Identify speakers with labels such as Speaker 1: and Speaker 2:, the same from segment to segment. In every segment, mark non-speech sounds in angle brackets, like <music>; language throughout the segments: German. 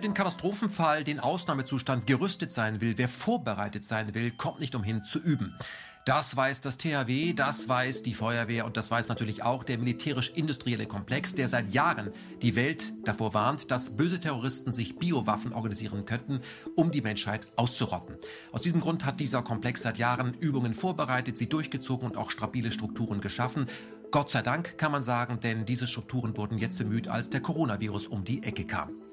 Speaker 1: für den Katastrophenfall, den Ausnahmezustand gerüstet sein will, wer vorbereitet sein will, kommt nicht umhin zu üben. Das weiß das THW, das weiß die Feuerwehr und das weiß natürlich auch der militärisch-industrielle Komplex, der seit Jahren die Welt davor warnt, dass böse Terroristen sich Biowaffen organisieren könnten, um die Menschheit auszurotten. Aus diesem Grund hat dieser Komplex seit Jahren Übungen vorbereitet, sie durchgezogen und auch stabile Strukturen geschaffen. Gott sei Dank kann man sagen, denn diese Strukturen wurden jetzt bemüht, als der Coronavirus um die Ecke kam.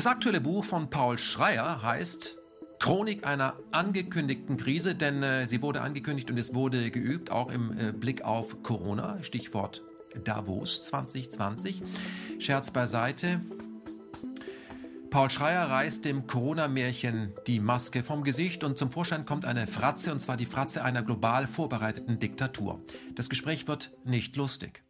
Speaker 1: Das aktuelle Buch von Paul Schreier heißt Chronik einer angekündigten Krise, denn äh, sie wurde angekündigt und es wurde geübt, auch im äh, Blick auf Corona, Stichwort Davos 2020. Scherz beiseite. Paul Schreier reißt dem Corona-Märchen die Maske vom Gesicht und zum Vorschein kommt eine Fratze, und zwar die Fratze einer global vorbereiteten Diktatur. Das Gespräch wird nicht lustig.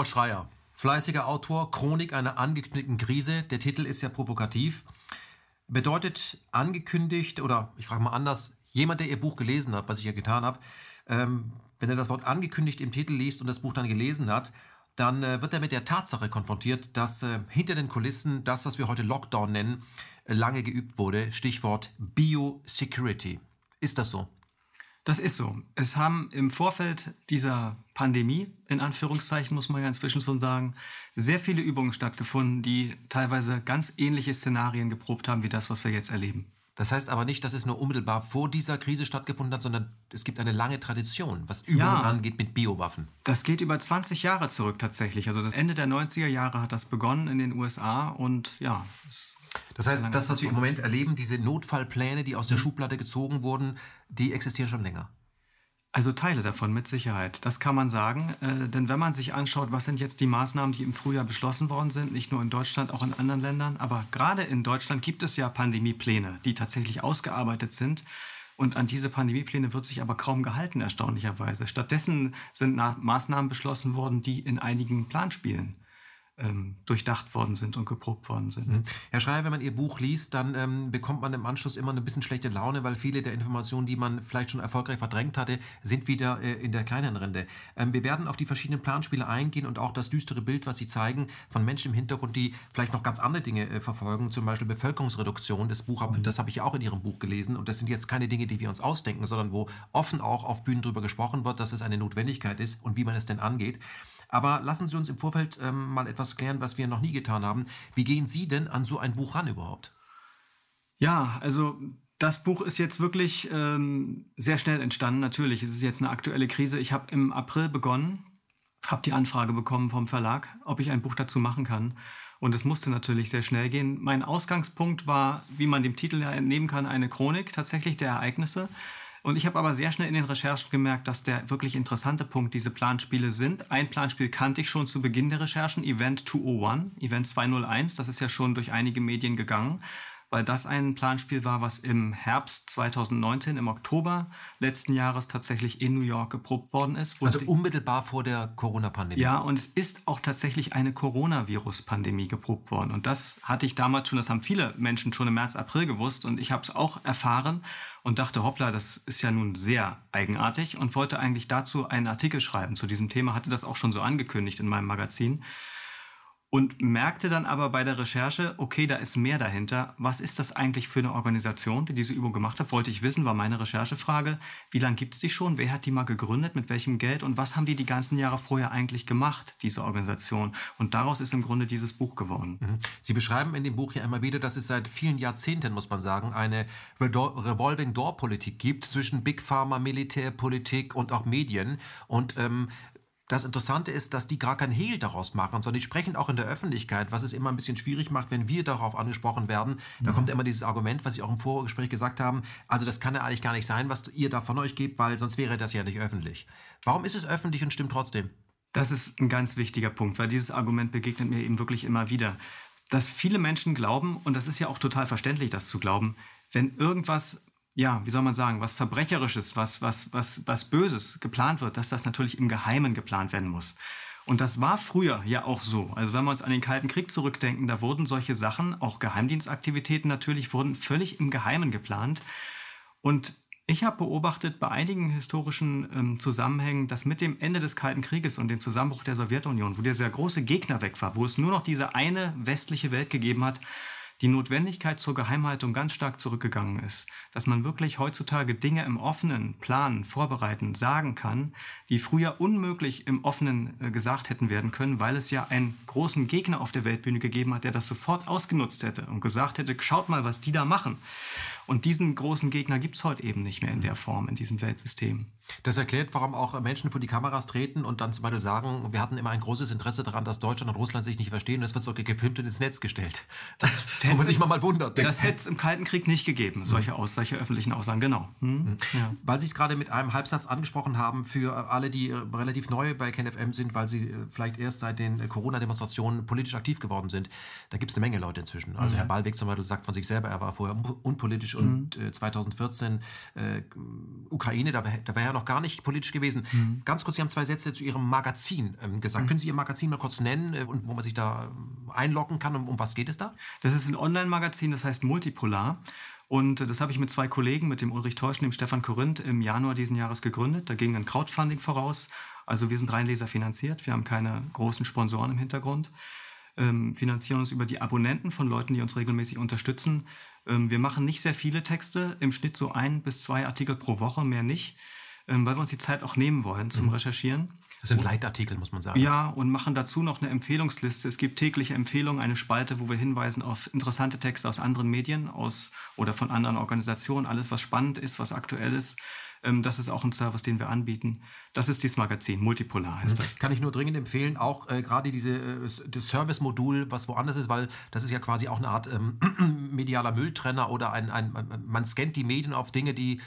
Speaker 1: Paul Schreier, fleißiger Autor, Chronik einer angekündigten Krise. Der Titel ist ja provokativ. Bedeutet angekündigt, oder ich frage mal anders, jemand, der Ihr Buch gelesen hat, was ich ja getan habe, ähm, wenn er das Wort angekündigt im Titel liest und das Buch dann gelesen hat, dann äh, wird er mit der Tatsache konfrontiert, dass äh, hinter den Kulissen das, was wir heute Lockdown nennen, äh, lange geübt wurde. Stichwort Biosecurity. Ist das so?
Speaker 2: Das ist so. Es haben im Vorfeld dieser Pandemie, in Anführungszeichen muss man ja inzwischen schon sagen, sehr viele Übungen stattgefunden, die teilweise ganz ähnliche Szenarien geprobt haben wie das, was wir jetzt erleben.
Speaker 1: Das heißt aber nicht, dass es nur unmittelbar vor dieser Krise stattgefunden hat, sondern es gibt eine lange Tradition, was Übungen ja, angeht mit Biowaffen.
Speaker 2: Das geht über 20 Jahre zurück tatsächlich. Also das Ende der 90er Jahre hat das begonnen in den USA und ja, es
Speaker 1: das heißt, das, was wir im Moment erleben, diese Notfallpläne, die aus der mhm. Schublade gezogen wurden, die existieren schon länger.
Speaker 2: Also Teile davon mit Sicherheit, das kann man sagen. Äh, denn wenn man sich anschaut, was sind jetzt die Maßnahmen, die im Frühjahr beschlossen worden sind, nicht nur in Deutschland, auch in anderen Ländern, aber gerade in Deutschland gibt es ja Pandemiepläne, die tatsächlich ausgearbeitet sind. Und an diese Pandemiepläne wird sich aber kaum gehalten, erstaunlicherweise. Stattdessen sind Maßnahmen beschlossen worden, die in einigen Planspielen ähm, durchdacht worden sind und geprobt worden sind. Mhm.
Speaker 1: Herr Schreier, wenn man Ihr Buch liest, dann ähm, bekommt man im Anschluss immer ein bisschen schlechte Laune, weil viele der Informationen, die man vielleicht schon erfolgreich verdrängt hatte, sind wieder äh, in der kleinen Rinde. Ähm, wir werden auf die verschiedenen Planspiele eingehen und auch das düstere Bild, was Sie zeigen, von Menschen im Hintergrund, die vielleicht noch ganz andere Dinge äh, verfolgen, zum Beispiel Bevölkerungsreduktion. Das Buch, mhm. das habe ich ja auch in Ihrem Buch gelesen und das sind jetzt keine Dinge, die wir uns ausdenken, sondern wo offen auch auf Bühnen drüber gesprochen wird, dass es eine Notwendigkeit ist und wie man es denn angeht. Aber lassen Sie uns im Vorfeld ähm, mal etwas klären, was wir noch nie getan haben. Wie gehen Sie denn an so ein Buch ran überhaupt?
Speaker 2: Ja, also das Buch ist jetzt wirklich ähm, sehr schnell entstanden. Natürlich, es ist jetzt eine aktuelle Krise. Ich habe im April begonnen, habe die Anfrage bekommen vom Verlag, ob ich ein Buch dazu machen kann. Und es musste natürlich sehr schnell gehen. Mein Ausgangspunkt war, wie man dem Titel ja entnehmen kann, eine Chronik tatsächlich der Ereignisse. Und ich habe aber sehr schnell in den Recherchen gemerkt, dass der wirklich interessante Punkt diese Planspiele sind. Ein Planspiel kannte ich schon zu Beginn der Recherchen, Event 201, Event 201, das ist ja schon durch einige Medien gegangen weil das ein Planspiel war, was im Herbst 2019, im Oktober letzten Jahres tatsächlich in New York geprobt worden ist.
Speaker 1: Also unmittelbar vor der Corona-Pandemie.
Speaker 2: Ja, und es ist auch tatsächlich eine Coronavirus-Pandemie geprobt worden. Und das hatte ich damals schon, das haben viele Menschen schon im März, April gewusst und ich habe es auch erfahren und dachte, hoppla, das ist ja nun sehr eigenartig und wollte eigentlich dazu einen Artikel schreiben zu diesem Thema, hatte das auch schon so angekündigt in meinem Magazin und merkte dann aber bei der Recherche, okay, da ist mehr dahinter. Was ist das eigentlich für eine Organisation, die diese Übung gemacht hat? Wollte ich wissen, war meine Recherchefrage. Wie lange gibt es die schon? Wer hat die mal gegründet? Mit welchem Geld? Und was haben die die ganzen Jahre vorher eigentlich gemacht, diese Organisation? Und daraus ist im Grunde dieses Buch geworden. Mhm.
Speaker 1: Sie beschreiben in dem Buch ja immer wieder, dass es seit vielen Jahrzehnten, muss man sagen, eine Revolving Door Politik gibt zwischen Big Pharma, Militärpolitik und auch Medien. Und ähm, das Interessante ist, dass die gar kein Hehl daraus machen, sondern die sprechen auch in der Öffentlichkeit, was es immer ein bisschen schwierig macht, wenn wir darauf angesprochen werden. Da mhm. kommt immer dieses Argument, was Sie auch im Vorgespräch gesagt haben, also das kann ja eigentlich gar nicht sein, was ihr da von euch gebt, weil sonst wäre das ja nicht öffentlich. Warum ist es öffentlich und stimmt trotzdem?
Speaker 2: Das ist ein ganz wichtiger Punkt, weil dieses Argument begegnet mir eben wirklich immer wieder. Dass viele Menschen glauben, und das ist ja auch total verständlich, das zu glauben, wenn irgendwas ja, wie soll man sagen, was Verbrecherisches, was, was, was, was Böses geplant wird, dass das natürlich im Geheimen geplant werden muss. Und das war früher ja auch so. Also wenn wir uns an den Kalten Krieg zurückdenken, da wurden solche Sachen, auch Geheimdienstaktivitäten natürlich, wurden völlig im Geheimen geplant. Und ich habe beobachtet bei einigen historischen ähm, Zusammenhängen, dass mit dem Ende des Kalten Krieges und dem Zusammenbruch der Sowjetunion, wo dieser große Gegner weg war, wo es nur noch diese eine westliche Welt gegeben hat, die Notwendigkeit zur Geheimhaltung ganz stark zurückgegangen ist. Dass man wirklich heutzutage Dinge im offenen planen, vorbereiten, sagen kann, die früher unmöglich im offenen äh, gesagt hätten werden können, weil es ja einen großen Gegner auf der Weltbühne gegeben hat, der das sofort ausgenutzt hätte und gesagt hätte, schaut mal, was die da machen. Und diesen großen Gegner gibt es heute eben nicht mehr in der Form, in diesem Weltsystem.
Speaker 1: Das erklärt, warum auch Menschen vor die Kameras treten und dann zum Beispiel sagen, wir hatten immer ein großes Interesse daran, dass Deutschland und Russland sich nicht verstehen. Und das wird so gefilmt und ins Netz gestellt. Das, <laughs> wo man sich mal, mal wundert.
Speaker 2: Das hätte es im Kalten Krieg nicht gegeben, solche, Aus, solche öffentlichen Aussagen, genau.
Speaker 1: Hm? Ja. Weil Sie es gerade mit einem Halbsatz angesprochen haben, für alle, die relativ neu bei KenFM sind, weil sie äh, vielleicht erst seit den Corona-Demonstrationen politisch aktiv geworden sind, da gibt es eine Menge Leute inzwischen. Also mhm. Herr Ballweg zum Beispiel sagt von sich selber, er war vorher unpolitisch und mhm. 2014 äh, Ukraine, da, da wäre er noch gar nicht politisch gewesen. Mhm. Ganz kurz, Sie haben zwei Sätze zu Ihrem Magazin ähm, gesagt. Mhm. Können Sie Ihr Magazin mal kurz nennen äh, und wo man sich da ähm, einloggen kann? Um, um was geht es da?
Speaker 2: Das ist ein Online-Magazin, das heißt Multipolar. Und äh, das habe ich mit zwei Kollegen, mit dem Ulrich Teuschen, dem Stefan Korinth, im Januar diesen Jahres gegründet. Da ging ein Crowdfunding voraus. Also wir sind rein leserfinanziert. Wir haben keine großen Sponsoren im Hintergrund ähm, finanzieren uns über die Abonnenten von Leuten, die uns regelmäßig unterstützen. Ähm, wir machen nicht sehr viele Texte, im Schnitt so ein bis zwei Artikel pro Woche, mehr nicht, ähm, weil wir uns die Zeit auch nehmen wollen zum mhm. Recherchieren.
Speaker 1: Das sind Leitartikel, muss man sagen.
Speaker 2: Ja, und machen dazu noch eine Empfehlungsliste. Es gibt tägliche Empfehlungen, eine Spalte, wo wir hinweisen auf interessante Texte aus anderen Medien aus, oder von anderen Organisationen, alles, was spannend ist, was aktuell ist. Ähm, das ist auch ein Service, den wir anbieten. Das ist dieses Magazin, Multipolar heißt das.
Speaker 1: Kann ich nur dringend empfehlen, auch äh, gerade diese, äh, das Service-Modul, was woanders ist, weil das ist ja quasi auch eine Art ähm, <clears throat> medialer Mülltrenner oder ein, ein, man scannt die Medien auf Dinge, die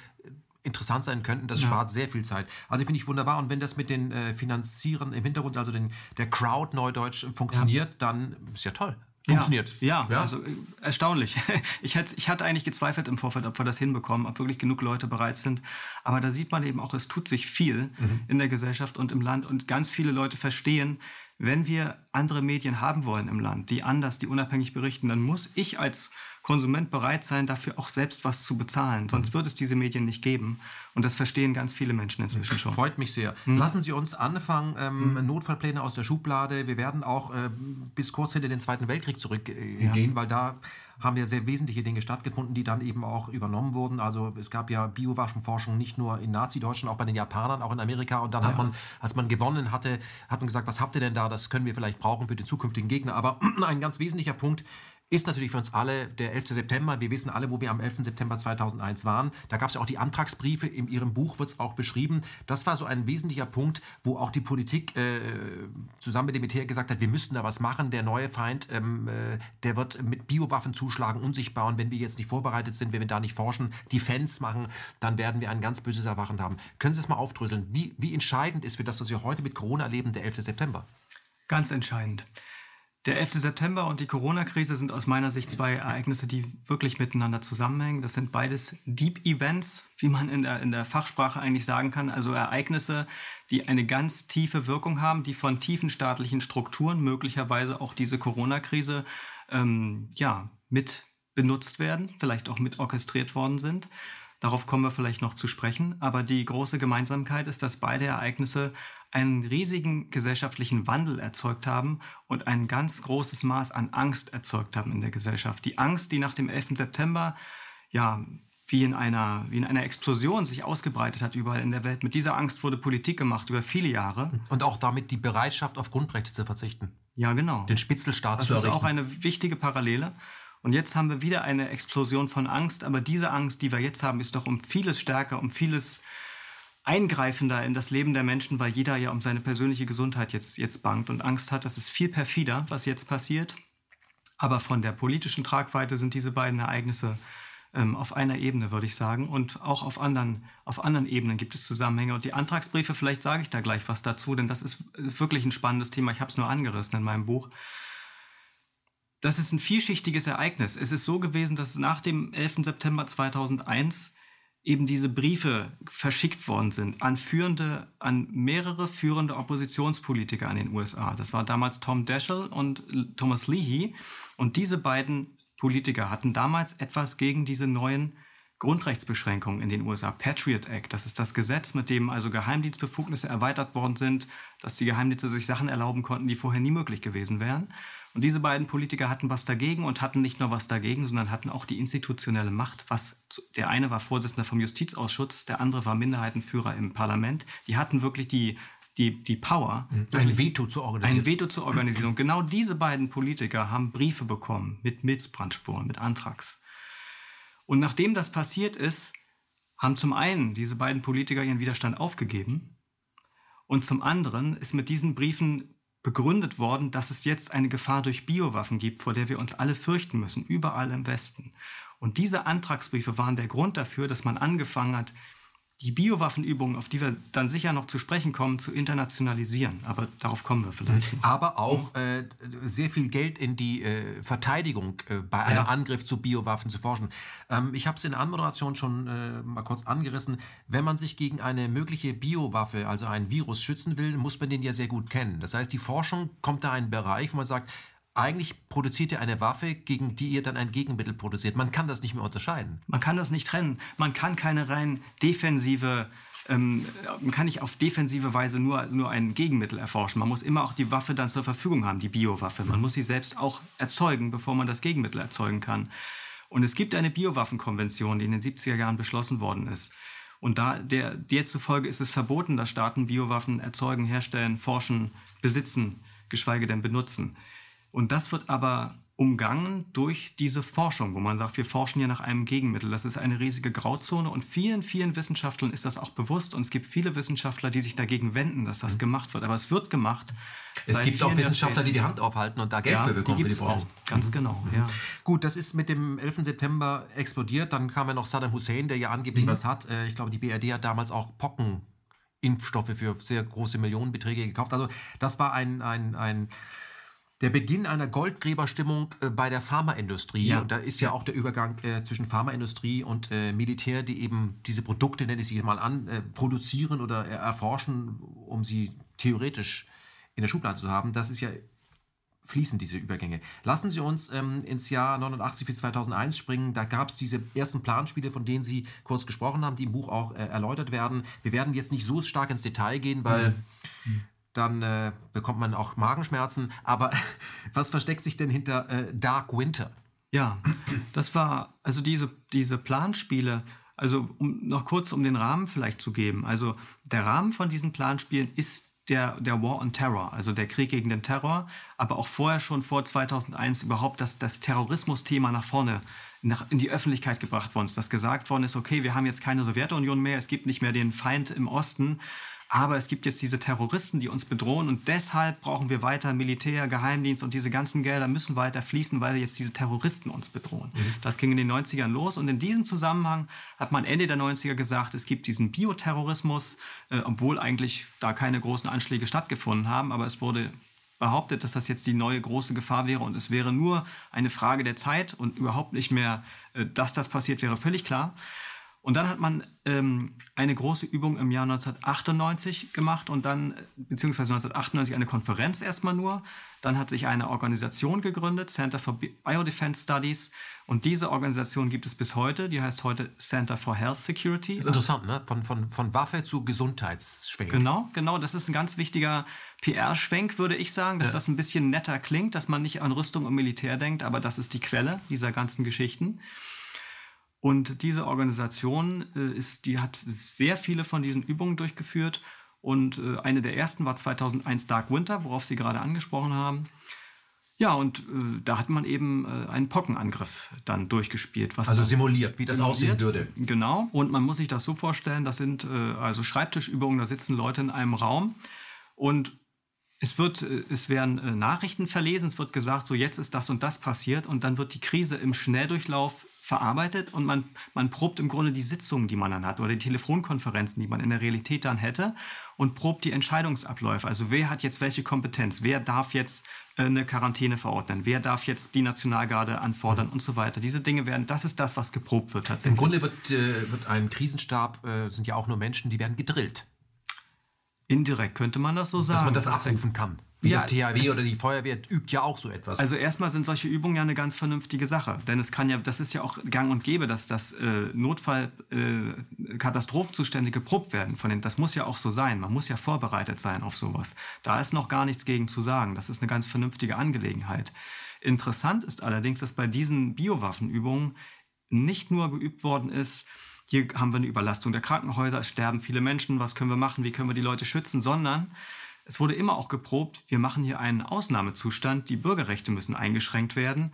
Speaker 1: interessant sein könnten. Das ja. spart sehr viel Zeit. Also finde ich wunderbar. Und wenn das mit den äh, Finanzieren im Hintergrund, also den, der Crowd Neudeutsch funktioniert, ja. dann ist ja toll funktioniert.
Speaker 2: Ja, ja, also äh, erstaunlich. <laughs> Ich, hätte, ich hatte eigentlich gezweifelt im Vorfeld, ob wir das hinbekommen, ob wirklich genug Leute bereit sind. Aber da sieht man eben auch, es tut sich viel mhm. in der Gesellschaft und im Land. Und ganz viele Leute verstehen, wenn wir andere Medien haben wollen im Land, die anders, die unabhängig berichten, dann muss ich als Konsument bereit sein, dafür auch selbst was zu bezahlen. Sonst mhm. wird es diese Medien nicht geben. Und das verstehen ganz viele Menschen inzwischen schon.
Speaker 1: Freut mich sehr. Mhm. Lassen Sie uns anfangen. Ähm, mhm. Notfallpläne aus der Schublade. Wir werden auch äh, bis kurz hinter den Zweiten Weltkrieg zurückgehen, äh, ja. weil da haben ja sehr wesentliche Dinge stattgefunden, die dann eben auch übernommen wurden. Also es gab ja Biowaffenforschung nicht nur in Nazi-Deutschland, auch bei den Japanern, auch in Amerika. Und dann ja. hat man, als man gewonnen hatte, hat man gesagt, was habt ihr denn da? Das können wir vielleicht brauchen für die zukünftigen Gegner. Aber <clears throat> ein ganz wesentlicher Punkt ist natürlich für uns alle der 11. September. Wir wissen alle, wo wir am 11. September 2001 waren. Da gab es ja auch die Antragsbriefe. In Ihrem Buch wird es auch beschrieben. Das war so ein wesentlicher Punkt, wo auch die Politik äh, zusammen mit dem Militär gesagt hat, wir müssten da was machen. Der neue Feind, ähm, äh, der wird mit Biowaffen zuschlagen, unsichtbar. Und wenn wir jetzt nicht vorbereitet sind, wenn wir da nicht forschen, die Fans machen, dann werden wir ein ganz böses Erwachen haben. Können Sie es mal aufdröseln? Wie, wie entscheidend ist für das, was wir heute mit Corona erleben, der 11. September?
Speaker 2: Ganz entscheidend. Der 11. September und die Corona-Krise sind aus meiner Sicht zwei Ereignisse, die wirklich miteinander zusammenhängen. Das sind beides Deep Events, wie man in der, in der Fachsprache eigentlich sagen kann. Also Ereignisse, die eine ganz tiefe Wirkung haben, die von tiefen staatlichen Strukturen, möglicherweise auch diese Corona-Krise, ähm, ja, mit benutzt werden, vielleicht auch mit orchestriert worden sind. Darauf kommen wir vielleicht noch zu sprechen. Aber die große Gemeinsamkeit ist, dass beide Ereignisse einen riesigen gesellschaftlichen Wandel erzeugt haben und ein ganz großes Maß an Angst erzeugt haben in der Gesellschaft. Die Angst, die nach dem 11. September ja wie in einer, wie in einer Explosion sich ausgebreitet hat überall in der Welt. Mit dieser Angst wurde Politik gemacht über viele Jahre.
Speaker 1: Und auch damit die Bereitschaft auf Grundrechte zu verzichten.
Speaker 2: Ja, genau.
Speaker 1: Den Spitzelstaat
Speaker 2: das
Speaker 1: zu errichten.
Speaker 2: Das ist auch eine wichtige Parallele. Und jetzt haben wir wieder eine Explosion von Angst, aber diese Angst, die wir jetzt haben, ist doch um vieles stärker, um vieles eingreifender in das Leben der Menschen, weil jeder ja um seine persönliche Gesundheit jetzt, jetzt bangt und Angst hat. Das ist viel perfider, was jetzt passiert. Aber von der politischen Tragweite sind diese beiden Ereignisse ähm, auf einer Ebene, würde ich sagen. Und auch auf anderen, auf anderen Ebenen gibt es Zusammenhänge. Und die Antragsbriefe, vielleicht sage ich da gleich was dazu, denn das ist wirklich ein spannendes Thema. Ich habe es nur angerissen in meinem Buch. Das ist ein vielschichtiges Ereignis. Es ist so gewesen, dass nach dem 11. September 2001 eben diese Briefe verschickt worden sind an führende, an mehrere führende Oppositionspolitiker in den USA. Das war damals Tom Daschle und Thomas Leahy. Und diese beiden Politiker hatten damals etwas gegen diese neuen Grundrechtsbeschränkungen in den USA. Patriot Act, das ist das Gesetz, mit dem also Geheimdienstbefugnisse erweitert worden sind, dass die Geheimdienste sich Sachen erlauben konnten, die vorher nie möglich gewesen wären. Und diese beiden Politiker hatten was dagegen und hatten nicht nur was dagegen, sondern hatten auch die institutionelle Macht. Was der eine war Vorsitzender vom Justizausschuss, der andere war Minderheitenführer im Parlament. Die hatten wirklich die die, die Power.
Speaker 1: Mhm. Ein Veto zu organisieren.
Speaker 2: Ein Veto zur Organisation. Und genau diese beiden Politiker haben Briefe bekommen mit Milzbrandspuren, mit Antrags. Und nachdem das passiert ist, haben zum einen diese beiden Politiker ihren Widerstand aufgegeben und zum anderen ist mit diesen Briefen begründet worden, dass es jetzt eine Gefahr durch Biowaffen gibt, vor der wir uns alle fürchten müssen, überall im Westen. Und diese Antragsbriefe waren der Grund dafür, dass man angefangen hat, die Biowaffenübungen, auf die wir dann sicher noch zu sprechen kommen, zu internationalisieren. Aber darauf kommen wir vielleicht.
Speaker 1: Noch. Aber auch äh, sehr viel Geld in die äh, Verteidigung äh, bei einem ja. Angriff zu Biowaffen zu forschen. Ähm, ich habe es in der Anmoderation schon äh, mal kurz angerissen. Wenn man sich gegen eine mögliche Biowaffe, also ein Virus, schützen will, muss man den ja sehr gut kennen. Das heißt, die Forschung kommt da in einen Bereich, wo man sagt, eigentlich produziert ihr eine Waffe, gegen die ihr dann ein Gegenmittel produziert. Man kann das nicht mehr unterscheiden.
Speaker 2: Man kann das nicht trennen. Man kann keine rein defensive, ähm, man kann nicht auf defensive Weise nur, nur ein Gegenmittel erforschen. Man muss immer auch die Waffe dann zur Verfügung haben, die Biowaffe. Man muss sie selbst auch erzeugen, bevor man das Gegenmittel erzeugen kann. Und es gibt eine Biowaffenkonvention, die in den 70er Jahren beschlossen worden ist. Und da, der, der zufolge ist es verboten, dass Staaten Biowaffen erzeugen, herstellen, forschen, besitzen, geschweige denn benutzen. Und das wird aber umgangen durch diese Forschung, wo man sagt, wir forschen ja nach einem Gegenmittel. Das ist eine riesige Grauzone und vielen, vielen Wissenschaftlern ist das auch bewusst und es gibt viele Wissenschaftler, die sich dagegen wenden, dass das mhm. gemacht wird. Aber es wird gemacht.
Speaker 1: Es gibt auch Wissenschaftler, die die Hand aufhalten und da Geld ja, für bekommen
Speaker 2: die für die Forschung. Auch. Ganz mhm. genau, ja.
Speaker 1: Gut, das ist mit dem 11. September explodiert. Dann kam ja noch Saddam Hussein, der ja angeblich mhm. was hat. Äh, ich glaube, die BRD hat damals auch Pocken Impfstoffe für sehr große Millionenbeträge gekauft. Also das war ein, ein, ein der Beginn einer Goldgräberstimmung äh, bei der Pharmaindustrie. Ja. Und da ist ja auch der Übergang äh, zwischen Pharmaindustrie und äh, Militär, die eben diese Produkte, nenne ich sie mal an, äh, produzieren oder äh, erforschen, um sie theoretisch in der Schublade zu haben. Das ist ja fließen diese Übergänge. Lassen Sie uns ähm, ins Jahr 89 bis 2001 springen. Da gab es diese ersten Planspiele, von denen Sie kurz gesprochen haben, die im Buch auch äh, erläutert werden. Wir werden jetzt nicht so stark ins Detail gehen, weil mhm dann äh, bekommt man auch Magenschmerzen. Aber <laughs> was versteckt sich denn hinter äh, Dark Winter?
Speaker 2: Ja, das war also diese, diese Planspiele. Also um noch kurz um den Rahmen vielleicht zu geben. Also der Rahmen von diesen Planspielen ist der, der War on Terror, also der Krieg gegen den Terror, aber auch vorher schon vor 2001 überhaupt das, das Terrorismus-Thema nach vorne nach, in die Öffentlichkeit gebracht worden ist, dass gesagt worden ist, okay, wir haben jetzt keine Sowjetunion mehr, es gibt nicht mehr den Feind im Osten, aber es gibt jetzt diese Terroristen, die uns bedrohen und deshalb brauchen wir weiter Militär, Geheimdienst und diese ganzen Gelder müssen weiter fließen, weil jetzt diese Terroristen uns bedrohen. Mhm. Das ging in den 90ern los und in diesem Zusammenhang hat man Ende der 90er gesagt, es gibt diesen Bioterrorismus, äh, obwohl eigentlich da keine großen Anschläge stattgefunden haben, aber es wurde behauptet, dass das jetzt die neue große Gefahr wäre und es wäre nur eine Frage der Zeit und überhaupt nicht mehr, äh, dass das passiert wäre, völlig klar. Und dann hat man ähm, eine große Übung im Jahr 1998 gemacht und dann, beziehungsweise 1998 eine Konferenz erstmal nur. Dann hat sich eine Organisation gegründet, Center for Biodefense Studies. Und diese Organisation gibt es bis heute. Die heißt heute Center for Health Security.
Speaker 1: Ist interessant, ne? Von, von, von Waffe zu Gesundheitsschwenk.
Speaker 2: Genau, genau. Das ist ein ganz wichtiger PR-Schwenk, würde ich sagen, dass ja. das ein bisschen netter klingt, dass man nicht an Rüstung und Militär denkt, aber das ist die Quelle dieser ganzen Geschichten. Und diese Organisation äh, ist, die hat sehr viele von diesen Übungen durchgeführt. Und äh, eine der ersten war 2001 Dark Winter, worauf Sie gerade angesprochen haben. Ja, und äh, da hat man eben äh, einen Pockenangriff dann durchgespielt.
Speaker 1: also simuliert, wie das simuliert. aussehen würde.
Speaker 2: Genau. Und man muss sich das so vorstellen, das sind äh, also Schreibtischübungen, da sitzen Leute in einem Raum und es, wird, äh, es werden Nachrichten verlesen, es wird gesagt, so jetzt ist das und das passiert und dann wird die Krise im Schnelldurchlauf verarbeitet und man, man probt im Grunde die Sitzungen, die man dann hat oder die Telefonkonferenzen, die man in der Realität dann hätte und probt die Entscheidungsabläufe. Also wer hat jetzt welche Kompetenz? Wer darf jetzt äh, eine Quarantäne verordnen? Wer darf jetzt die Nationalgarde anfordern und so weiter? Diese Dinge werden, das ist das, was geprobt wird tatsächlich.
Speaker 1: Im Grunde wird, äh, wird ein Krisenstab, äh, sind ja auch nur Menschen, die werden gedrillt.
Speaker 2: Indirekt könnte man das so sagen.
Speaker 1: Dass man das abrufen kann. Wie ja, das THW oder die Feuerwehr übt ja auch so etwas.
Speaker 2: Also erstmal sind solche Übungen ja eine ganz vernünftige Sache. Denn es kann ja, das ist ja auch gang und gäbe, dass das äh, Notfall-Katastrophenzustände äh, geprobt werden. Von den, das muss ja auch so sein. Man muss ja vorbereitet sein auf sowas. Da ist noch gar nichts gegen zu sagen. Das ist eine ganz vernünftige Angelegenheit. Interessant ist allerdings, dass bei diesen Biowaffenübungen nicht nur geübt worden ist, hier haben wir eine Überlastung der Krankenhäuser, es sterben viele Menschen, was können wir machen, wie können wir die Leute schützen, sondern es wurde immer auch geprobt, wir machen hier einen Ausnahmezustand, die Bürgerrechte müssen eingeschränkt werden.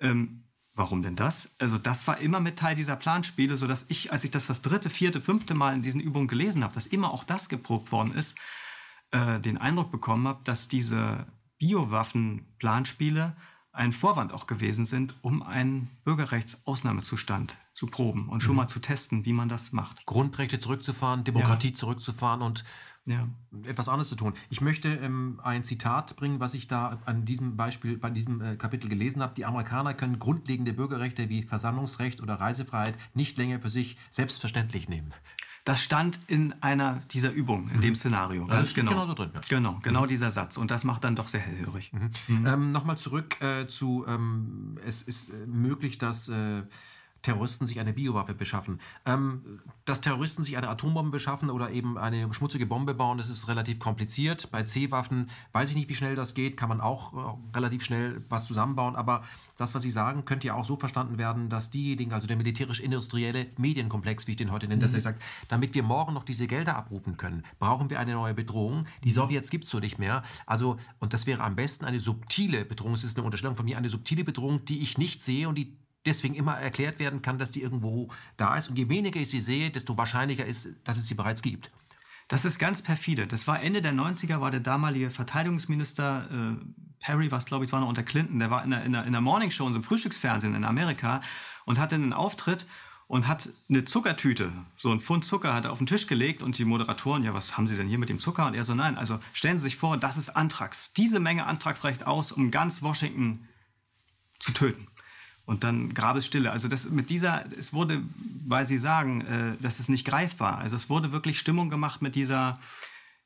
Speaker 2: Ähm, warum denn das? Also das war immer mit Teil dieser Planspiele, sodass ich, als ich das das dritte, vierte, fünfte Mal in diesen Übungen gelesen habe, dass immer auch das geprobt worden ist, äh, den Eindruck bekommen habe, dass diese Biowaffen-Planspiele ein Vorwand auch gewesen sind, um einen Bürgerrechtsausnahmezustand zu proben und schon mhm. mal zu testen, wie man das macht.
Speaker 1: Grundrechte zurückzufahren, Demokratie ja. zurückzufahren und ja. etwas anderes zu tun. Ich möchte ähm, ein Zitat bringen, was ich da an diesem Beispiel, bei diesem äh, Kapitel gelesen habe. Die Amerikaner können grundlegende Bürgerrechte wie Versammlungsrecht oder Reisefreiheit nicht länger für sich selbstverständlich nehmen.
Speaker 2: Das stand in einer dieser Übungen, in mhm. dem Szenario.
Speaker 1: Ganz genau. genau so drin. Ja.
Speaker 2: Genau, genau mhm. dieser Satz. Und das macht dann doch sehr hellhörig. Mhm. mhm.
Speaker 1: Ähm, Nochmal zurück äh, zu, ähm, es ist äh, möglich, dass äh, Terroristen sich eine Biowaffe beschaffen. Ähm, dass Terroristen sich eine Atombombe beschaffen oder eben eine schmutzige Bombe bauen, das ist relativ kompliziert. Bei C-Waffen weiß ich nicht, wie schnell das geht, kann man auch äh, relativ schnell was zusammenbauen. Aber das, was Sie sagen, könnte ja auch so verstanden werden, dass diejenigen, also der militärisch-industrielle Medienkomplex, wie ich den heute nenne, mhm. dass er sagt, damit wir morgen noch diese Gelder abrufen können, brauchen wir eine neue Bedrohung. Die mhm. Sowjets gibt es so nicht mehr. Also, und das wäre am besten eine subtile Bedrohung. Es ist eine Unterstellung von mir, eine subtile Bedrohung, die ich nicht sehe und die deswegen immer erklärt werden kann, dass die irgendwo da ist. Und je weniger ich sie sehe, desto wahrscheinlicher ist, dass es sie bereits gibt.
Speaker 2: Das ist ganz perfide. Das war Ende der 90er, war der damalige Verteidigungsminister äh, Perry, was glaube ich, war noch unter Clinton, der war in der, in der, in der Morning Show, in so einem Frühstücksfernsehen in Amerika und hatte einen Auftritt und hat eine Zuckertüte, so ein Pfund Zucker hat er auf den Tisch gelegt und die Moderatoren, ja, was haben Sie denn hier mit dem Zucker? Und er so, nein, also stellen Sie sich vor, das ist Antrax. Diese Menge Antrax reicht aus, um ganz Washington zu töten und dann Grabesstille. Also das mit dieser, es wurde, weil Sie sagen, äh, das ist nicht greifbar. Also es wurde wirklich Stimmung gemacht mit dieser,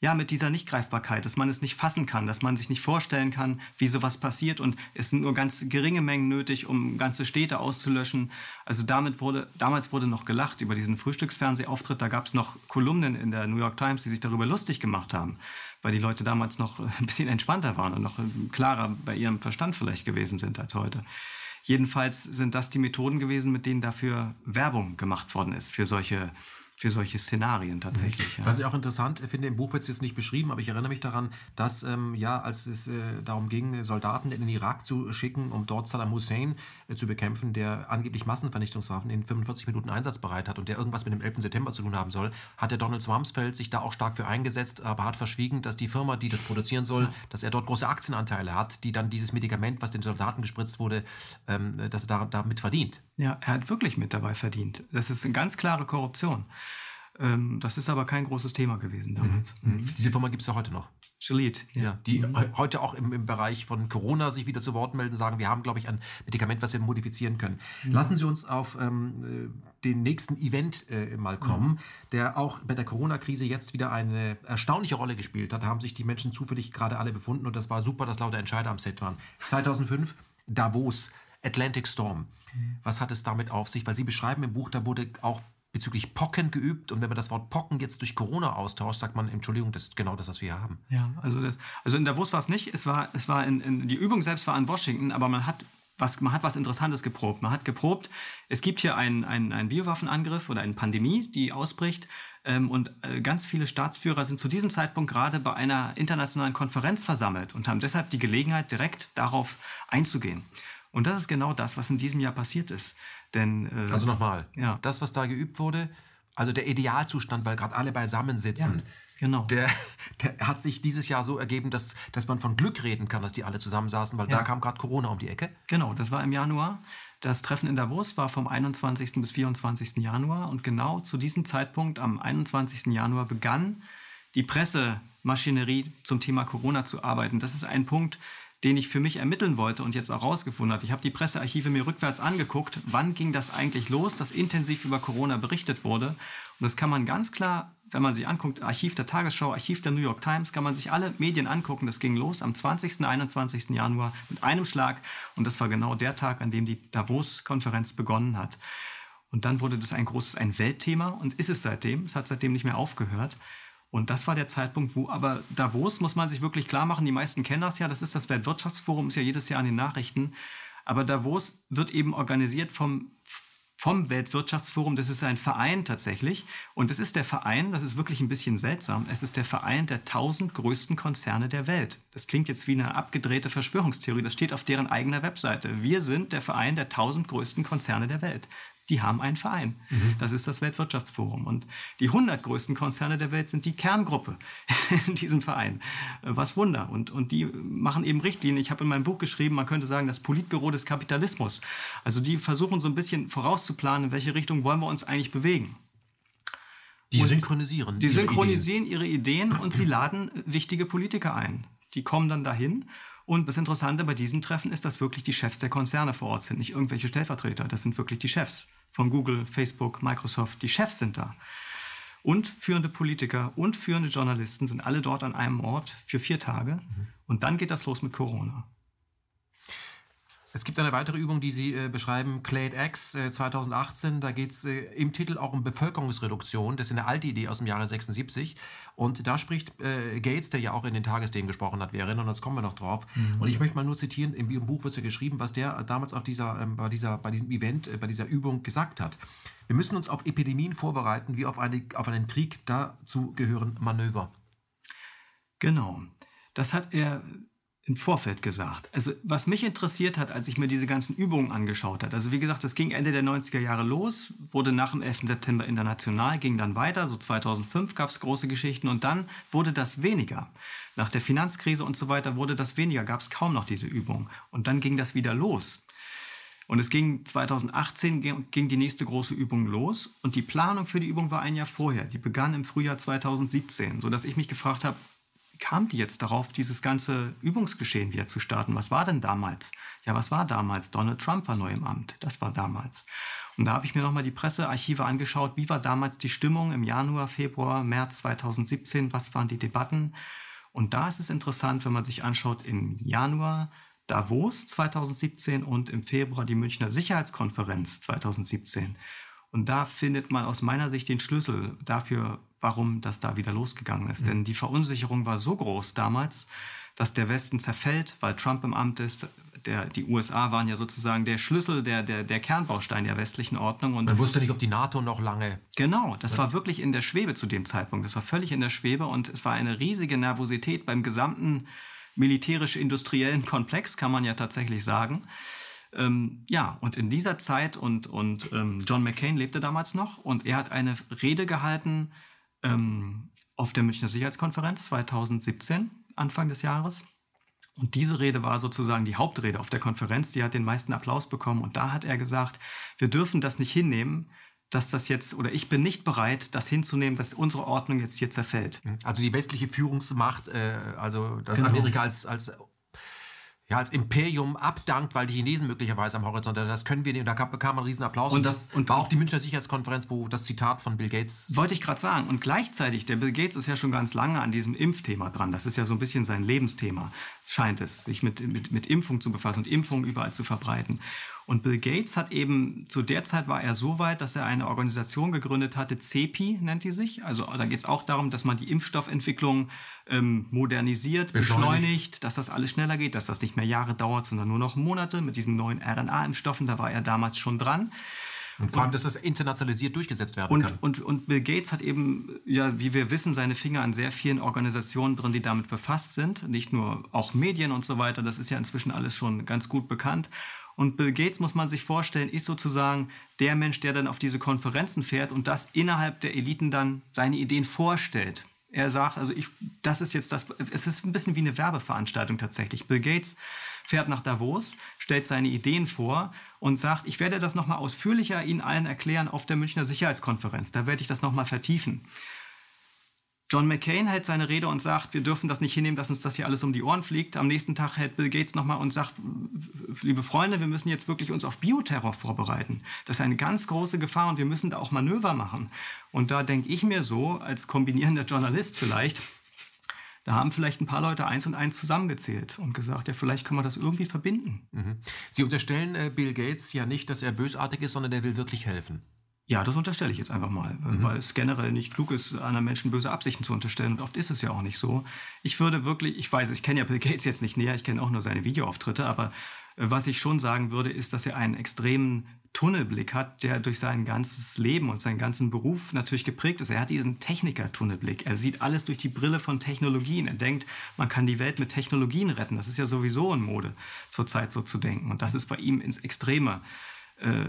Speaker 2: ja, mit dieser Nichtgreifbarkeit, dass man es nicht fassen kann, dass man sich nicht vorstellen kann, wie sowas passiert und es sind nur ganz geringe Mengen nötig, um ganze Städte auszulöschen. Also damit wurde, damals wurde noch gelacht über diesen Frühstücksfernsehauftritt. Da gab es noch Kolumnen in der New York Times, die sich darüber lustig gemacht haben, weil die Leute damals noch <laughs> ein bisschen entspannter waren und noch klarer bei ihrem Verstand vielleicht gewesen sind als heute. Jedenfalls sind das die Methoden gewesen, mit denen dafür Werbung gemacht worden ist, für solche für solche Szenarien tatsächlich.
Speaker 1: Mhm. Ja. Was ich auch interessant finde, im Buch wird es jetzt nicht beschrieben, aber ich erinnere mich daran, dass ähm, ja, als es äh, darum ging, Soldaten in den Irak zu schicken, um dort Saddam Hussein äh, zu bekämpfen, der angeblich Massenvernichtungswaffen in 45 Minuten einsatzbereit hat und der irgendwas mit dem 11. September zu tun haben soll, hat der Donald Rumsfeld sich da auch stark für eingesetzt, aber hat verschwiegen, dass die Firma, die das produzieren soll, ja. dass er dort große Aktienanteile hat, die dann dieses Medikament, was den Soldaten gespritzt wurde, ähm, dass er damit verdient.
Speaker 2: Ja, er hat wirklich mit dabei verdient. Das ist eine ganz klare Korruption. Ähm, das ist aber kein großes Thema gewesen damals.
Speaker 1: Mhm. Mhm. Diese Firma gibt es ja heute noch.
Speaker 2: Gilead,
Speaker 1: ja. ja. die mhm. heute auch im, im, Bereich von Corona sich wieder zu Wort melden, sagen, wir haben, glaube ich, ein Medikament, was wir modifizieren können. Mhm. Lassen Sie uns auf ähm, äh, den nächsten Event äh, mal kommen, mhm. der auch bei der Corona-Krise jetzt wieder eine erstaunliche Rolle gespielt hat. Da haben sich die Menschen zufällig gerade alle befunden und das war super, dass lauter Entscheider am Set waren. 2005, Davos. Atlantic Storm. Was hat es damit auf sich? Weil Sie beschreiben im Buch, da wurde auch bezüglich Pocken geübt. Und wenn man das Wort Pocken jetzt durch Corona austauscht, sagt man, Entschuldigung, das ist genau das, was wir hier haben.
Speaker 2: Ja, also, das, also in Davos war es nicht. Es war, es war in, in, die Übung selbst war in Washington, aber man hat was, man hat was Interessantes geprobt. Man hat geprobt, es gibt hier einen, einen, einen Biowaffenangriff oder eine Pandemie, die ausbricht. Ähm, und äh, ganz viele Staatsführer sind zu diesem Zeitpunkt gerade bei einer internationalen Konferenz versammelt und haben deshalb die Gelegenheit, direkt darauf einzugehen. Und das ist genau das, was in diesem Jahr passiert ist. Denn,
Speaker 1: äh, also nochmal, ja. das, was da geübt wurde, also der Idealzustand, weil gerade alle beisammen sitzen, ja, genau. der, der hat sich dieses Jahr so ergeben, dass, dass man von Glück reden kann, dass die alle zusammensaßen, weil ja. da kam gerade Corona um die Ecke.
Speaker 2: Genau, das war im Januar. Das Treffen in Davos war vom 21. bis 24. Januar und genau zu diesem Zeitpunkt, am 21. Januar, begann die Pressemaschinerie zum Thema Corona zu arbeiten. Das ist ein Punkt, den ich für mich ermitteln wollte und jetzt auch rausgefunden habe. Ich habe die Pressearchive mir rückwärts angeguckt. Wann ging das eigentlich los, dass intensiv über Corona berichtet wurde? Und das kann man ganz klar, wenn man sich anguckt, Archiv der Tagesschau, Archiv der New York Times, kann man sich alle Medien angucken. Das ging los am 20. 21. Januar mit einem Schlag. Und das war genau der Tag, an dem die Davos-Konferenz begonnen hat. Und dann wurde das ein großes, ein Weltthema und ist es seitdem. Es hat seitdem nicht mehr aufgehört. Und das war der Zeitpunkt, wo aber Davos, muss man sich wirklich klar machen, die meisten kennen das ja, das ist das Weltwirtschaftsforum, ist ja jedes Jahr an den Nachrichten. Aber Davos wird eben organisiert vom, vom Weltwirtschaftsforum. Das ist ein Verein tatsächlich. Und es ist der Verein, das ist wirklich ein bisschen seltsam, es ist der Verein der tausend größten Konzerne der Welt. Das klingt jetzt wie eine abgedrehte Verschwörungstheorie. Das steht auf deren eigener Webseite. Wir sind der Verein der tausend größten Konzerne der Welt die haben einen Verein. Mhm. Das ist das Weltwirtschaftsforum. Und die 100 größten Konzerne der Welt sind die Kerngruppe <laughs> in diesem Verein. Äh, was Wunder. Und, und die machen eben Richtlinien. Ich habe in meinem Buch geschrieben, man könnte sagen, das Politbüro des Kapitalismus. Also die versuchen so ein bisschen vorauszuplanen, in welche Richtung wollen wir uns eigentlich bewegen.
Speaker 1: Die und synchronisieren.
Speaker 2: Die ihre synchronisieren Ideen. ihre Ideen und sie laden wichtige Politiker ein. Die kommen dann dahin und das Interessante bei diesem Treffen ist, dass wirklich die Chefs der Konzerne vor Ort sind, nicht irgendwelche Stellvertreter, das sind wirklich die Chefs von Google, Facebook, Microsoft, die Chefs sind da. Und führende Politiker und führende Journalisten sind alle dort an einem Ort für vier Tage. Mhm. Und dann geht das los mit Corona.
Speaker 1: Es gibt eine weitere Übung, die Sie äh, beschreiben, Clade X äh, 2018. Da geht es äh, im Titel auch um Bevölkerungsreduktion. Das ist eine alte Idee aus dem Jahre 76. Und da spricht äh, Gates, der ja auch in den Tagesthemen gesprochen hat, wir erinnern uns, kommen wir noch drauf. Mhm. Und ich möchte mal nur zitieren, im, im Buch wird es ja geschrieben, was der damals auf dieser, ähm, bei, dieser, bei diesem Event, äh, bei dieser Übung gesagt hat. Wir müssen uns auf Epidemien vorbereiten, wie auf, eine, auf einen Krieg. Dazu gehören Manöver.
Speaker 2: Genau. Das hat er im Vorfeld gesagt. Also was mich interessiert hat, als ich mir diese ganzen Übungen angeschaut habe, also wie gesagt, das ging Ende der 90er Jahre los, wurde nach dem 11. September international, ging dann weiter, so 2005 gab es große Geschichten und dann wurde das weniger. Nach der Finanzkrise und so weiter wurde das weniger, gab es kaum noch diese Übungen. Und dann ging das wieder los. Und es ging 2018 ging die nächste große Übung los und die Planung für die Übung war ein Jahr vorher. Die begann im Frühjahr 2017, sodass ich mich gefragt habe, kam die jetzt darauf, dieses ganze Übungsgeschehen wieder zu starten? Was war denn damals? Ja, was war damals? Donald Trump war neu im Amt. Das war damals. Und da habe ich mir nochmal die Pressearchive angeschaut. Wie war damals die Stimmung im Januar, Februar, März 2017? Was waren die Debatten? Und da ist es interessant, wenn man sich anschaut, im Januar Davos 2017 und im Februar die Münchner Sicherheitskonferenz 2017. Und da findet man aus meiner Sicht den Schlüssel dafür, warum das da wieder losgegangen ist. Mhm. Denn die Verunsicherung war so groß damals, dass der Westen zerfällt, weil Trump im Amt ist. Der, die USA waren ja sozusagen der Schlüssel, der, der, der Kernbaustein der westlichen Ordnung.
Speaker 1: Und Man wusste nicht, ob die NATO noch lange.
Speaker 2: Genau, das ja. war wirklich in der Schwebe zu dem Zeitpunkt. Das war völlig in der Schwebe und es war eine riesige Nervosität beim gesamten militärisch-industriellen Komplex, kann man ja tatsächlich sagen. Ähm, ja, und in dieser Zeit, und, und ähm, John McCain lebte damals noch, und er hat eine Rede gehalten ähm, auf der Münchner Sicherheitskonferenz 2017, Anfang des Jahres. Und diese Rede war sozusagen die Hauptrede auf der Konferenz, die hat den meisten Applaus bekommen. Und da hat er gesagt, wir dürfen das nicht hinnehmen, dass das jetzt, oder ich bin nicht bereit, das hinzunehmen, dass unsere Ordnung jetzt hier zerfällt.
Speaker 1: Also die westliche Führungsmacht, äh, also das genau. Amerika als, als ja, als Imperium abdankt, weil die Chinesen möglicherweise am Horizont, das können wir nicht. Und da kam, bekam man einen riesen Applaus. Und, das und war auch die Münchner Sicherheitskonferenz, wo das Zitat von Bill Gates...
Speaker 2: Wollte ich gerade sagen. Und gleichzeitig, der Bill Gates ist ja schon ganz lange an diesem Impfthema dran. Das ist ja so ein bisschen sein Lebensthema, scheint es, sich mit, mit, mit Impfung zu befassen und Impfung überall zu verbreiten. Und Bill Gates hat eben, zu der Zeit war er so weit, dass er eine Organisation gegründet hatte, CEPI nennt die sich. Also da geht es auch darum, dass man die Impfstoffentwicklung ähm, modernisiert, beschleunigt. beschleunigt, dass das alles schneller geht, dass das nicht mehr Jahre dauert, sondern nur noch Monate mit diesen neuen RNA-Impfstoffen. Da war er damals schon dran.
Speaker 1: Und vor allem, dass das internationalisiert durchgesetzt werden
Speaker 2: und,
Speaker 1: kann.
Speaker 2: Und, und Bill Gates hat eben, ja, wie wir wissen, seine Finger an sehr vielen Organisationen drin, die damit befasst sind. Nicht nur auch Medien und so weiter. Das ist ja inzwischen alles schon ganz gut bekannt. Und Bill Gates, muss man sich vorstellen, ist sozusagen der Mensch, der dann auf diese Konferenzen fährt und das innerhalb der Eliten dann seine Ideen vorstellt. Er sagt, also ich, das ist jetzt das, es ist ein bisschen wie eine Werbeveranstaltung tatsächlich. Bill Gates fährt nach Davos, stellt seine Ideen vor und sagt, ich werde das nochmal ausführlicher Ihnen allen erklären auf der Münchner Sicherheitskonferenz. Da werde ich das nochmal vertiefen. John McCain hält seine Rede und sagt, wir dürfen das nicht hinnehmen, dass uns das hier alles um die Ohren fliegt. Am nächsten Tag hält Bill Gates nochmal und sagt, liebe Freunde, wir müssen jetzt wirklich uns auf Bioterror vorbereiten. Das ist eine ganz große Gefahr und wir müssen da auch Manöver machen. Und da denke ich mir so, als kombinierender Journalist vielleicht, da haben vielleicht ein paar Leute eins und eins zusammengezählt und gesagt, ja, vielleicht können wir das irgendwie verbinden. Mhm.
Speaker 1: Sie unterstellen äh, Bill Gates ja nicht, dass er bösartig ist, sondern der will wirklich helfen.
Speaker 2: Ja, das unterstelle ich jetzt einfach mal, mhm. weil es generell nicht klug ist, anderen Menschen böse Absichten zu unterstellen. Und oft ist es ja auch nicht so. Ich würde wirklich, ich weiß, ich kenne ja Bill Gates jetzt nicht näher, ich kenne auch nur seine Videoauftritte, aber äh, was ich schon sagen würde, ist, dass er einen extremen Tunnelblick hat, der durch sein ganzes Leben und seinen ganzen Beruf natürlich geprägt ist. Er hat diesen Techniker-Tunnelblick. Er sieht alles durch die Brille von Technologien. Er denkt, man kann die Welt mit Technologien retten. Das ist ja sowieso in Mode, zurzeit so zu denken. Und das ist bei ihm ins Extreme äh,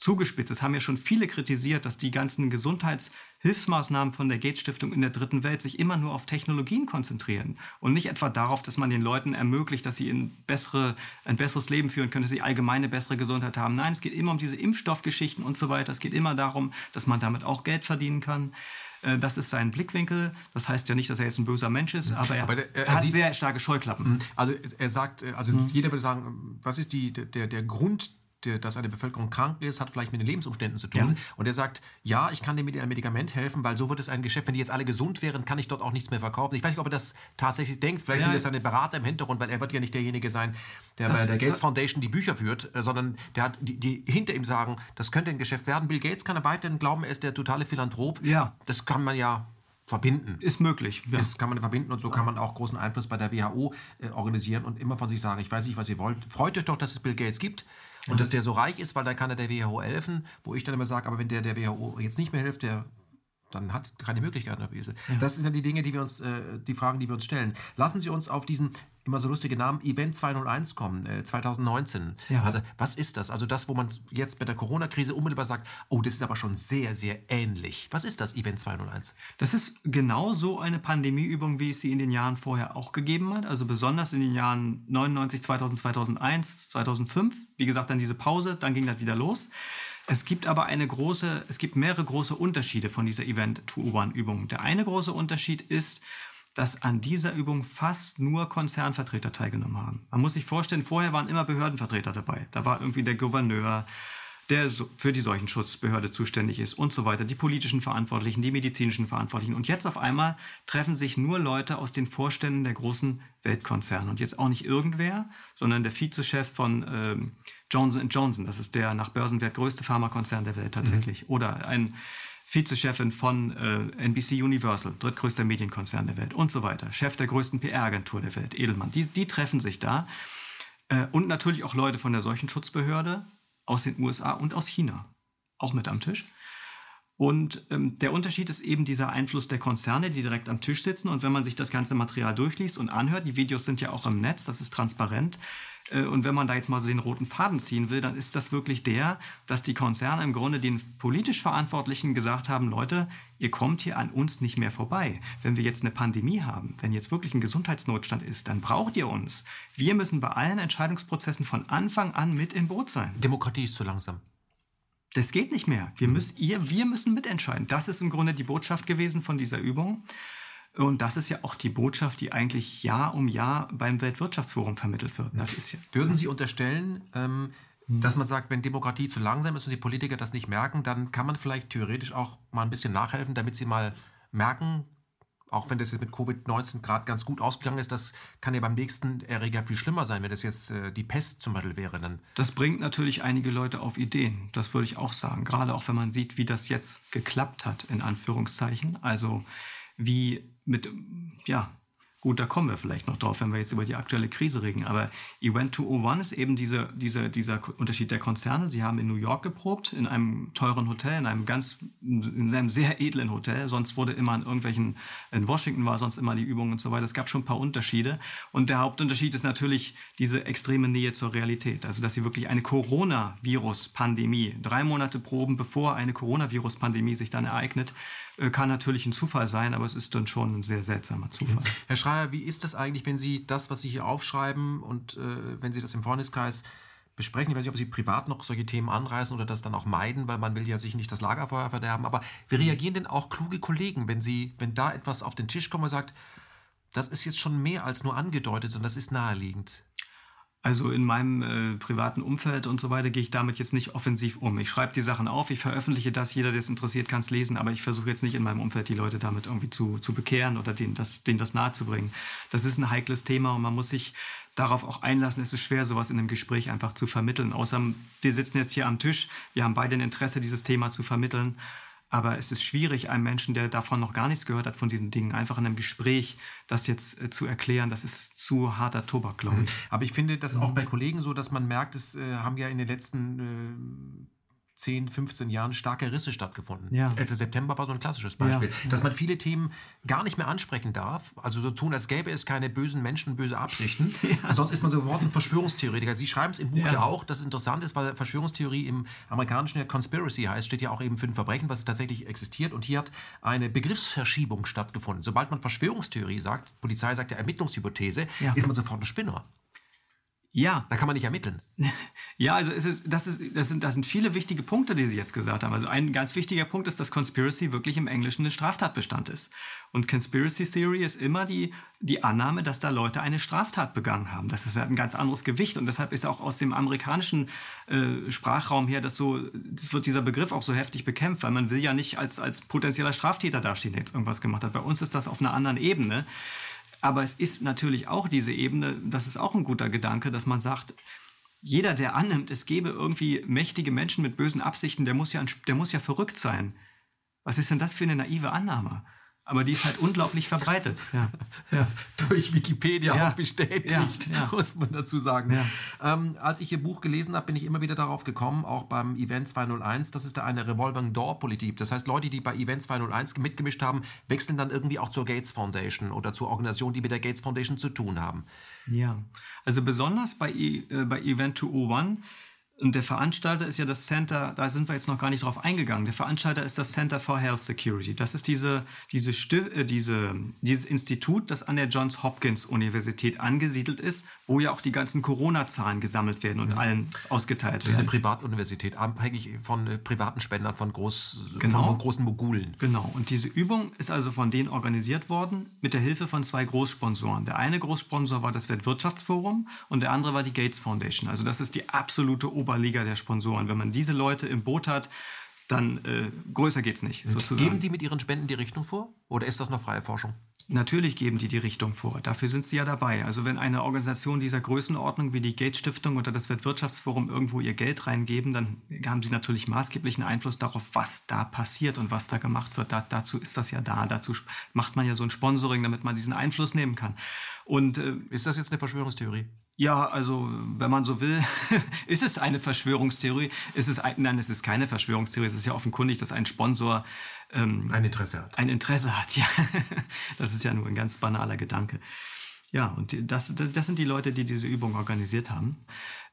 Speaker 2: zugespitzt. Es haben ja schon viele kritisiert, dass die ganzen Gesundheitshilfsmaßnahmen von der Gates Stiftung in der dritten Welt sich immer nur auf Technologien konzentrieren und nicht etwa darauf, dass man den Leuten ermöglicht, dass sie in bessere, ein besseres Leben führen können, dass sie allgemeine bessere Gesundheit haben. Nein, es geht immer um diese Impfstoffgeschichten und so weiter. Es geht immer darum, dass man damit auch Geld verdienen kann. Äh, das ist sein Blickwinkel. Das heißt ja nicht, dass er jetzt ein böser Mensch ist, aber er, aber der, er, er hat sehr starke Scheuklappen.
Speaker 1: Also er sagt, äh, also mhm. jeder würde sagen, was ist die, der, der Grund dass eine Bevölkerung krank ist, hat vielleicht mit den Lebensumständen zu tun. Ja. Und er sagt, ja, ich kann dir mit einem Medikament helfen, weil so wird es ein Geschäft. Wenn die jetzt alle gesund wären, kann ich dort auch nichts mehr verkaufen. Ich weiß nicht, ob er das tatsächlich denkt. Vielleicht ja. sind das seine Berater im Hintergrund, weil er wird ja nicht derjenige sein, der das, bei der Gates Foundation die Bücher führt, äh, sondern der hat die, die hinter ihm sagen, das könnte ein Geschäft werden. Bill Gates kann er weiterhin glauben, er ist der totale Philanthrop. Ja. Das kann man ja verbinden.
Speaker 2: Ist möglich.
Speaker 1: Ja. Das kann man verbinden und so kann man auch großen Einfluss bei der WHO äh, organisieren und immer von sich sagen, ich weiß nicht, was ihr wollt. Freut euch doch, dass es Bill Gates gibt. Und dass der so reich ist, weil dann kann er der WHO helfen, wo ich dann immer sage, aber wenn der der WHO jetzt nicht mehr hilft, der dann hat keine Möglichkeiten auf Ja. Das sind ja die Dinge, die wir uns, äh, die Fragen, die wir uns stellen. Lassen Sie uns auf diesen immer so lustige Namen Event 201 kommen, äh, 2019. Ja. Was ist das? Also das, wo man jetzt bei der Corona-Krise unmittelbar sagt, oh, das ist aber schon sehr, sehr ähnlich. Was ist das Event 201?
Speaker 2: Das ist genau so eine Pandemieübung, wie es sie in den Jahren vorher auch gegeben hat. Also besonders in den Jahren 99, 2000, 2001, 2005. Wie gesagt, dann diese Pause, dann ging das wieder los. Es gibt aber eine große, es gibt mehrere große Unterschiede von dieser Event 201 Übung. Der eine große Unterschied ist, dass an dieser Übung fast nur Konzernvertreter teilgenommen haben. Man muss sich vorstellen, vorher waren immer Behördenvertreter dabei. Da war irgendwie der Gouverneur, der für die Seuchenschutzbehörde zuständig ist und so weiter, die politischen Verantwortlichen, die medizinischen Verantwortlichen. Und jetzt auf einmal treffen sich nur Leute aus den Vorständen der großen Weltkonzerne. Und jetzt auch nicht irgendwer, sondern der Vizechef von ähm, Johnson Johnson. Das ist der nach Börsenwert größte Pharmakonzern der Welt tatsächlich. Mhm. Oder ein Vizechefin von äh, NBC Universal, drittgrößter Medienkonzern der Welt und so weiter. Chef der größten PR-Agentur der Welt, Edelmann. Die, die treffen sich da. Äh, und natürlich auch Leute von der Seuchenschutzbehörde aus den USA und aus China. Auch mit am Tisch. Und ähm, der Unterschied ist eben dieser Einfluss der Konzerne, die direkt am Tisch sitzen. Und wenn man sich das ganze Material durchliest und anhört, die Videos sind ja auch im Netz, das ist transparent, und wenn man da jetzt mal so den roten Faden ziehen will, dann ist das wirklich der, dass die Konzerne im Grunde den politisch Verantwortlichen gesagt haben, Leute, ihr kommt hier an uns nicht mehr vorbei. Wenn wir jetzt eine Pandemie haben, wenn jetzt wirklich ein Gesundheitsnotstand ist, dann braucht ihr uns. Wir müssen bei allen Entscheidungsprozessen von Anfang an mit im Boot sein.
Speaker 1: Demokratie ist zu langsam.
Speaker 2: Das geht nicht mehr. Wir, müssen, ihr, wir müssen mitentscheiden. Das ist im Grunde die Botschaft gewesen von dieser Übung. Und das ist ja auch die Botschaft, die eigentlich Jahr um Jahr beim Weltwirtschaftsforum vermittelt wird. Das ist
Speaker 1: ja, <laughs> Würden Sie unterstellen, ähm, dass man sagt, wenn Demokratie zu langsam ist und die Politiker das nicht merken, dann kann man vielleicht theoretisch auch mal ein bisschen nachhelfen, damit sie mal merken, auch wenn das jetzt mit Covid-19 gerade ganz gut ausgegangen ist, das kann ja beim nächsten Erreger viel schlimmer sein, wenn das jetzt äh, die Pest zum Beispiel wäre. Dann.
Speaker 2: Das bringt natürlich einige Leute auf Ideen, das würde ich auch sagen. Gerade auch wenn man sieht, wie das jetzt geklappt hat, in Anführungszeichen. Also wie mit, ja, Gut, da kommen wir vielleicht noch drauf, wenn wir jetzt über die aktuelle Krise reden. Aber Event 201 ist eben diese, diese, dieser Unterschied der Konzerne. Sie haben in New York geprobt, in einem teuren Hotel, in einem ganz, in einem sehr edlen Hotel. Sonst wurde immer in irgendwelchen, in Washington war sonst immer die Übung und so weiter. Es gab schon ein paar Unterschiede. Und der Hauptunterschied ist natürlich diese extreme Nähe zur Realität. Also, dass sie wirklich eine Coronavirus-Pandemie, drei Monate proben, bevor eine Coronavirus-Pandemie sich dann ereignet, kann natürlich ein Zufall sein, aber es ist dann schon ein sehr seltsamer Zufall. <laughs>
Speaker 1: Herr Schreier, wie ist das eigentlich, wenn Sie das, was Sie hier aufschreiben und äh, wenn Sie das im Freundeskreis besprechen. Ich weiß nicht, ob Sie privat noch solche Themen anreißen oder das dann auch meiden, weil man will ja sich nicht das Lagerfeuer verderben. Aber wie reagieren denn auch kluge Kollegen, wenn sie, wenn da etwas auf den Tisch kommt und sagt, das ist jetzt schon mehr als nur angedeutet, sondern das ist naheliegend?
Speaker 2: Also in meinem äh, privaten Umfeld und so weiter gehe ich damit jetzt nicht offensiv um. Ich schreibe die Sachen auf, ich veröffentliche das, jeder, der es interessiert, kann es lesen, aber ich versuche jetzt nicht in meinem Umfeld die Leute damit irgendwie zu, zu bekehren oder denen das, denen das nahezubringen. Das ist ein heikles Thema und man muss sich darauf auch einlassen. Es ist schwer, sowas in einem Gespräch einfach zu vermitteln. Außer wir sitzen jetzt hier am Tisch, wir haben beide ein Interesse, dieses Thema zu vermitteln. Aber es ist schwierig, einem Menschen, der davon noch gar nichts gehört hat, von diesen Dingen, einfach in einem Gespräch das jetzt äh, zu erklären. Das ist zu harter Tobak, glaube ich.
Speaker 1: Aber ich finde das auch bei Kollegen so, dass man merkt, es äh, haben ja in den letzten äh, 10, 15 Jahren starke Risse stattgefunden. Ja. 11. September war so ein klassisches Beispiel. Ja. Dass man viele Themen gar nicht mehr ansprechen darf. Also so tun, als gäbe es keine bösen Menschen, böse Absichten. <laughs> Ja. Sonst ist man sofort ein Verschwörungstheoretiker. Sie schreiben es im Buch ja. ja auch, dass es interessant ist, weil Verschwörungstheorie im amerikanischen ja Conspiracy heißt, steht ja auch eben für ein Verbrechen, was tatsächlich existiert. Und hier hat eine Begriffsverschiebung stattgefunden. Sobald man Verschwörungstheorie sagt, Polizei sagt ja Ermittlungshypothese, ist man sofort ein Spinner.
Speaker 2: Ja.
Speaker 1: Da kann man nicht ermitteln. <laughs>
Speaker 2: Ja, also es ist, das, ist, das, sind, das sind viele wichtige Punkte, die Sie jetzt gesagt haben. Also ein ganz wichtiger Punkt ist, dass Conspiracy wirklich im Englischen ein Straftatbestand ist. Und Conspiracy Theory ist immer die, die Annahme, dass da Leute eine Straftat begangen haben. Das ist ein ganz anderes Gewicht. Und deshalb ist auch aus dem amerikanischen äh, Sprachraum her, dass so, das wird dieser Begriff auch so heftig bekämpft, weil man will ja nicht als, als potenzieller Straftäter dastehen, der jetzt irgendwas gemacht hat. Bei uns ist das auf einer anderen Ebene. Aber es ist natürlich auch diese Ebene, das ist auch ein guter Gedanke, dass man sagt, jeder, der annimmt, es gäbe irgendwie mächtige Menschen mit bösen Absichten, der muss ja, der muss ja verrückt sein. Was ist denn das für eine naive Annahme? Aber die ist halt unglaublich verbreitet. <laughs> Ja.
Speaker 1: Ja. Durch Wikipedia ja. auch bestätigt, muss man dazu sagen. Ähm, als ich Ihr Buch gelesen habe, bin ich immer wieder darauf gekommen, auch beim Event 201, dass es da eine Revolving Door Politik. Das heißt, Leute, die bei Event 201 mitgemischt haben, wechseln dann irgendwie auch zur Gates Foundation oder zur Organisation, die mit der Gates Foundation zu tun haben.
Speaker 2: Ja, also besonders bei, äh, bei Event 201 und der Veranstalter ist ja das Center, da sind wir jetzt noch gar nicht drauf eingegangen. Der Veranstalter ist das Center for Health Security. Das ist diese, diese, äh, diese, dieses Institut, das an der Johns Hopkins Universität angesiedelt ist, wo ja auch die ganzen Corona-Zahlen gesammelt werden und ja. allen ausgeteilt werden. Das ist
Speaker 1: eine Privatuniversität, abhängig von äh, privaten Spendern, von, groß, genau. von großen Mogulen.
Speaker 2: Genau. Und diese Übung ist also von denen organisiert worden mit der Hilfe von zwei Großsponsoren. Der eine Großsponsor war das Weltwirtschaftsforum und der andere war die Gates Foundation. Also das ist die absolute Ober Oberliga der Sponsoren. Wenn man diese Leute im Boot hat, dann äh, größer es nicht. Sozusagen.
Speaker 1: Geben die mit ihren Spenden die Richtung vor? Oder ist das noch freie Forschung?
Speaker 2: Natürlich geben die die Richtung vor. Dafür sind sie ja dabei. Also wenn eine Organisation dieser Größenordnung wie die Gates Stiftung oder das Weltwirtschaftsforum irgendwo ihr Geld reingeben, dann haben sie natürlich maßgeblichen Einfluss darauf, was da passiert und was da gemacht wird. Da, dazu ist das ja da. Dazu macht man ja so ein Sponsoring, damit man diesen Einfluss nehmen kann. Und
Speaker 1: äh, ist das jetzt eine Verschwörungstheorie?
Speaker 2: Ja, also wenn man so will, <laughs> ist es eine Verschwörungstheorie. Ist es ein, nein, es ist keine Verschwörungstheorie. Es ist ja offenkundig, dass ein Sponsor
Speaker 1: ähm, ein Interesse hat.
Speaker 2: Ein Interesse hat, <laughs> ja. Das ist ja nur ein ganz banaler Gedanke. Ja, und das, das, das sind die Leute, die diese Übung organisiert haben.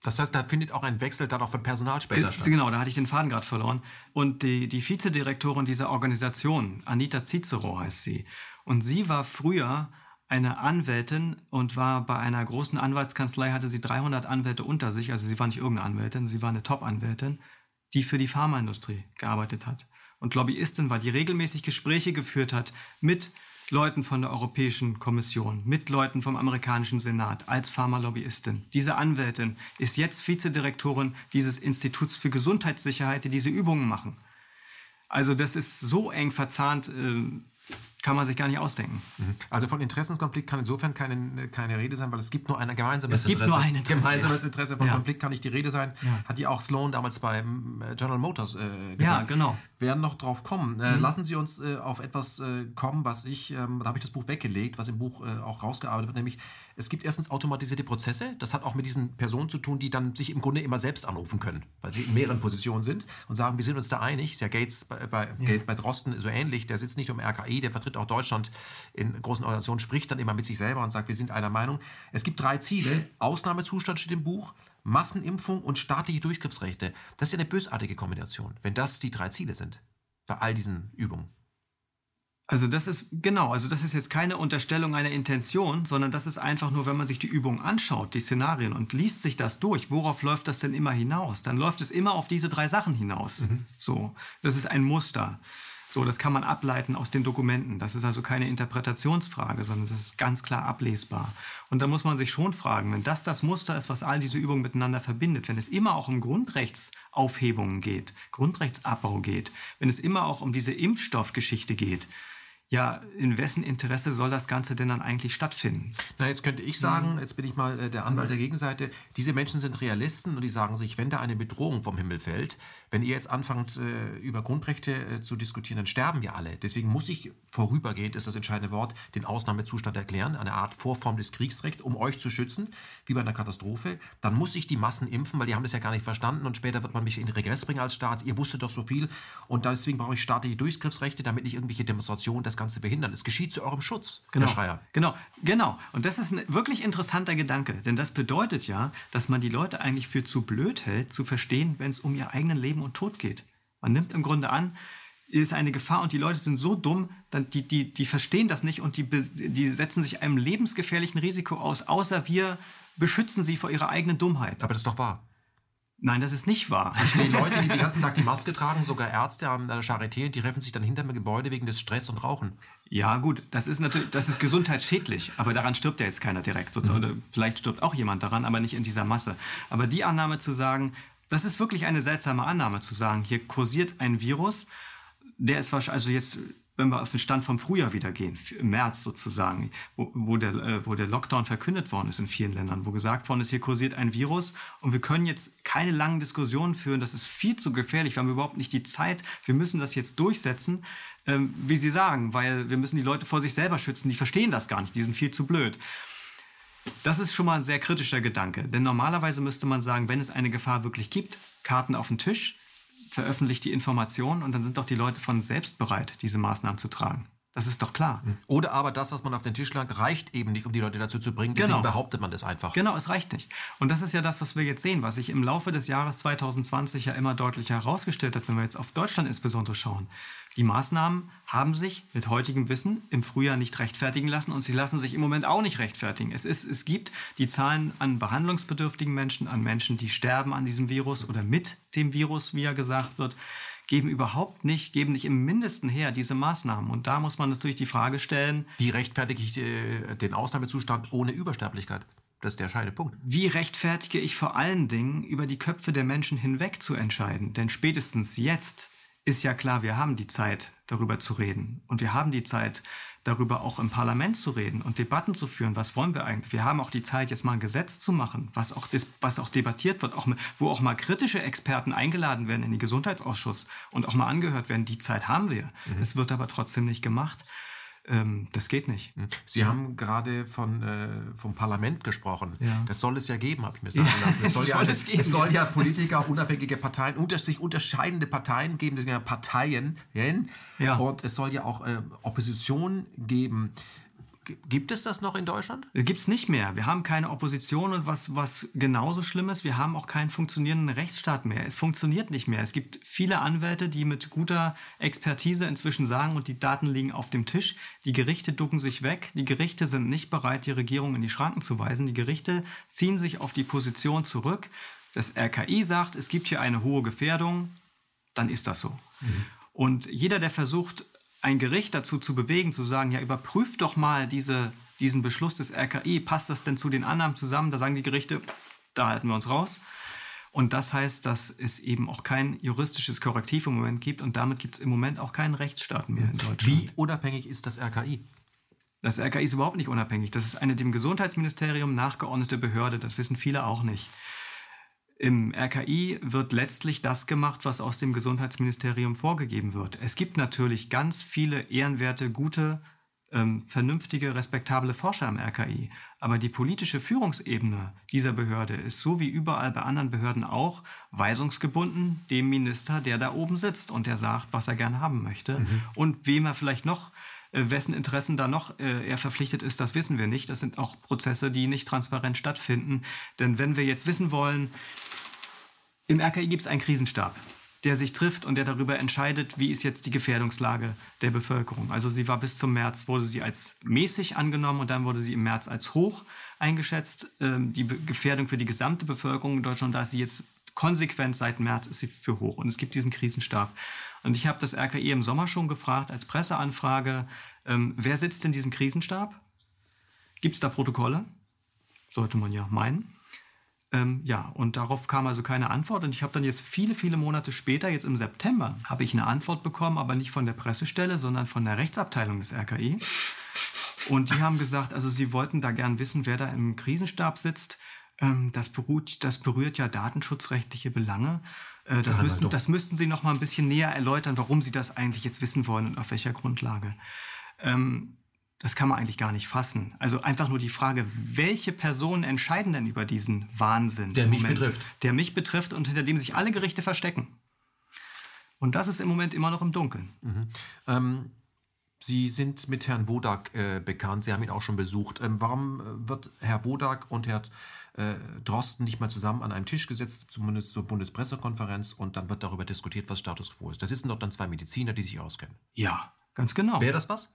Speaker 1: Das heißt, da findet auch ein Wechsel dann auch von Personal später
Speaker 2: statt. Genau, da hatte ich den Faden gerade verloren. Und die, die Vizedirektorin dieser Organisation, Anita Cicero heißt sie. Und sie war früher eine Anwältin und war bei einer großen Anwaltskanzlei, hatte sie 300 Anwälte unter sich, also sie war nicht irgendeine Anwältin, sie war eine Top-Anwältin, die für die Pharmaindustrie gearbeitet hat und Lobbyistin war, die regelmäßig Gespräche geführt hat mit Leuten von der Europäischen Kommission, mit Leuten vom amerikanischen Senat als Pharmalobbyistin. Diese Anwältin ist jetzt Vizedirektorin dieses Instituts für Gesundheitssicherheit, die diese Übungen machen. Also das ist so eng verzahnt. Äh, kann man sich gar nicht ausdenken.
Speaker 1: Mhm. Also von Interessenskonflikt kann insofern keine, keine Rede sein, weil es gibt nur ein gemeinsames
Speaker 2: es gibt
Speaker 1: Interesse.
Speaker 2: Nur ein
Speaker 1: Interesse. Gemeinsames Interesse von ja. Konflikt kann nicht die Rede sein. Ja. Hat die auch Sloan damals bei äh, General Motors äh, gesagt.
Speaker 2: Ja, genau.
Speaker 1: Werden noch drauf kommen. Äh, mhm. Lassen Sie uns äh, auf etwas äh, kommen, was ich, ähm, da habe ich das Buch weggelegt, was im Buch äh, auch rausgearbeitet wird, nämlich es gibt erstens automatisierte Prozesse. Das hat auch mit diesen Personen zu tun, die dann sich im Grunde immer selbst anrufen können, weil sie in mehreren Positionen sind und sagen, wir sind uns da einig. Ist ja Gates bei, bei, ja. Gates bei Drosten so ähnlich. Der sitzt nicht um RKI, der vertritt auch Deutschland in großen Organisationen, spricht dann immer mit sich selber und sagt, wir sind einer Meinung. Es gibt drei Ziele. Ausnahmezustand steht im Buch. Massenimpfung und staatliche Durchgriffsrechte. Das ist ja eine bösartige Kombination, wenn das die drei Ziele sind bei all diesen Übungen.
Speaker 2: Also das ist genau, also das ist jetzt keine Unterstellung einer Intention, sondern das ist einfach nur, wenn man sich die Übung anschaut, die Szenarien und liest sich das durch, worauf läuft das denn immer hinaus? Dann läuft es immer auf diese drei Sachen hinaus. Mhm. So, das ist ein Muster. So, das kann man ableiten aus den Dokumenten. Das ist also keine Interpretationsfrage, sondern das ist ganz klar ablesbar. Und da muss man sich schon fragen, wenn das das Muster ist, was all diese Übungen miteinander verbindet, wenn es immer auch um Grundrechtsaufhebungen geht, Grundrechtsabbau geht, wenn es immer auch um diese Impfstoffgeschichte geht, ja, in wessen Interesse soll das Ganze denn dann eigentlich stattfinden?
Speaker 1: Na, jetzt könnte ich sagen, jetzt bin ich mal äh, der Anwalt der Gegenseite, diese Menschen sind Realisten und die sagen sich, wenn da eine Bedrohung vom Himmel fällt, wenn ihr jetzt anfangt, äh, über Grundrechte äh, zu diskutieren, dann sterben wir alle. Deswegen muss ich vorübergehend, ist das entscheidende Wort, den Ausnahmezustand erklären, eine Art Vorform des Kriegsrechts, um euch zu schützen, wie bei einer Katastrophe. Dann muss ich die Massen impfen, weil die haben das ja gar nicht verstanden und später wird man mich in Regress bringen als Staat. Ihr wusstet doch so viel und deswegen brauche ich staatliche Durchgriffsrechte, damit nicht irgendwelche Demonstrationen das Ganze behindern. Es geschieht zu eurem Schutz,
Speaker 2: genau, Herr Schreier. Genau, genau. Und das ist ein wirklich interessanter Gedanke, denn das bedeutet ja, dass man die Leute eigentlich für zu blöd hält, zu verstehen, wenn es um ihr eigenen Leben und Tod geht. Man nimmt im Grunde an, ist eine Gefahr und die Leute sind so dumm, dann die, die, die verstehen das nicht und die, die setzen sich einem lebensgefährlichen Risiko aus, außer wir beschützen sie vor ihrer eigenen Dummheit.
Speaker 1: Aber das ist doch wahr.
Speaker 2: Nein, das ist nicht wahr.
Speaker 1: Die Leute, die den ganzen Tag die Maske tragen, sogar Ärzte an der Charité, die treffen sich dann hinter dem Gebäude wegen des Stress und Rauchen.
Speaker 2: Ja, gut, das ist natürlich, das ist gesundheitsschädlich, aber daran stirbt ja jetzt keiner direkt. Sozusagen. Mhm. Vielleicht stirbt auch jemand daran, aber nicht in dieser Masse. Aber die Annahme zu sagen, das ist wirklich eine seltsame Annahme zu sagen, hier kursiert ein Virus, der ist wahrscheinlich, also jetzt wenn wir auf den Stand vom Frühjahr wieder gehen, im März sozusagen, wo, wo, der, äh, wo der Lockdown verkündet worden ist in vielen Ländern, wo gesagt worden ist, hier kursiert ein Virus und wir können jetzt keine langen Diskussionen führen, das ist viel zu gefährlich, wir haben überhaupt nicht die Zeit, wir müssen das jetzt durchsetzen, ähm, wie Sie sagen, weil wir müssen die Leute vor sich selber schützen, die verstehen das gar nicht, die sind viel zu blöd. Das ist schon mal ein sehr kritischer Gedanke, denn normalerweise müsste man sagen, wenn es eine Gefahr wirklich gibt, Karten auf den Tisch, veröffentlicht die Informationen und dann sind doch die Leute von selbst bereit, diese Maßnahmen zu tragen. Das ist doch klar. Hm.
Speaker 1: Oder aber das, was man auf den Tisch legt, reicht eben nicht, um die Leute dazu zu bringen. Deswegen genau. behauptet man das einfach.
Speaker 2: Genau, es reicht nicht. Und das ist ja das, was wir jetzt sehen, was sich im Laufe des Jahres 2020 ja immer deutlicher herausgestellt hat, wenn wir jetzt auf Deutschland insbesondere schauen. Die Maßnahmen haben sich mit heutigem Wissen im Frühjahr nicht rechtfertigen lassen und sie lassen sich im Moment auch nicht rechtfertigen. Es, ist, es gibt die Zahlen an behandlungsbedürftigen Menschen, an Menschen, die sterben an diesem Virus oder mit dem Virus, wie ja gesagt wird, geben überhaupt nicht, geben nicht im Mindesten her diese Maßnahmen. Und da muss man natürlich die Frage stellen.
Speaker 1: Wie rechtfertige ich äh, den Ausnahmezustand ohne Übersterblichkeit? Das ist der entscheidende Punkt.
Speaker 2: Wie rechtfertige ich vor allen Dingen, über die Köpfe der Menschen hinweg zu entscheiden? Denn spätestens jetzt ist ja klar, wir haben die Zeit, darüber zu reden. Und wir haben die Zeit, darüber auch im Parlament zu reden und Debatten zu führen. Was wollen wir eigentlich? Wir haben auch die Zeit, jetzt mal ein Gesetz zu machen, was auch, was auch debattiert wird, auch, wo auch mal kritische Experten eingeladen werden in den Gesundheitsausschuss und auch mal angehört werden. Die Zeit haben wir. Mhm. Es wird aber trotzdem nicht gemacht. Ähm, das geht nicht. Hm.
Speaker 1: Sie haben gerade von, äh, vom Parlament gesprochen. Ja. Das soll es ja geben, habe ich mir sagen lassen. Es soll, ja, es, es soll ja Politiker, unabhängige Parteien, unter sich unterscheidende Parteien geben, das sind ja Parteien. Ja. Und es soll ja auch äh, Opposition geben. Gibt es das noch in Deutschland?
Speaker 2: Es gibt es nicht mehr. Wir haben keine Opposition und was, was genauso schlimm ist, wir haben auch keinen funktionierenden Rechtsstaat mehr. Es funktioniert nicht mehr. Es gibt viele Anwälte, die mit guter Expertise inzwischen sagen, und die Daten liegen auf dem Tisch, die Gerichte ducken sich weg, die Gerichte sind nicht bereit, die Regierung in die Schranken zu weisen, die Gerichte ziehen sich auf die Position zurück. Das RKI sagt, es gibt hier eine hohe Gefährdung, dann ist das so. Mhm. Und jeder, der versucht, ein Gericht dazu zu bewegen, zu sagen, ja, überprüft doch mal diese, diesen Beschluss des RKI, passt das denn zu den Annahmen zusammen? Da sagen die Gerichte, da halten wir uns raus. Und das heißt, dass es eben auch kein juristisches Korrektiv im Moment gibt und damit gibt es im Moment auch keinen Rechtsstaat mehr in Deutschland.
Speaker 1: Wie unabhängig ist das RKI?
Speaker 2: Das RKI ist überhaupt nicht unabhängig. Das ist eine dem Gesundheitsministerium nachgeordnete Behörde. Das wissen viele auch nicht. Im RKI wird letztlich das gemacht, was aus dem Gesundheitsministerium vorgegeben wird. Es gibt natürlich ganz viele ehrenwerte, gute, ähm, vernünftige, respektable Forscher im RKI. Aber die politische Führungsebene dieser Behörde ist so wie überall bei anderen Behörden auch weisungsgebunden dem Minister, der da oben sitzt und der sagt, was er gerne haben möchte mhm. und wem er vielleicht noch wessen Interessen da noch äh, er verpflichtet ist, das wissen wir nicht. Das sind auch Prozesse, die nicht transparent stattfinden. Denn wenn wir jetzt wissen wollen, im RKI gibt es einen Krisenstab. der sich trifft und der darüber entscheidet, wie ist jetzt die Gefährdungslage der Bevölkerung. Also sie war bis zum März, wurde sie als mäßig angenommen und dann wurde sie im März als hoch eingeschätzt. Ähm, die Gefährdung für die gesamte Bevölkerung in Deutschland, da ist sie jetzt konsequent seit März ist sie für hoch. Und es gibt diesen Krisenstab. Und ich habe das RKI im Sommer schon gefragt als Presseanfrage, ähm, wer sitzt in diesem Krisenstab? Gibt es da Protokolle? Sollte man ja meinen. Ähm, ja, und darauf kam also keine Antwort. Und ich habe dann jetzt viele, viele Monate später, jetzt im September, habe ich eine Antwort bekommen, aber nicht von der Pressestelle, sondern von der Rechtsabteilung des RKI. Und die haben gesagt, also sie wollten da gern wissen, wer da im Krisenstab sitzt. Ähm, das, beruht, das berührt ja datenschutzrechtliche Belange. Äh, das, müssten, das müssten Sie noch mal ein bisschen näher erläutern, warum Sie das eigentlich jetzt wissen wollen und auf welcher Grundlage. Ähm, das kann man eigentlich gar nicht fassen. Also einfach nur die Frage, welche Personen entscheiden denn über diesen Wahnsinn?
Speaker 1: Der mich Moment, betrifft.
Speaker 2: Der mich betrifft und hinter dem sich alle Gerichte verstecken. Und das ist im Moment immer noch im Dunkeln.
Speaker 1: Mhm. Ähm, Sie sind mit Herrn Wodak äh, bekannt, Sie haben ihn auch schon besucht. Ähm, warum äh, wird Herr Wodak und Herr äh, Drosten nicht mal zusammen an einem Tisch gesetzt, zumindest zur Bundespressekonferenz, und dann wird darüber diskutiert, was Status quo ist? Da sitzen doch dann zwei Mediziner, die sich auskennen.
Speaker 2: Ja, ganz genau.
Speaker 1: Wäre das was?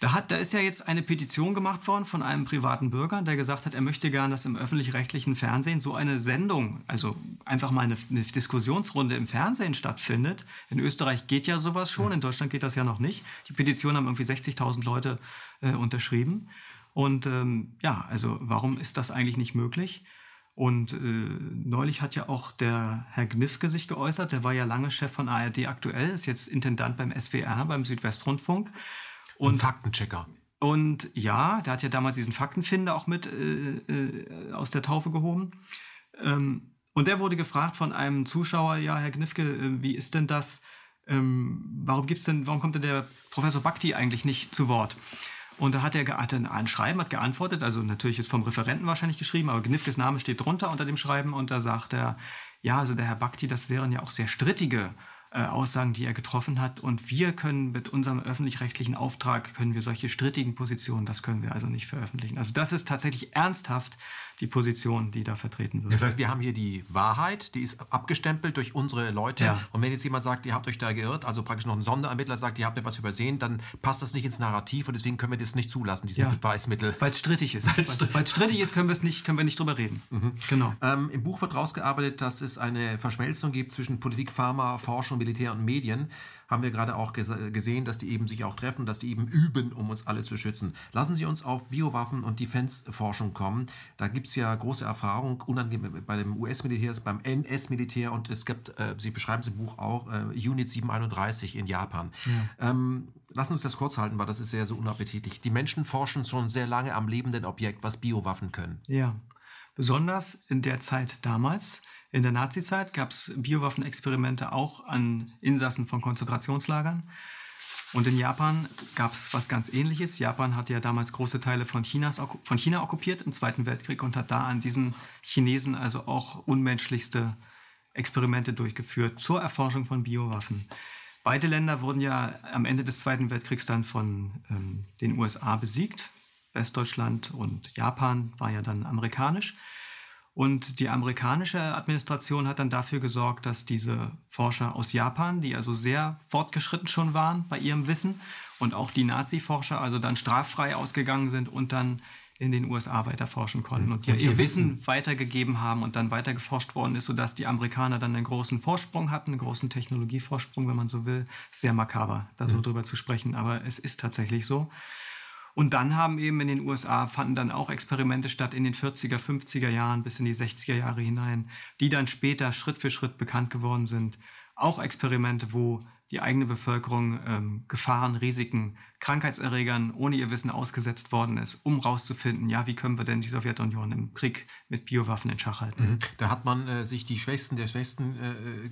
Speaker 2: Da, hat, da ist ja jetzt eine Petition gemacht worden von einem privaten Bürger, der gesagt hat, er möchte gern, dass im öffentlich-rechtlichen Fernsehen so eine Sendung, also einfach mal eine, eine, Diskussionsrunde im Fernsehen stattfindet. In Österreich geht ja sowas schon, in Deutschland geht das ja noch nicht. Die Petition haben irgendwie 60.000 Leute äh, unterschrieben. Und ähm, ja, also warum ist das eigentlich nicht möglich? Und äh, neulich hat ja auch der Herr Gnifke sich geäußert, der war ja lange Chef von ARD aktuell, ist jetzt Intendant beim SWR, beim Südwestrundfunk.
Speaker 1: Und Ein Faktenchecker.
Speaker 2: Und ja, der hat ja damals diesen Faktenfinder auch mit äh, äh, aus der Taufe gehoben. Ähm, und der wurde gefragt von einem Zuschauer, ja, Herr Gnifke, äh, wie ist denn das? Ähm, warum gibt's denn, warum kommt denn der Professor Bakti eigentlich nicht zu Wort? Und da hat er hat ein Schreiben hat geantwortet, also natürlich jetzt vom Referenten wahrscheinlich geschrieben, aber Gnifkes Name steht drunter unter dem Schreiben und da sagt er, ja, also der Herr Bakti, das wären ja auch sehr strittige äh, Aussagen, die er getroffen hat. Und wir können mit unserem öffentlich-rechtlichen Auftrag, können wir solche strittigen Positionen, das können wir also nicht veröffentlichen. Also das ist tatsächlich ernsthaft die Position, die da vertreten wird.
Speaker 1: Das heißt, wir haben hier die Wahrheit, die ist abgestempelt durch unsere Leute. Ja. Und wenn jetzt jemand sagt, ihr habt euch da geirrt, also praktisch noch ein Sonderermittler sagt, ihr habt ja was übersehen, dann passt das nicht ins Narrativ und deswegen können wir das nicht zulassen, dieses ja. Beweismittel.
Speaker 2: Weil es strittig ist. Weil es strittig ist, können nicht, können wir nicht drüber reden.
Speaker 1: Mhm. Genau. Ähm, Im Buch wird rausgearbeitet, dass es eine Verschmelzung gibt zwischen Politik, Pharma, Forschung, Militär und Medien haben wir gerade auch gesehen, dass die eben sich auch treffen, dass die eben üben, um uns alle zu schützen. Lassen Sie uns auf Biowaffen und Defense-Forschung kommen. Da gibt es ja große Erfahrung bei dem US-Militär, beim NS-Militär und es gibt, äh, Sie beschreiben es im Buch auch, äh, Unit 731 in Japan. Ja. Ähm, lassen Sie uns das kurz halten, weil das ist sehr so unappetitlich. Die Menschen forschen schon sehr lange am lebenden Objekt, was Biowaffen können.
Speaker 2: Ja, besonders in der Zeit damals in der Nazizeit gab es Biowaffenexperimente auch an Insassen von Konzentrationslagern. Und in Japan gab es was ganz Ähnliches. Japan hat ja damals große Teile von, Chinas, von China okkupiert im Zweiten Weltkrieg und hat da an diesen Chinesen also auch unmenschlichste Experimente durchgeführt zur Erforschung von Biowaffen. Beide Länder wurden ja am Ende des Zweiten Weltkriegs dann von ähm, den USA besiegt. Westdeutschland und Japan war ja dann amerikanisch. Und die amerikanische Administration hat dann dafür gesorgt, dass diese Forscher aus Japan, die also sehr fortgeschritten schon waren bei ihrem Wissen, und auch die Nazi-Forscher also dann straffrei ausgegangen sind und dann in den USA weiter forschen konnten und ihr, ihr Wissen, Wissen weitergegeben haben und dann weiter geforscht worden ist, sodass die Amerikaner dann einen großen Vorsprung hatten, einen großen Technologievorsprung, wenn man so will. Sehr makaber, da so mhm. drüber zu sprechen, aber es ist tatsächlich so. Und dann haben eben in den USA fanden dann auch Experimente statt in den 40er, 50er Jahren bis in die 60er Jahre hinein, die dann später Schritt für Schritt bekannt geworden sind. Auch Experimente, wo die eigene Bevölkerung ähm, Gefahren, Risiken, Krankheitserregern ohne ihr Wissen ausgesetzt worden ist, um rauszufinden, ja, wie können wir denn die Sowjetunion im Krieg mit Biowaffen in Schach halten. Mhm.
Speaker 1: Da hat man äh, sich die Schwächsten der Schwächsten äh, äh,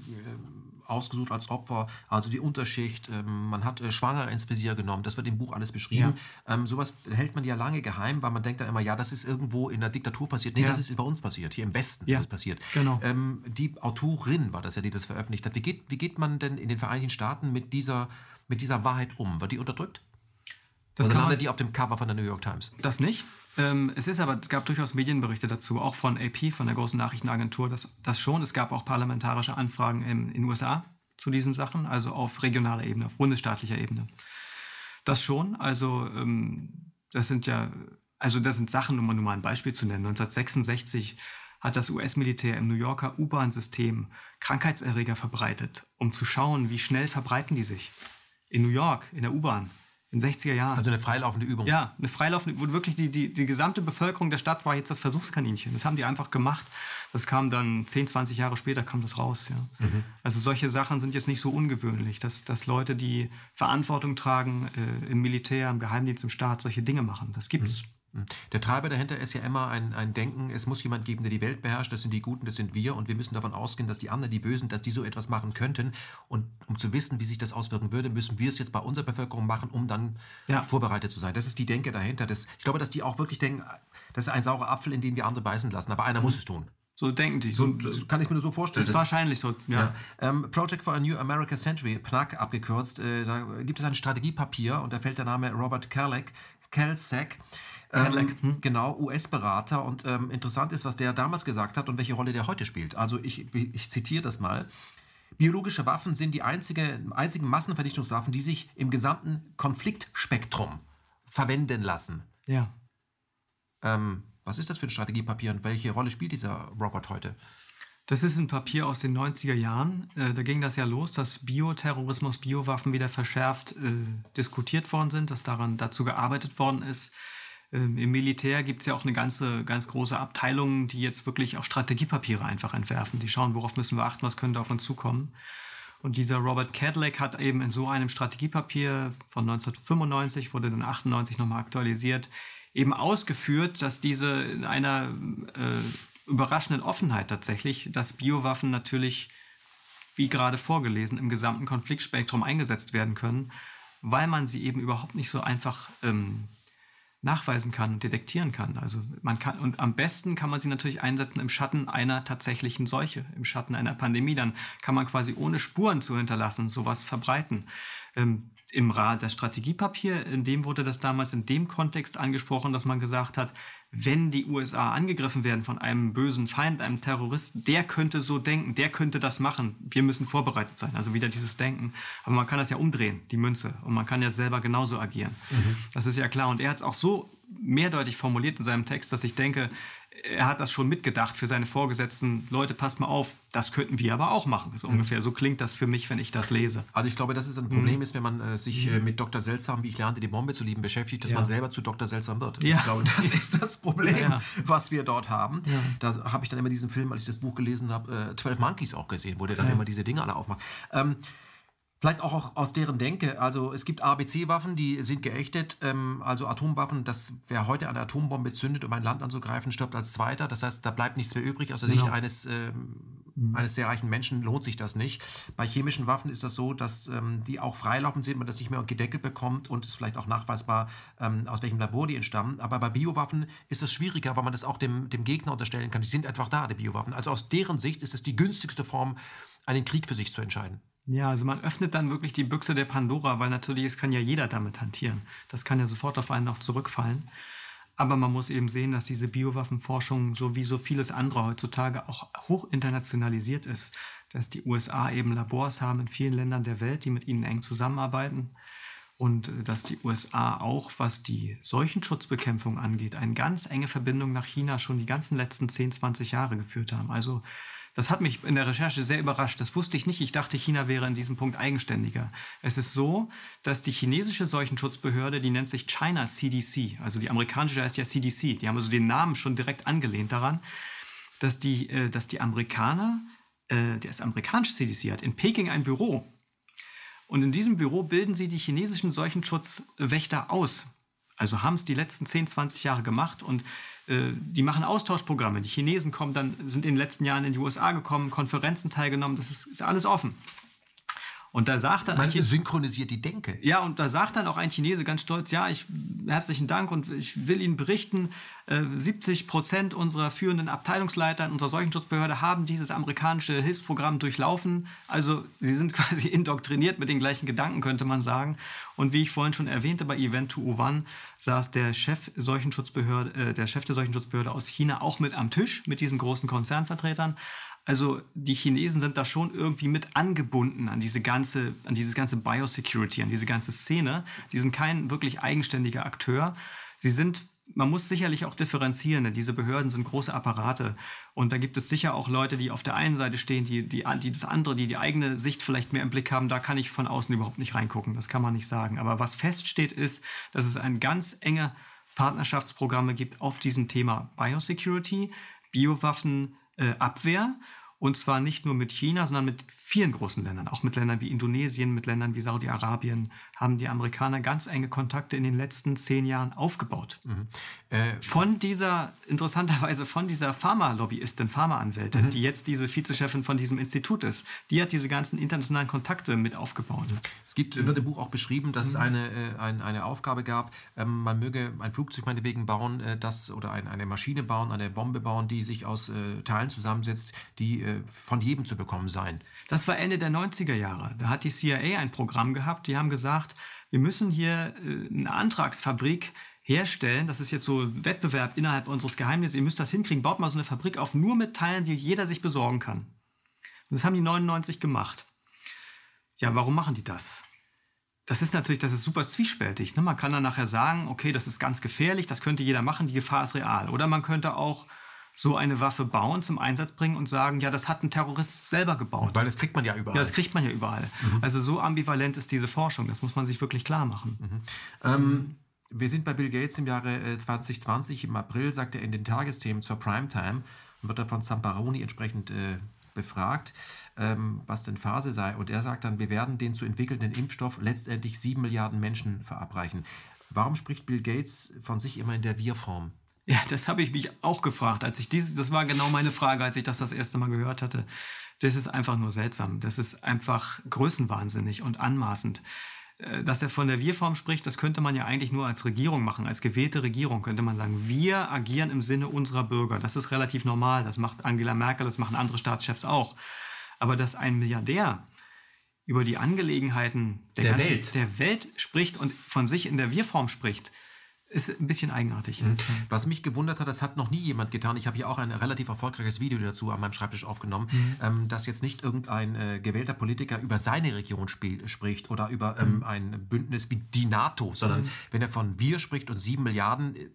Speaker 1: ausgesucht als Opfer, also die Unterschicht. Ähm, man hat äh, Schwangere ins Visier genommen, das wird im Buch alles beschrieben. Ja. Ähm, sowas hält man ja lange geheim, weil man denkt dann immer, ja, das ist irgendwo in der Diktatur passiert. Nee, ja. das ist bei uns passiert, hier im Westen ja. ist es passiert.
Speaker 2: Genau.
Speaker 1: Ähm, die Autorin war das ja, die das veröffentlicht hat. Wie geht, wie geht man denn in den Vereinigten Staaten mit dieser, mit dieser Wahrheit um? Wird die unterdrückt? Das Oder landet die auf dem Cover von der New York Times?
Speaker 2: Das nicht. Ähm, es ist aber, es gab durchaus Medienberichte dazu, auch von AP, von der großen Nachrichtenagentur, das, das schon. Es gab auch parlamentarische Anfragen in den USA zu diesen Sachen, also auf regionaler Ebene, auf bundesstaatlicher Ebene. Das schon, also ähm, das sind ja, also das sind Sachen, um nur mal ein Beispiel zu nennen. 1966 hat das US-Militär im New Yorker U-Bahn-System Krankheitserreger verbreitet, um zu schauen, wie schnell verbreiten die sich. In New York, in der U-Bahn, in den 60er Jahren.
Speaker 1: Also eine freilaufende Übung.
Speaker 2: Ja, eine freilaufende, wo wirklich die, die, die gesamte Bevölkerung der Stadt war jetzt das Versuchskaninchen. Das haben die einfach gemacht. Das kam dann 10, 20 Jahre später kam das raus. Ja. Mhm. Also solche Sachen sind jetzt nicht so ungewöhnlich, dass, dass Leute, die Verantwortung tragen äh, im Militär, im Geheimdienst, im Staat, solche Dinge machen. Das gibt's. Mhm.
Speaker 1: Hm. Der Treiber dahinter ist ja immer ein, ein Denken, es muss jemand geben, der die Welt beherrscht, das sind die Guten, das sind wir und wir müssen davon ausgehen, dass die anderen, die Bösen, dass die so etwas machen könnten und um zu wissen, wie sich das auswirken würde, müssen wir es jetzt bei unserer Bevölkerung machen, um dann ja. vorbereitet zu sein. Das ist die Denke dahinter. Das, ich glaube, dass die auch wirklich denken, das ist ein saurer Apfel, in den wir andere beißen lassen, aber einer mhm. muss es tun.
Speaker 2: So denken die.
Speaker 1: So, kann ich mir nur so vorstellen.
Speaker 2: Das ist wahrscheinlich so, ja. ja.
Speaker 1: Ähm, Project for a New American Century, PNAC abgekürzt, äh, da gibt es ein Strategiepapier und da fällt der Name Robert Kerlek, Kelsack. Ähm, hm. Genau, US-Berater. Und ähm, interessant ist, was der damals gesagt hat und welche Rolle der heute spielt. Also ich, ich zitiere das mal. Biologische Waffen sind die einzige, einzigen Massenvernichtungswaffen, die sich im gesamten Konfliktspektrum verwenden lassen.
Speaker 2: Ja.
Speaker 1: Ähm, was ist das für ein Strategiepapier und welche Rolle spielt dieser Robot heute?
Speaker 2: Das ist ein Papier aus den 90er Jahren. Äh, da ging das ja los, dass Bioterrorismus, Biowaffen wieder verschärft äh, diskutiert worden sind, dass daran dazu gearbeitet worden ist, ähm, Im Militär gibt es ja auch eine ganze, ganz große Abteilung, die jetzt wirklich auch Strategiepapiere einfach entwerfen. Die schauen, worauf müssen wir achten, was könnte auf uns zukommen. Und dieser Robert Cadillac hat eben in so einem Strategiepapier von 1995, wurde dann 98 nochmal aktualisiert, eben ausgeführt, dass diese in einer äh, überraschenden Offenheit tatsächlich, dass Biowaffen natürlich, wie gerade vorgelesen, im gesamten Konfliktspektrum eingesetzt werden können, weil man sie eben überhaupt nicht so einfach ähm, nachweisen kann und detektieren kann. Also man kann, und am besten kann man sie natürlich einsetzen im Schatten einer tatsächlichen Seuche, im Schatten einer Pandemie. Dann kann man quasi ohne Spuren zu hinterlassen sowas verbreiten. Ähm, Im Rat das Strategiepapier, in dem wurde das damals in dem Kontext angesprochen, dass man gesagt hat, wenn die USA angegriffen werden von einem bösen Feind, einem Terroristen, der könnte so denken, der könnte das machen. Wir müssen vorbereitet sein. Also wieder dieses Denken. Aber man kann das ja umdrehen, die Münze. Und man kann ja selber genauso agieren. Mhm. Das ist ja klar. Und er hat es auch so mehrdeutig formuliert in seinem Text, dass ich denke, er hat das schon mitgedacht für seine Vorgesetzten. Leute, passt mal auf, das könnten wir aber auch machen. So mhm. ungefähr. So klingt das für mich, wenn ich das lese.
Speaker 1: Also ich glaube, dass es ein Problem mhm. ist, wenn man äh, sich äh, mit Dr. Seltsam, wie ich lernte, die Bombe zu lieben, beschäftigt, dass ja. man selber zu Dr. Seltsam wird. Ja. Ich glaube, das ist das Problem, ja. was wir dort haben. Da habe ich dann immer diesen Film, als ich das Buch gelesen habe, äh, 12 Monkeys auch gesehen, wo der dann immer diese Dinge alle aufmacht. Ähm, Vielleicht auch aus deren Denke. Also es gibt ABC-Waffen, die sind geächtet. Ähm, also Atomwaffen, dass wer heute eine Atombombe zündet, um ein Land anzugreifen, stirbt als Zweiter. Das heißt, da bleibt nichts mehr übrig. Aus der genau. Sicht eines, ähm, mhm. eines sehr reichen Menschen lohnt sich das nicht. Bei chemischen Waffen ist das so, dass ähm, die auch freilaufend sind, man das nicht mehr gedeckelt bekommt und ist vielleicht auch nachweisbar, ähm, aus welchem Labor die entstammen. Aber bei Biowaffen ist es schwieriger, weil man das auch dem, dem Gegner unterstellen kann. Die sind einfach da, die Biowaffen. Also aus deren Sicht ist es die günstigste Form, einen Krieg für sich zu entscheiden.
Speaker 2: Ja, also man öffnet dann wirklich die Büchse der Pandora, weil natürlich es kann ja jeder damit hantieren. Das kann ja sofort auf einen auch zurückfallen. Aber man muss eben sehen, dass diese Biowaffenforschung so wie so vieles andere heutzutage auch hoch internationalisiert ist. Dass die USA eben Labors haben in vielen Ländern der Welt, die mit ihnen eng zusammenarbeiten. Und äh, dass die USA auch, was die Seuchenschutzbekämpfung angeht, eine ganz enge Verbindung nach China schon die ganzen letzten 10, 20 Jahre geführt haben. Also das hat mich in der Recherche sehr überrascht. Das wusste ich nicht. Ich dachte, China wäre in diesem Punkt eigenständiger. Es ist so, dass die chinesische Seuchenschutzbehörde, die nennt sich China CDC, also die amerikanische heißt ja CDC, die haben also den Namen schon direkt angelehnt daran, dass die, äh, dass die Amerikaner, äh, das amerikanische CDC hat in Peking ein Büro. Und in diesem Büro bilden sie die chinesischen Seuchenschutzwächter aus. Also haben es die letzten 10, 20 Jahre gemacht und äh, die machen Austauschprogramme. Die Chinesen kommen dann, sind in den letzten Jahren in die USA gekommen, Konferenzen teilgenommen, das ist, ist alles offen. Und da sagt dann
Speaker 1: Man synchronisiert die Denke.
Speaker 2: Ja, und da sagt dann auch ein Chinese ganz stolz, ja, ich herzlichen Dank und ich will Ihnen berichten, 70 äh, Prozent unserer führenden Abteilungsleiter in unserer Seuchenschutzbehörde haben dieses amerikanische Hilfsprogramm durchlaufen. Also sie sind <laughs> quasi indoktriniert mit den gleichen Gedanken, könnte man sagen. Und wie ich vorhin schon erwähnte, bei Event 201 saß der Chef, Seuchenschutzbehörde, äh, der Chef der Seuchenschutzbehörde aus China auch mit am Tisch mit diesen großen Konzernvertretern. Also die Chinesen sind da schon irgendwie mit angebunden an diese ganze, an dieses ganze Biosecurity, an diese ganze Szene. Die sind kein wirklich eigenständiger Akteur. Sie sind man muss sicherlich auch differenzieren, denn diese Behörden sind große Apparate. Und da gibt es sicher auch Leute, die auf der einen Seite stehen, die, die, die das andere, die die eigene Sicht vielleicht mehr im Blick haben. Da kann ich von außen überhaupt nicht reingucken. Das kann man nicht sagen. Aber was feststeht, ist, dass es ein ganz enge Partnerschaftsprogramme gibt auf diesem Thema Biosecurity, Biowaffenabwehr. Äh, und zwar nicht nur mit China, sondern mit vielen großen Ländern, auch mit Ländern wie Indonesien, mit Ländern wie Saudi-Arabien, haben die Amerikaner ganz enge Kontakte in den letzten zehn Jahren aufgebaut. Mhm. Äh, von dieser, interessanterweise von dieser Pharma-Lobbyistin, Pharmaanwältin, mhm. die jetzt diese Vizechefin von diesem Institut ist, die hat diese ganzen internationalen Kontakte mit aufgebaut.
Speaker 1: Es gibt, wird im Buch auch beschrieben, dass mhm. es eine, äh, ein, eine Aufgabe gab, ähm, man möge ein Flugzeug meinetwegen bauen, äh, das, oder ein, eine Maschine bauen, eine Bombe bauen, die sich aus äh, Teilen zusammensetzt, die äh, von jedem zu bekommen seien.
Speaker 2: Das war Ende der 90er Jahre. Da hat die CIA ein Programm gehabt, die haben gesagt, wir müssen hier äh, eine Antragsfabrik herstellen. Das ist jetzt so Wettbewerb innerhalb unseres Geheimnisses. Ihr müsst das hinkriegen. Baut mal so eine Fabrik auf, nur mit Teilen, die jeder sich besorgen kann. Und das haben die 99 gemacht. Ja, warum machen die das? Das ist natürlich, das ist super zwiespältig. Ne? Man kann dann nachher sagen, okay, das ist ganz gefährlich, das könnte jeder machen, die Gefahr ist real. Oder man könnte auch so eine Waffe bauen, zum Einsatz bringen und sagen, ja, das hat ein Terrorist selber gebaut.
Speaker 1: Weil das kriegt man ja überall.
Speaker 2: Ja, das kriegt man ja überall. Mhm. Also so ambivalent ist diese Forschung, das muss man sich wirklich klar machen.
Speaker 1: Mhm. Ähm, wir sind bei Bill Gates im Jahre 2020, äh, im April, sagt er in den Tagesthemen zur Primetime, wird er von Zamparoni entsprechend äh, befragt, ähm, was denn Phase sei. Und er sagt dann, wir werden den zu entwickelnden Impfstoff letztendlich sieben Milliarden Menschen verabreichen. Warum spricht Bill Gates von sich immer in der Wir-Form?
Speaker 2: Ja, das habe ich mich auch gefragt, als ich dieses, das war genau meine Frage, als ich das das erste Mal gehört hatte. Das ist einfach nur seltsam. Das ist einfach größenwahnsinnig und anmaßend. Äh, dass er von der Wir-Form spricht, das könnte man ja eigentlich nur als Regierung machen, als gewählte Regierung könnte man sagen, wir agieren im Sinne unserer Bürger. Das ist relativ normal, das macht Angela Merkel, das machen andere Staatschefs auch. Aber dass ein Milliardär über die Angelegenheiten der, der, Welt. der Welt spricht und von sich in der Wir-Form spricht, ist ein bisschen eigenartig. Mhm.
Speaker 1: Was mich gewundert hat, das hat noch nie jemand getan. Ich habe hier auch ein relativ erfolgreiches Video dazu an meinem Schreibtisch aufgenommen, mhm. ähm, dass jetzt nicht irgendein äh, gewählter Politiker über seine Region spiel, spricht oder über ähm, mhm. ein Bündnis wie die NATO, sondern mhm. wenn er von wir spricht und sieben Milliarden, äh,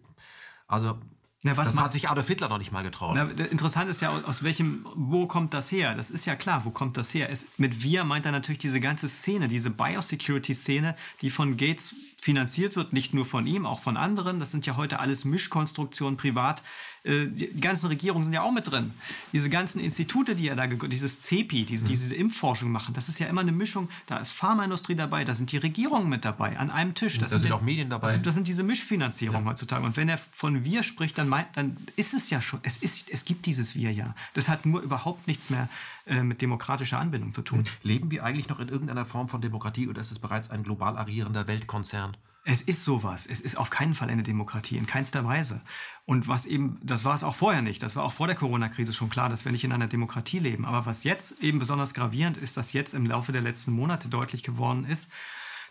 Speaker 1: also na, das hat sich Adolf Hitler noch nicht mal getraut.
Speaker 2: Na, interessant ist ja, aus welchem, wo kommt das her? Das ist ja klar, wo kommt das her? Es, mit wir meint er natürlich diese ganze Szene, diese Biosecurity-Szene, die von Gates finanziert wird, nicht nur von ihm, auch von anderen. Das sind ja heute alles Mischkonstruktionen privat die ganzen Regierungen sind ja auch mit drin. Diese ganzen Institute, die er da, dieses CEPI, diese, mhm. diese Impfforschung machen, das ist ja immer eine Mischung. Da ist Pharmaindustrie dabei, da sind die Regierungen mit dabei, an einem Tisch.
Speaker 1: Das da sind, sind auch Medien dabei.
Speaker 2: Das, das sind diese Mischfinanzierungen ja. heutzutage. Und wenn er von wir spricht, dann, meint, dann ist es ja schon, es, ist, es gibt dieses Wir ja. Das hat nur überhaupt nichts mehr äh, mit demokratischer Anbindung zu tun.
Speaker 1: Leben wir eigentlich noch in irgendeiner Form von Demokratie oder ist es bereits ein global agierender Weltkonzern?
Speaker 2: Es ist sowas. Es ist auf keinen Fall eine Demokratie, in keinster Weise. Und was eben, das war es auch vorher nicht. Das war auch vor der Corona-Krise schon klar, dass wir nicht in einer Demokratie leben. Aber was jetzt eben besonders gravierend ist, dass jetzt im Laufe der letzten Monate deutlich geworden ist,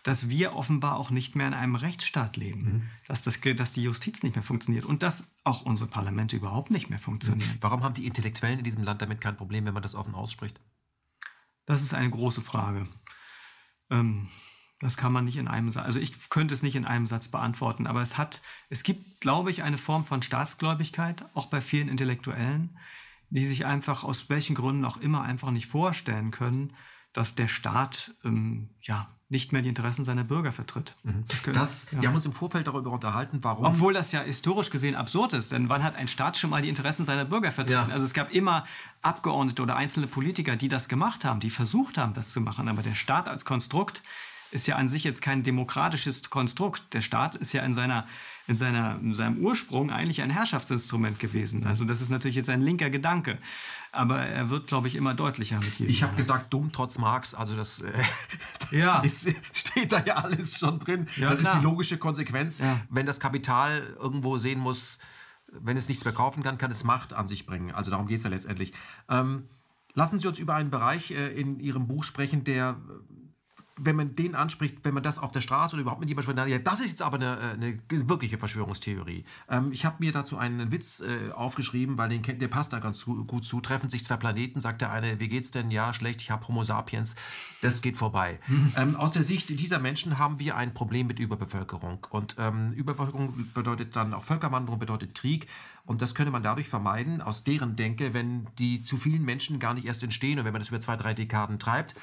Speaker 2: dass wir offenbar auch nicht mehr in einem Rechtsstaat leben, mhm. dass, das, dass die Justiz nicht mehr funktioniert und dass auch unsere Parlamente überhaupt nicht mehr funktionieren. Mhm.
Speaker 1: Warum haben die Intellektuellen in diesem Land damit kein Problem, wenn man das offen ausspricht?
Speaker 2: Das ist eine große Frage. Ähm, das kann man nicht in einem Satz, also ich könnte es nicht in einem Satz beantworten, aber es hat, es gibt, glaube ich, eine Form von Staatsgläubigkeit, auch bei vielen Intellektuellen, die sich einfach aus welchen Gründen auch immer einfach nicht vorstellen können, dass der Staat ähm, ja nicht mehr die Interessen seiner Bürger vertritt.
Speaker 1: Mhm. Das können, das, ja. Wir haben uns im Vorfeld darüber unterhalten, warum.
Speaker 2: Obwohl das ja historisch gesehen absurd ist, denn wann hat ein Staat schon mal die Interessen seiner Bürger vertreten? Ja. Also es gab immer Abgeordnete oder einzelne Politiker, die das gemacht haben, die versucht haben, das zu machen, aber der Staat als Konstrukt ist ja an sich jetzt kein demokratisches Konstrukt. Der Staat ist ja in, seiner, in, seiner, in seinem Ursprung eigentlich ein Herrschaftsinstrument gewesen. Also das ist natürlich jetzt ein linker Gedanke. Aber er wird, glaube ich, immer deutlicher mit
Speaker 1: jedem. Ich habe gesagt, dumm trotz Marx. Also das, äh, <laughs> das ja. ist, steht da ja alles schon drin. Ja, das klar. ist die logische Konsequenz. Ja. Wenn das Kapital irgendwo sehen muss, wenn es nichts mehr kaufen kann, kann es Macht an sich bringen. Also darum geht es ja letztendlich. Ähm, lassen Sie uns über einen Bereich äh, in Ihrem Buch sprechen, der wenn man den anspricht, wenn man das auf der Straße oder überhaupt mit jemandem spricht, ja, das ist jetzt aber eine, äh, eine wirkliche Verschwörungstheorie. Ähm, ich habe mir dazu einen Witz äh, aufgeschrieben, weil den, der passt da ganz gut zu. Treffen sich zwei Planeten, sagt der eine, wie geht's denn? Ja, schlecht, ich habe Homo sapiens. Das geht vorbei. <laughs> Ähm, aus der Sicht dieser Menschen haben wir ein Problem mit Überbevölkerung. Und ähm, Überbevölkerung bedeutet dann auch Völkerwanderung, bedeutet Krieg. Und das könnte man dadurch vermeiden, aus deren Denke, wenn die zu vielen Menschen gar nicht erst entstehen und wenn man das über zwei, drei Dekaden treibt,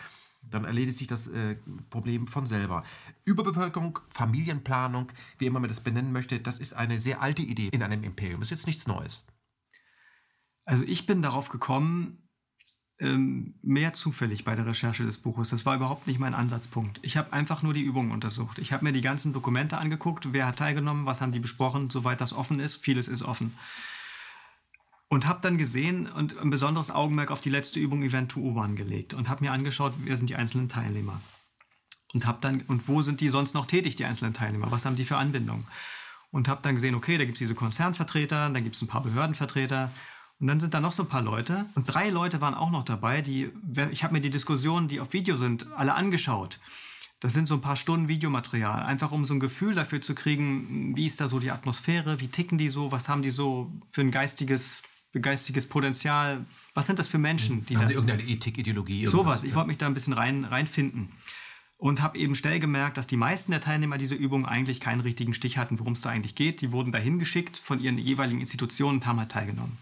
Speaker 1: dann erledigt sich das äh, Problem von selber. Überbevölkerung, Familienplanung, wie immer man das benennen möchte, das ist eine sehr alte Idee in einem Imperium. Das ist jetzt nichts Neues.
Speaker 2: Also ich bin darauf gekommen, ähm, mehr zufällig bei der Recherche des Buches. Das war überhaupt nicht mein Ansatzpunkt. Ich habe einfach nur die Übungen untersucht. Ich habe mir die ganzen Dokumente angeguckt, wer hat teilgenommen, was haben die besprochen, soweit das offen ist. Vieles ist offen. Und habe dann gesehen und ein besonderes Augenmerk auf die letzte Übung Event to U-Bahn gelegt und habe mir angeschaut, wer sind die einzelnen Teilnehmer. Und habe dann und wo sind die sonst noch tätig, die einzelnen Teilnehmer? Was haben die für Anbindungen? Und habe dann gesehen, okay, da gibt es diese Konzernvertreter, dann gibt es ein paar Behördenvertreter und dann sind da noch so ein paar Leute und drei Leute waren auch noch dabei, die ich habe mir die Diskussionen, die auf Video sind, alle angeschaut. Das sind so ein paar Stunden Videomaterial, einfach um so ein Gefühl dafür zu kriegen, wie ist da so die Atmosphäre, wie ticken die so, was haben die so für ein geistiges geistiges Potenzial. Was sind das für Menschen?
Speaker 1: Die haben da, irgendeine Ethik, Ideologie?
Speaker 2: Sowas. Ich wollte mich da ein bisschen rein, reinfinden. Und habe eben schnell gemerkt, dass die meisten der Teilnehmer dieser Übung eigentlich keinen richtigen Stich hatten, worum es da eigentlich geht. Die wurden dahin geschickt von ihren jeweiligen Institutionen und haben halt teilgenommen.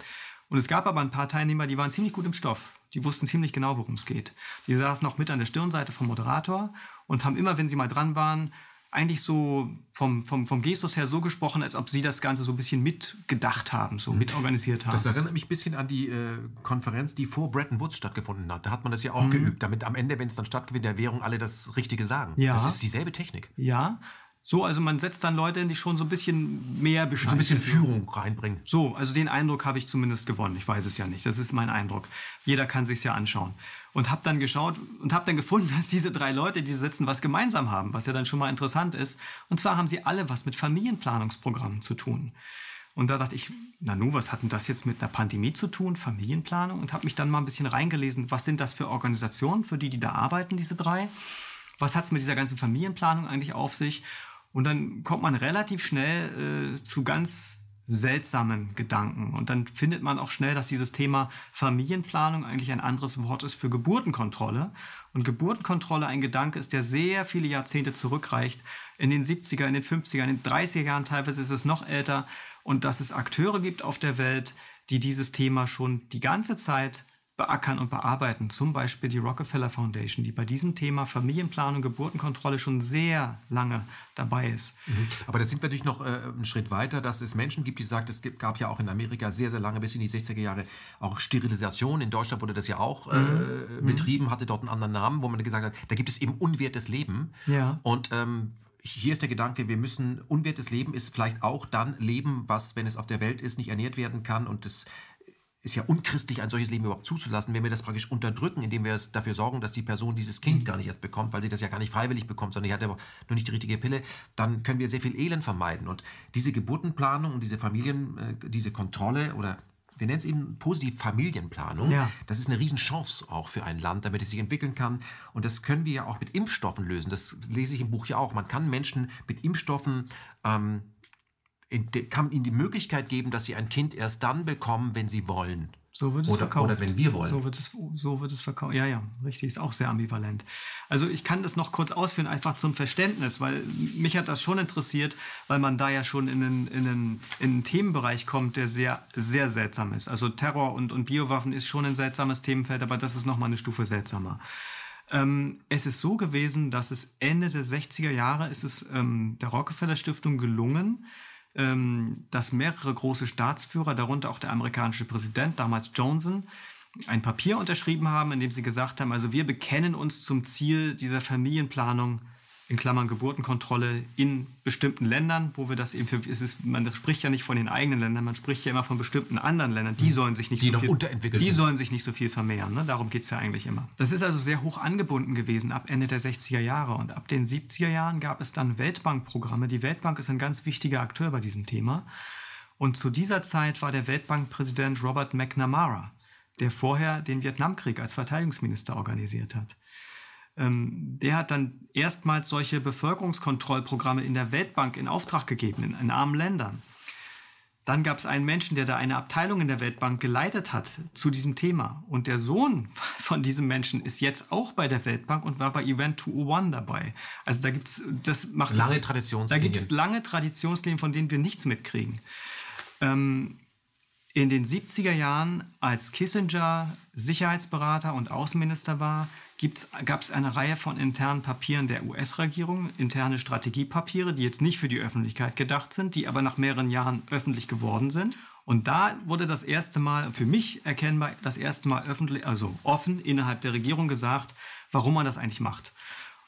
Speaker 2: Und es gab aber ein paar Teilnehmer, die waren ziemlich gut im Stoff. Die wussten ziemlich genau, worum es geht. Die saßen auch mit an der Stirnseite vom Moderator und haben immer, wenn sie mal dran waren, eigentlich so vom, vom, vom Gestus her so gesprochen, als ob sie das Ganze so ein bisschen mitgedacht haben, so mhm. mitorganisiert haben.
Speaker 1: Das erinnert mich ein bisschen an die äh, Konferenz, die vor Bretton Woods stattgefunden hat. Da hat man das ja auch mhm. geübt, damit am Ende, wenn es dann stattfindet, der Währung alle das Richtige sagen.
Speaker 2: Ja.
Speaker 1: Das ist dieselbe Technik.
Speaker 2: Ja, so, also man setzt dann Leute, die schon so ein bisschen mehr Bescheid.
Speaker 1: So ein bisschen Führung reinbringen.
Speaker 2: So, also den Eindruck habe ich zumindest gewonnen. Ich weiß es ja nicht. Das ist mein Eindruck. Jeder kann sich ja anschauen. Und habe dann geschaut und habe dann gefunden, <laughs> dass diese drei Leute, die sitzen, was gemeinsam haben, was ja dann schon mal interessant ist. Und zwar haben sie alle was mit Familienplanungsprogrammen zu tun. Und da dachte ich, Nanu, was hat denn das jetzt mit einer Pandemie zu tun, Familienplanung? Und habe mich dann mal ein bisschen reingelesen, was sind das für Organisationen, für die, die da arbeiten, diese drei? Was hat es mit dieser ganzen Familienplanung eigentlich auf sich? Und dann kommt man relativ schnell äh, zu ganz seltsamen Gedanken. Und dann findet man auch schnell, dass dieses Thema Familienplanung eigentlich ein anderes Wort ist für Geburtenkontrolle. Und Geburtenkontrolle ein Gedanke ist, der sehr viele Jahrzehnte zurückreicht. In den 70er, in den 50er, in den 30er Jahren teilweise ist es noch älter. Und dass es Akteure gibt auf der Welt, die dieses Thema schon die ganze Zeit beackern und bearbeiten. Zum Beispiel die Rockefeller Foundation, die bei diesem Thema Familienplanung, Geburtenkontrolle schon sehr lange dabei ist.
Speaker 1: Mhm. Aber da sind wir natürlich noch äh, einen Schritt weiter, dass es Menschen gibt, die sagen, es gab ja auch in Amerika sehr, sehr lange, bis in die 60er Jahre, auch Sterilisation. In Deutschland wurde das ja auch äh, mhm. betrieben, hatte dort einen anderen Namen, wo man gesagt hat, da gibt es eben unwertes Leben.
Speaker 2: Ja.
Speaker 1: Und ähm, hier ist der Gedanke, wir müssen unwertes Leben ist vielleicht auch dann Leben, was, wenn es auf der Welt ist, nicht ernährt werden kann und das ist ja unchristlich, ein solches Leben überhaupt zuzulassen, wenn wir das praktisch unterdrücken, indem wir dafür sorgen, dass die Person dieses Kind mhm. gar nicht erst bekommt, weil sie das ja gar nicht freiwillig bekommt, sondern die hat ja nur nicht die richtige Pille, dann können wir sehr viel Elend vermeiden. Und diese Geburtenplanung und diese Familien, äh, diese Kontrolle oder wir nennen es eben positiv Familienplanung.
Speaker 2: Ja.
Speaker 1: Das ist eine Riesenchance auch für ein Land, damit es sich entwickeln kann. Und das können wir ja auch mit Impfstoffen lösen. Das lese ich im Buch ja auch. Man kann Menschen mit Impfstoffen ähm, kann ihnen die Möglichkeit geben, dass sie ein Kind erst dann bekommen, wenn sie wollen.
Speaker 2: So wird es
Speaker 1: oder,
Speaker 2: verkauft.
Speaker 1: Oder wenn wir wollen.
Speaker 2: So wird es, so wird es verkauft. Ja, ja, richtig, ist auch sehr ambivalent. Also ich kann das noch kurz ausführen, einfach zum Verständnis, weil mich hat das schon interessiert, weil man da ja schon in einen, in einen, in einen Themenbereich kommt, der sehr, sehr seltsam ist. Also Terror und, und Biowaffen ist schon ein seltsames Themenfeld, aber das ist nochmal eine Stufe seltsamer. Ähm, es ist so gewesen, dass es Ende der 60er Jahre ist es ähm, der Rockefeller Stiftung gelungen, ähm, dass mehrere große Staatsführer, darunter auch der amerikanische Präsident, damals Johnson, ein Papier unterschrieben haben, in dem sie gesagt haben, also wir bekennen uns zum Ziel dieser Familienplanung in Klammern Geburtenkontrolle in bestimmten Ländern, wo wir das eben für, es ist, man spricht ja nicht von den eigenen Ländern, man spricht ja immer von bestimmten anderen Ländern, die sollen sich nicht
Speaker 1: die
Speaker 2: so
Speaker 1: viel, unterentwickelt
Speaker 2: die
Speaker 1: sind.
Speaker 2: sollen sich nicht so viel vermehren, ne? darum geht es ja eigentlich immer. Das ist also sehr hoch angebunden gewesen ab Ende der 60er Jahre und ab den 70er Jahren gab es dann Weltbankprogramme. Die Weltbank ist ein ganz wichtiger Akteur bei diesem Thema und zu dieser Zeit war der Weltbankpräsident Robert McNamara, der vorher den Vietnamkrieg als Verteidigungsminister organisiert hat. Ähm, der hat dann erstmals solche Bevölkerungskontrollprogramme in der Weltbank in Auftrag gegeben, in, in armen Ländern. Dann gab es einen Menschen, der da eine Abteilung in der Weltbank geleitet hat zu diesem Thema. Und der Sohn <laughs> von diesem Menschen ist jetzt auch bei der Weltbank und war bei Event 201 dabei. Also da gibt es, das macht...
Speaker 1: Lange Traditionslinien.
Speaker 2: Da gibt es lange Traditionslinien, von denen wir nichts mitkriegen. Ähm, in den 70er Jahren, als Kissinger Sicherheitsberater und Außenminister war, gab es eine Reihe von internen Papieren der US-Regierung, interne Strategiepapiere, die jetzt nicht für die Öffentlichkeit gedacht sind, die aber nach mehreren Jahren öffentlich geworden sind. Und da wurde das erste Mal, für mich erkennbar, das erste Mal öffentlich, also offen innerhalb der Regierung gesagt, warum man das eigentlich macht.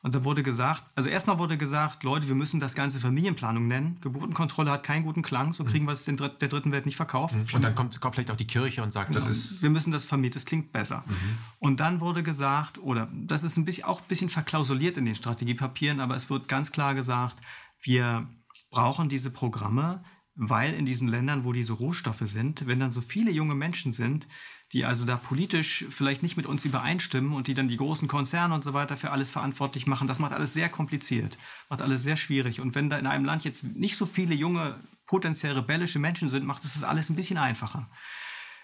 Speaker 2: Und da wurde gesagt, also erstmal wurde gesagt, Leute, wir müssen das Ganze Familienplanung nennen. Geburtenkontrolle hat keinen guten Klang, so kriegen wir es in der dritten Welt nicht verkauft.
Speaker 1: Mhm. Und dann kommt, kommt vielleicht auch die Kirche und sagt, das ist.
Speaker 2: Wir müssen das vermieten, das klingt besser. Mhm. Und dann wurde gesagt, oder das ist ein bisschen, auch ein bisschen verklausuliert in den Strategiepapieren, aber es wird ganz klar gesagt, wir brauchen diese Programme, weil in diesen Ländern, wo diese Rohstoffe sind, wenn dann so viele junge Menschen sind, die also da politisch vielleicht nicht mit uns übereinstimmen und die dann die großen Konzerne und so weiter für alles verantwortlich machen, das macht alles sehr kompliziert, macht alles sehr schwierig. Und wenn da in einem Land jetzt nicht so viele junge, potenziell rebellische Menschen sind, macht es das alles ein bisschen einfacher.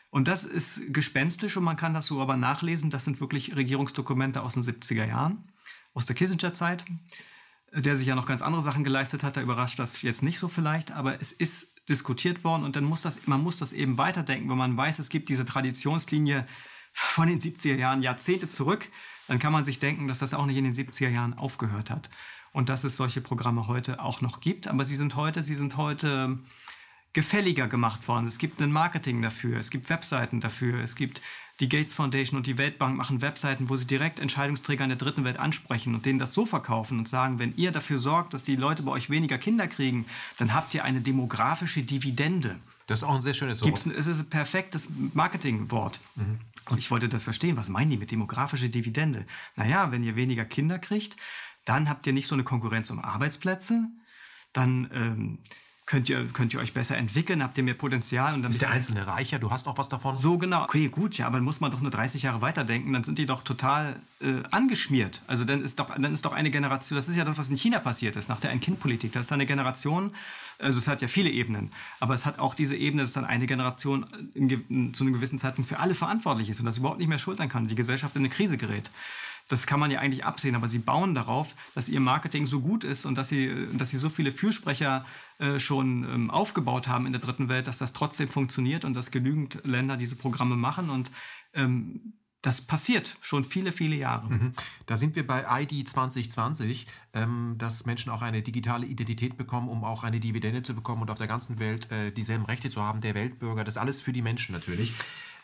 Speaker 2: Und das ist gespenstisch und man kann das so aber nachlesen. Das sind wirklich Regierungsdokumente aus den 70er Jahren, aus der Kissinger-Zeit der sich ja noch ganz andere Sachen geleistet hat, da überrascht das jetzt nicht so vielleicht, aber es ist diskutiert worden und dann muss das, man muss das eben weiterdenken, wenn man weiß, es gibt diese Traditionslinie von den 70er Jahren Jahrzehnte zurück, dann kann man sich denken, dass das auch nicht in den 70er Jahren aufgehört hat und dass es solche Programme heute auch noch gibt, aber sie sind heute, sie sind heute gefälliger gemacht worden. Es gibt ein Marketing dafür, es gibt Webseiten dafür, es gibt die Gates Foundation und die Weltbank machen Webseiten, wo sie direkt Entscheidungsträger in der dritten Welt ansprechen und denen das so verkaufen und sagen, wenn ihr dafür sorgt, dass die Leute bei euch weniger Kinder kriegen, dann habt ihr eine demografische Dividende.
Speaker 1: Das ist auch ein sehr schönes Wort.
Speaker 2: es ist ein perfektes Marketingwort. Mhm. Und ich wollte das verstehen. Was meinen die mit demografische Dividende? Naja, wenn ihr weniger Kinder kriegt, dann habt ihr nicht so eine Konkurrenz um Arbeitsplätze. Dann ähm, könnt ihr, könnt ihr euch besser entwickeln, habt ihr mehr Potenzial. Und
Speaker 1: dann ist der Einzelne reicher, du hast auch was davon?
Speaker 2: So genau. Okay, gut, ja, aber dann muss man doch nur 30 Jahre weiterdenken, dann sind die doch total äh, angeschmiert. Also dann ist, doch, dann ist doch eine Generation, das ist ja das, was in China passiert ist, nach der Ein-Kind-Politik. Das ist eine Generation, also es hat ja viele Ebenen, aber es hat auch diese Ebene, dass dann eine Generation in, in, zu einem gewissen Zeitpunkt für alle verantwortlich ist und das überhaupt nicht mehr schultern kann, die Gesellschaft in eine Krise gerät. Das kann man ja eigentlich absehen, aber sie bauen darauf, dass ihr Marketing so gut ist und dass sie, dass sie so viele Fürsprecher äh, schon ähm, aufgebaut haben in der dritten Welt, dass das trotzdem funktioniert und dass genügend Länder diese Programme machen und ähm, das passiert schon viele, viele Jahre. Mhm.
Speaker 1: Da sind wir bei ID 2020, ähm, dass Menschen auch eine digitale Identität bekommen, um auch eine Dividende zu bekommen und auf der ganzen Welt äh, dieselben Rechte zu haben, der Weltbürger. Das alles für die Menschen natürlich.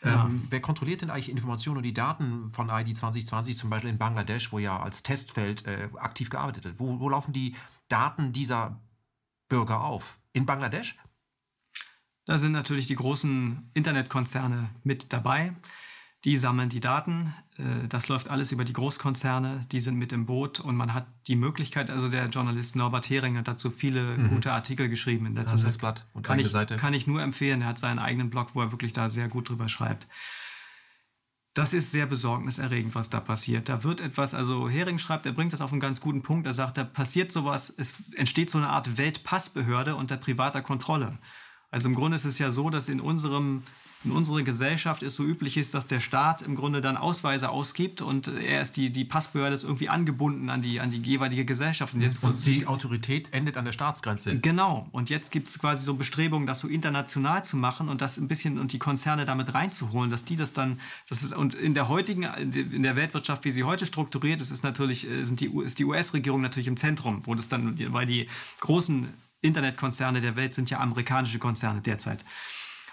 Speaker 1: Ja. Ähm, wer kontrolliert denn eigentlich Informationen und die Daten von ID 2020, zum Beispiel in Bangladesch, wo ja als Testfeld äh, aktiv gearbeitet wird? Wo, wo laufen die Daten dieser Bürger auf? In Bangladesch?
Speaker 2: Da sind natürlich die großen Internetkonzerne mit dabei. Die sammeln die Daten. Äh, das läuft alles über die Großkonzerne. Die sind mit im Boot und man hat die Möglichkeit, also der Journalist Norbert Hering hat dazu viele mhm. gute Artikel geschrieben in
Speaker 1: letzter Zeit. Blatt und
Speaker 2: kann ich, Seite. Kann ich nur empfehlen. Er hat seinen eigenen Blog, wo er wirklich da sehr gut drüber schreibt. Das ist sehr besorgniserregend, was da passiert. Da wird etwas, also Hering schreibt, er bringt das auf einen ganz guten Punkt. Er sagt, da passiert sowas, es entsteht so eine Art Weltpassbehörde unter privater Kontrolle. Also im Grunde ist es ja so, dass in unserem in unserer Gesellschaft es so üblich ist, dass der Staat im Grunde dann Ausweise ausgibt und er ist die, die Passbehörde ist irgendwie angebunden an die, an die jeweilige Gesellschaft.
Speaker 1: Und, jetzt, und die Autorität endet an der Staatsgrenze.
Speaker 2: Genau. Und jetzt gibt es quasi so Bestrebungen, das so international zu machen und das ein bisschen und die Konzerne damit reinzuholen, dass die das dann, das ist, und in der heutigen, in der Weltwirtschaft, wie sie heute strukturiert ist, ist natürlich, äh, sind die, ist die US-Regierung natürlich im Zentrum, wo das dann, weil die großen Internetkonzerne der Welt sind ja amerikanische Konzerne derzeit.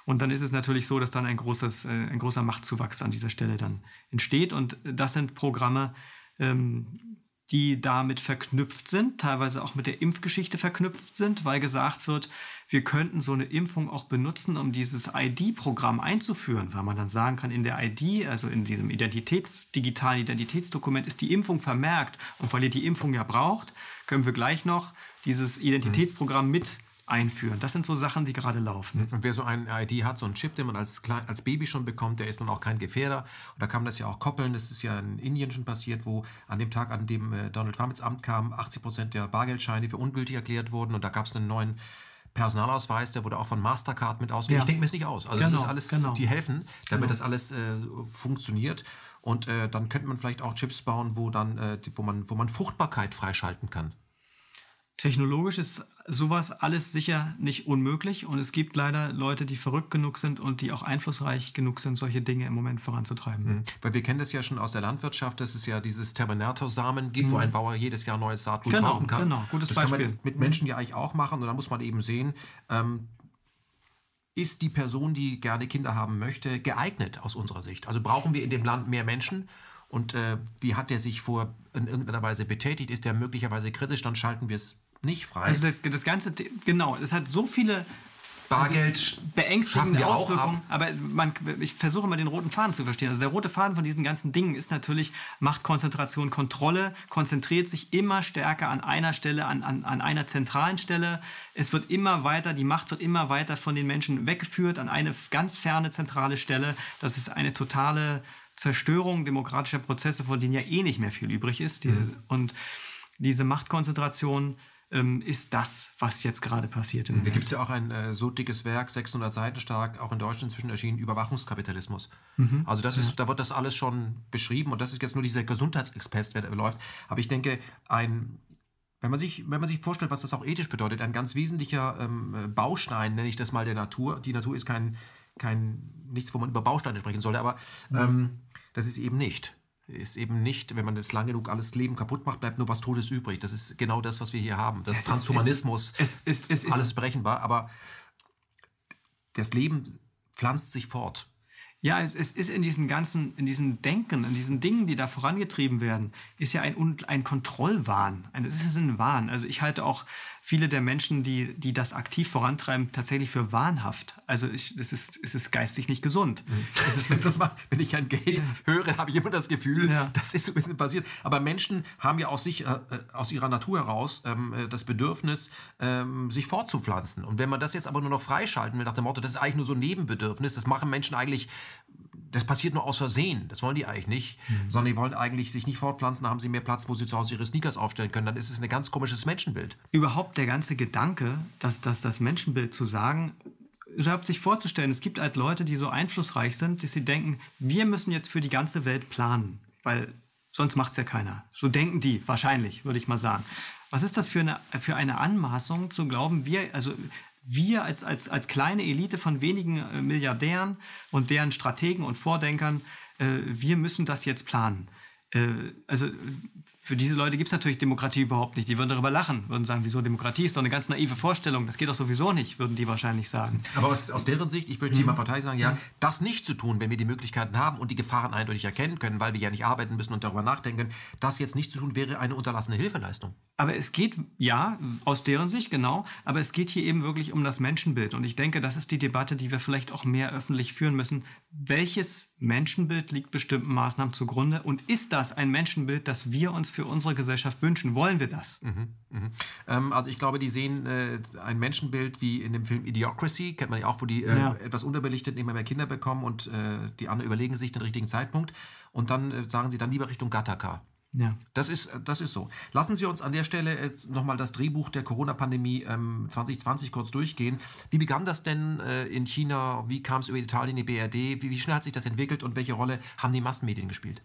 Speaker 2: Und dann ist es natürlich so, dass dann ein, großes, äh, ein großer Machtzuwachs an dieser Stelle dann entsteht. Und das sind Programme, ähm, die damit verknüpft sind, teilweise auch mit der Impfgeschichte verknüpft sind, weil gesagt wird, wir könnten so eine Impfung auch benutzen, um dieses ID-Programm einzuführen, weil man dann sagen kann, in der ID, also in diesem Identitäts, digitalen Identitätsdokument ist die Impfung vermerkt. Und weil ihr die Impfung ja braucht, können wir gleich noch dieses Identitätsprogramm mit einführen. Das sind so Sachen, die gerade laufen.
Speaker 1: Und wer so ein ID hat, so einen Chip, den man als, Klein, als Baby schon bekommt, der ist dann auch kein Gefährder. Und da kann man das ja auch koppeln. Das ist ja in Indien schon passiert, wo an dem Tag, an dem äh, Donald Trump ins Amt kam, 80 Prozent der Bargeldscheine für ungültig erklärt wurden. Und da gab es einen neuen Personalausweis, der wurde auch von Mastercard mit ausgegeben. Ja. Ich denke mir es nicht aus. Also genau, das ist alles, genau. die helfen, damit genau. das alles äh, funktioniert. Und äh, dann könnte man vielleicht auch Chips bauen, wo dann, äh, wo man, wo man Fruchtbarkeit freischalten kann.
Speaker 2: Technologisch ist sowas alles sicher nicht unmöglich und es gibt leider Leute, die verrückt genug sind und die auch einflussreich genug sind, solche Dinge im Moment voranzutreiben. Mhm.
Speaker 1: Weil wir kennen das ja schon aus der Landwirtschaft, dass es ja dieses Terminator-Samen gibt, mhm. wo ein Bauer jedes Jahr neues Saatgut genau, kaufen kann. Genau, gutes das Beispiel. kann man mit Menschen ja eigentlich auch machen und da muss man eben sehen, ähm, ist die Person, die gerne Kinder haben möchte, geeignet aus unserer Sicht? Also brauchen wir in dem Land mehr Menschen? Und äh, wie hat der sich vor in irgendeiner Weise betätigt? Ist der möglicherweise kritisch? Dann schalten wir es nicht frei.
Speaker 2: Also das, das Ganze, genau, es hat so viele Bargeld also beängstigende Auswirkungen. Aber man, ich versuche mal den roten Faden zu verstehen. Also der rote Faden von diesen ganzen Dingen ist natürlich Machtkonzentration, Kontrolle, konzentriert sich immer stärker an einer Stelle, an, an, an einer zentralen Stelle. Es wird immer weiter, die Macht wird immer weiter von den Menschen weggeführt an eine ganz ferne zentrale Stelle. Das ist eine totale Zerstörung demokratischer Prozesse, von denen ja eh nicht mehr viel übrig ist. Mhm. Und diese Machtkonzentration ist das, was jetzt gerade passiert.
Speaker 1: Da gibt es ja auch ein äh, so dickes Werk, 600 Seiten stark, auch in Deutschland inzwischen erschienen, Überwachungskapitalismus. Mhm. Also das ist, ja. da wird das alles schon beschrieben und das ist jetzt nur dieser Gesundheitsexpress, der läuft. Aber ich denke, ein wenn man, sich, wenn man sich vorstellt, was das auch ethisch bedeutet, ein ganz wesentlicher ähm, Baustein, nenne ich das mal, der Natur. Die Natur ist kein, kein nichts, wo man über Bausteine sprechen sollte, aber mhm. ähm, das ist eben nicht ist eben nicht, wenn man das lang genug alles Leben kaputt macht, bleibt nur was Totes übrig. Das ist genau das, was wir hier haben. Das ist Transhumanismus, es, es, es, alles berechenbar, aber das Leben pflanzt sich fort.
Speaker 2: Ja, es, es, ist in diesen ganzen, in diesen Denken, in diesen Dingen, die da vorangetrieben werden, ist ja ein, ein Kontrollwahn. Es ist ein Wahn. Also ich halte auch viele der Menschen, die, die das aktiv vorantreiben, tatsächlich für wahnhaft. Also ich, es, ist, es ist geistig nicht gesund.
Speaker 1: Mhm. Ist, wenn, <laughs> das mal, wenn ich an Gates ja. höre, habe ich immer das Gefühl, ja. das ist so ein bisschen passiert. Aber Menschen haben ja aus, sich, äh, aus ihrer Natur heraus ähm, äh, das Bedürfnis, ähm, sich fortzupflanzen. Und wenn man das jetzt aber nur noch freischalten will, nach dem Motto, das ist eigentlich nur so ein Nebenbedürfnis, das machen Menschen eigentlich das passiert nur aus Versehen. Das wollen die eigentlich nicht. Mhm. Sondern die wollen eigentlich sich nicht fortpflanzen, haben sie mehr Platz, wo sie zu Hause ihre Sneakers aufstellen können. Dann ist es ein ganz komisches Menschenbild.
Speaker 2: Überhaupt der ganze Gedanke, dass, dass das Menschenbild zu sagen, überhaupt sich vorzustellen, es gibt halt Leute, die so einflussreich sind, dass sie denken, wir müssen jetzt für die ganze Welt planen, weil sonst macht es ja keiner. So denken die, wahrscheinlich, würde ich mal sagen. Was ist das für eine, für eine Anmaßung zu glauben, wir, also wir als, als, als kleine Elite von wenigen äh, Milliardären und deren Strategen und Vordenkern, äh, wir müssen das jetzt planen. Äh, also für diese Leute gibt es natürlich Demokratie überhaupt nicht. Die würden darüber lachen, würden sagen, wieso Demokratie ist doch eine ganz naive Vorstellung. Das geht doch sowieso nicht, würden die wahrscheinlich sagen.
Speaker 1: Aber aus, aus deren Sicht, ich würde mhm. die mal verteidigen, sagen, ja, das nicht zu tun, wenn wir die Möglichkeiten haben und die Gefahren eindeutig erkennen können, weil wir ja nicht arbeiten müssen und darüber nachdenken, das jetzt nicht zu tun, wäre eine unterlassene Hilfeleistung.
Speaker 2: Aber es geht, ja, aus deren Sicht, genau, aber es geht hier eben wirklich um das Menschenbild. Und ich denke, das ist die Debatte, die wir vielleicht auch mehr öffentlich führen müssen. Welches Menschenbild liegt bestimmten Maßnahmen zugrunde? Und ist das ein Menschenbild, das wir uns für unsere Gesellschaft wünschen? Wollen wir das? Mhm,
Speaker 1: mh. ähm, also ich glaube, die sehen äh, ein Menschenbild wie in dem Film Idiocracy, kennt man ja auch, wo die äh, ja. etwas unterbelichtet immer mehr Kinder bekommen und äh, die anderen überlegen sich den richtigen Zeitpunkt und dann äh, sagen sie dann lieber Richtung Gattaca. Ja. Das ist, das ist so. Lassen Sie uns an der Stelle jetzt nochmal das Drehbuch der Corona-Pandemie ähm, 2020 kurz durchgehen. Wie begann das denn äh, in China? Wie kam es über Italien in die BRD? Wie, wie, schnell hat sich das entwickelt und welche Rolle haben die Massenmedien gespielt?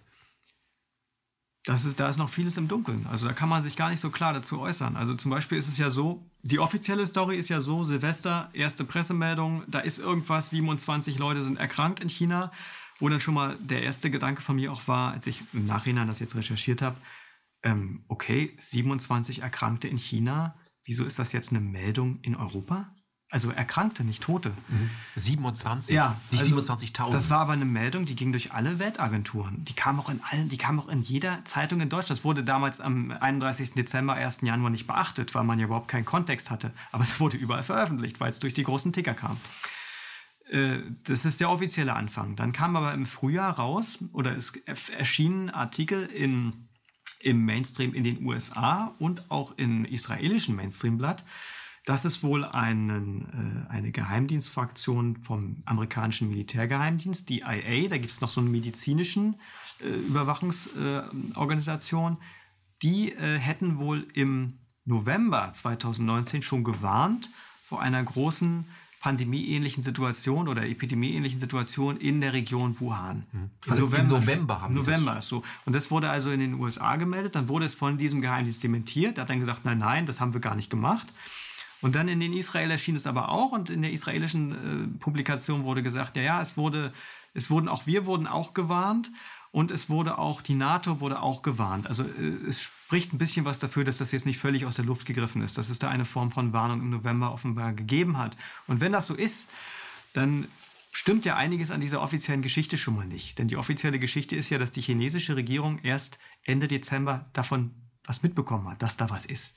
Speaker 2: Das ist, da ist noch vieles im Dunkeln. Also da kann man sich gar nicht so klar dazu äußern. Also zum Beispiel ist es ja so, die offizielle Story ist ja so, Silvester, erste Pressemeldung, da ist irgendwas, 27 Leute sind erkrankt in China. Wo dann schon mal der erste Gedanke von mir auch war, als ich im Nachhinein das jetzt recherchiert habe, ähm, okay, 27 Erkrankte in China, wieso ist das jetzt eine Meldung in Europa? Also Erkrankte, nicht Tote.
Speaker 1: Mhm. 27?
Speaker 2: Ja.
Speaker 1: Nicht also, 27.000?
Speaker 2: Das war aber eine Meldung, die ging durch alle Weltagenturen. Die kam auch in allen, die kam auch in jeder Zeitung in Deutschland. Das wurde damals am 31. Dezember, 1. Januar nicht beachtet, weil man ja überhaupt keinen Kontext hatte. Aber es wurde überall veröffentlicht, weil es durch die großen Ticker kam. Äh, das ist der offizielle Anfang. Dann kam aber im Frühjahr raus, oder es erschienen Artikel in, im Mainstream in den USA und auch im israelischen Mainstreamblatt, dass es wohl einen, äh, eine Geheimdienstfraktion vom amerikanischen Militärgeheimdienst, die IA, da gibt es noch so eine medizinischen äh, Überwachungsorganisation, die äh, hätten wohl im November 2019 schon gewarnt vor einer großen pandemieähnlichen Situation oder epidemieähnlichen Situation in der Region Wuhan.
Speaker 1: Mhm. Also November, im November haben
Speaker 2: November das. so. Und das wurde also in den USA gemeldet. Dann wurde es von diesem Geheimdienst dementiert. Er hat dann gesagt, nein, nein, das haben wir gar nicht gemacht. Und dann in den Israel erschien es aber auch und in der israelischen äh, Publikation wurde gesagt, ja, ja, es wurde, es wurden auch wir wurden auch gewarnt und es wurde auch, die NATO wurde auch gewarnt. Also äh, es spricht ein bisschen was dafür, dass das jetzt nicht völlig aus der Luft gegriffen ist, dass es da eine Form von Warnung im November offenbar gegeben hat. Und wenn das so ist, dann stimmt ja einiges an dieser offiziellen Geschichte schon mal nicht. Denn die offizielle Geschichte ist ja, dass die chinesische Regierung erst Ende Dezember davon was mitbekommen hat, dass da was ist.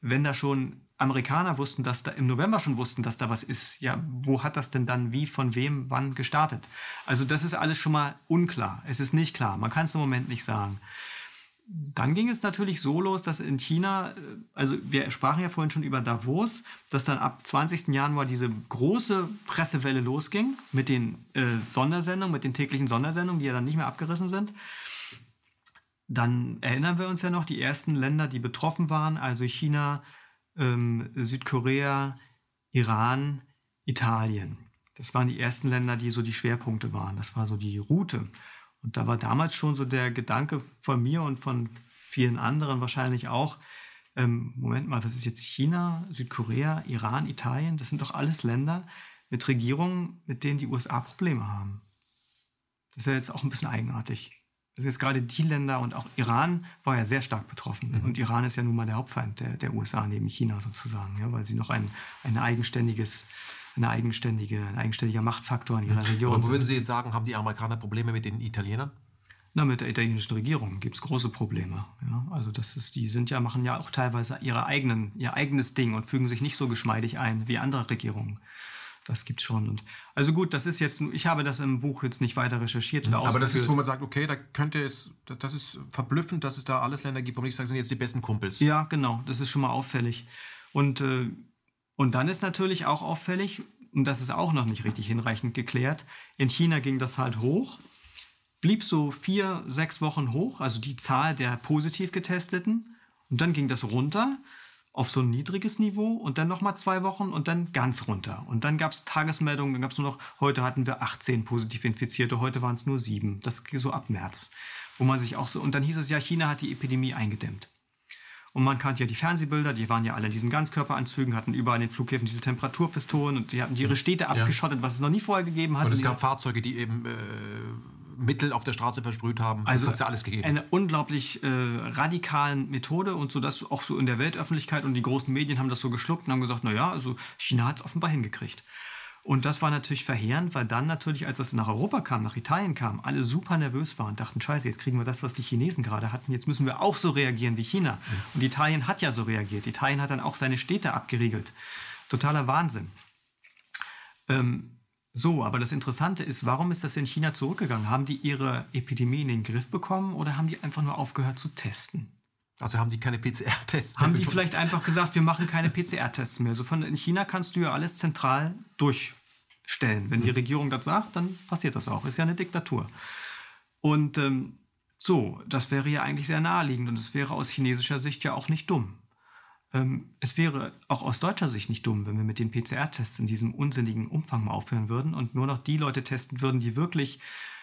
Speaker 2: Wenn da schon Amerikaner wussten, dass da im November schon wussten, dass da was ist. Ja, wo hat das denn dann wie, von wem, wann gestartet? Also das ist alles schon mal unklar. Es ist nicht klar. Man kann es im Moment nicht sagen. Dann ging es natürlich so los, dass in China, äh, also wir sprachen ja vorhin schon über Davos, dass dann ab 20. Januar diese große Pressewelle losging mit den äh, Sondersendungen, mit den täglichen Sondersendungen, die ja dann nicht mehr abgerissen sind. Dann erinnern wir uns ja noch, die ersten Länder, die betroffen waren, also China, ähm, Südkorea, Iran, Italien. Das waren die ersten Länder, die so die Schwerpunkte waren. Das war so die Route. Und da war damals schon so der Gedanke von mir und von vielen anderen wahrscheinlich auch, ähm, Moment mal, das ist jetzt China, Südkorea, Iran, Italien, das sind doch alles Länder mit Regierungen, mit denen die USA Probleme haben. Das ist ja jetzt auch ein bisschen eigenartig. Also jetzt gerade die Länder und auch Iran war ja sehr stark betroffen. Mhm. Und Iran ist ja nun mal der Hauptfeind der, der USA neben China sozusagen, ja, weil sie noch ein, ein eigenständiges eine eigenständige, ein eigenständiger Machtfaktor in ihrer Region.
Speaker 1: Aber würden Sie jetzt sagen, haben die Amerikaner Probleme mit den Italienern?
Speaker 2: Na, mit der italienischen Regierung gibt es große Probleme. Ja, also das ist, die sind ja, machen ja auch teilweise ihre eigenen, ihr eigenes Ding und fügen sich nicht so geschmeidig ein wie andere Regierungen das gibt's schon. Und also gut, das ist jetzt, ich habe das im Buch jetzt nicht weiter recherchiert oder
Speaker 1: Aber das ist, wo man sagt, okay, da könnte es, das ist verblüffend, dass es da alles Länder gibt, wo man nicht sagt, sind jetzt die besten Kumpels.
Speaker 2: Ja, genau, das ist schon mal auffällig. Und, äh, und dann ist natürlich auch auffällig, und das ist auch noch nicht richtig hinreichend geklärt, in China ging das halt hoch, blieb so vier, sechs Wochen hoch, also die Zahl der positiv getesteten, und dann ging das runter auf so ein niedriges Niveau und dann nochmal zwei Wochen und dann ganz runter. Und dann gab es Tagesmeldungen, dann gab es nur noch, heute hatten wir 18 positiv Infizierte, heute waren es nur sieben. Das ging so ab März. Wo man sich auch so, und dann hieß es ja, China hat die Epidemie eingedämmt. Und man kannte ja die Fernsehbilder, die waren ja alle in diesen Ganzkörperanzügen, hatten überall in den Flughäfen diese Temperaturpistolen und die hatten ihre Städte abgeschottet, ja. was es noch nie vorher gegeben hat.
Speaker 1: Und es gab Fahrzeuge, die eben äh, Mittel auf der Straße versprüht haben.
Speaker 2: Also das hat ja alles gegeben. Eine unglaublich äh, radikalen Methode und so dass auch so in der Weltöffentlichkeit und die großen Medien haben das so geschluckt und haben gesagt, na ja, also China hat es offenbar hingekriegt. Und das war natürlich verheerend, weil dann natürlich, als das nach Europa kam, nach Italien kam, alle super nervös waren und dachten, scheiße, jetzt kriegen wir das, was die Chinesen gerade hatten, jetzt müssen wir auch so reagieren wie China. Mhm. Und Italien hat ja so reagiert. Italien hat dann auch seine Städte abgeriegelt. Totaler Wahnsinn. Ähm, so, aber das Interessante ist, warum ist das in China zurückgegangen? Haben die ihre Epidemie in den Griff bekommen oder haben die einfach nur aufgehört zu testen?
Speaker 1: Also haben die keine PCR-Tests
Speaker 2: mehr? Haben die vielleicht einfach gesagt, wir machen keine PCR-Tests mehr? So von in China kannst du ja alles zentral durchstellen. Wenn die mhm. Regierung das sagt, dann passiert das auch. Ist ja eine Diktatur. Und ähm, so, das wäre ja eigentlich sehr naheliegend und es wäre aus chinesischer Sicht ja auch nicht dumm. Ähm, es wäre auch aus deutscher Sicht nicht dumm, wenn wir mit den PCR-Tests in diesem unsinnigen Umfang mal aufhören würden und nur noch die Leute testen würden, die wirklich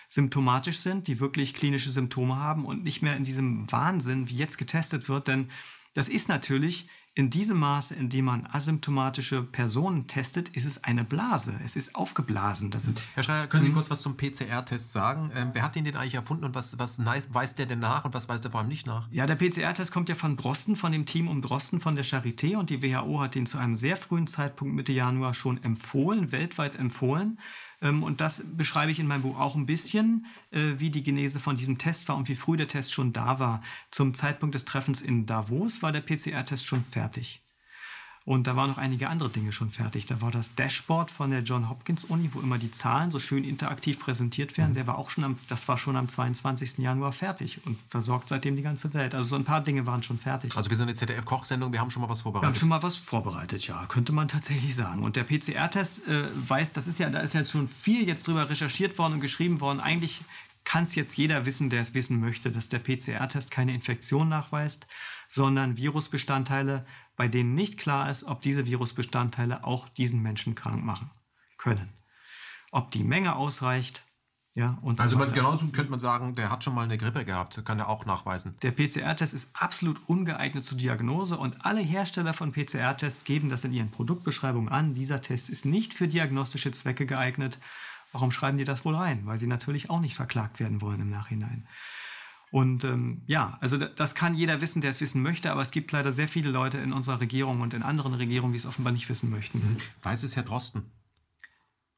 Speaker 2: symptomatisch sind, die wirklich klinische Symptome haben und nicht mehr in diesem Wahnsinn, wie jetzt getestet wird. Denn das ist natürlich in diesem Maße, in dem man asymptomatische Personen testet, ist es eine Blase. Es ist aufgeblasen. Das
Speaker 1: Herr Schreier, können Sie mhm. kurz was zum PCR-Test sagen? Ähm, wer hat den denn eigentlich erfunden und was, was weist der denn nach und was weist er vor allem nicht nach?
Speaker 2: Ja, der PCR-Test kommt ja von Drosten, von dem Team um Drosten von der Charité und die WHO hat den zu einem sehr frühen Zeitpunkt Mitte Januar schon empfohlen, weltweit empfohlen. Ähm, und das beschreibe ich in meinem Buch auch ein bisschen, äh, wie die Genese von diesem Test war und wie früh der Test schon da war. Zum Zeitpunkt des Treffens in Davos war der PCR-Test schon fertig. Und da waren noch einige andere Dinge schon fertig. Da war das Dashboard von der John Hopkins Uni, wo immer die Zahlen so schön interaktiv präsentiert werden. Mhm. Der war auch schon am, das war schon am 22. Januar fertig und versorgt seitdem die ganze Welt. Also so ein paar Dinge waren schon fertig.
Speaker 1: Also wir sind eine ZDF-Kochsendung, wir haben schon mal was vorbereitet. Wir
Speaker 2: haben schon mal was vorbereitet, ja, könnte man tatsächlich sagen. Und der PCR-Test äh, weiß, das ist ja, da ist ja schon viel jetzt drüber recherchiert worden und geschrieben worden. Eigentlich kann es jetzt jeder wissen, der es wissen möchte, dass der PCR-Test keine Infektion nachweist, sondern Virusbestandteile, bei denen nicht klar ist, ob diese Virusbestandteile auch diesen Menschen krank machen können. Ob die Menge ausreicht, ja, und
Speaker 1: also so man, genauso könnte man sagen, der hat schon mal eine Grippe gehabt, kann er auch nachweisen.
Speaker 2: Der PCR-Test ist absolut ungeeignet zur Diagnose und alle Hersteller von PCR-Tests geben das in ihren Produktbeschreibungen an. Dieser Test ist nicht für diagnostische Zwecke geeignet. Warum schreiben die das wohl rein? Weil sie natürlich auch nicht verklagt werden wollen im Nachhinein. Und ähm, ja, also das kann jeder wissen, der es wissen möchte, aber es gibt leider sehr viele Leute in unserer Regierung und in anderen Regierungen, die es offenbar nicht wissen möchten. Mhm.
Speaker 1: Weiß es Herr Drosten?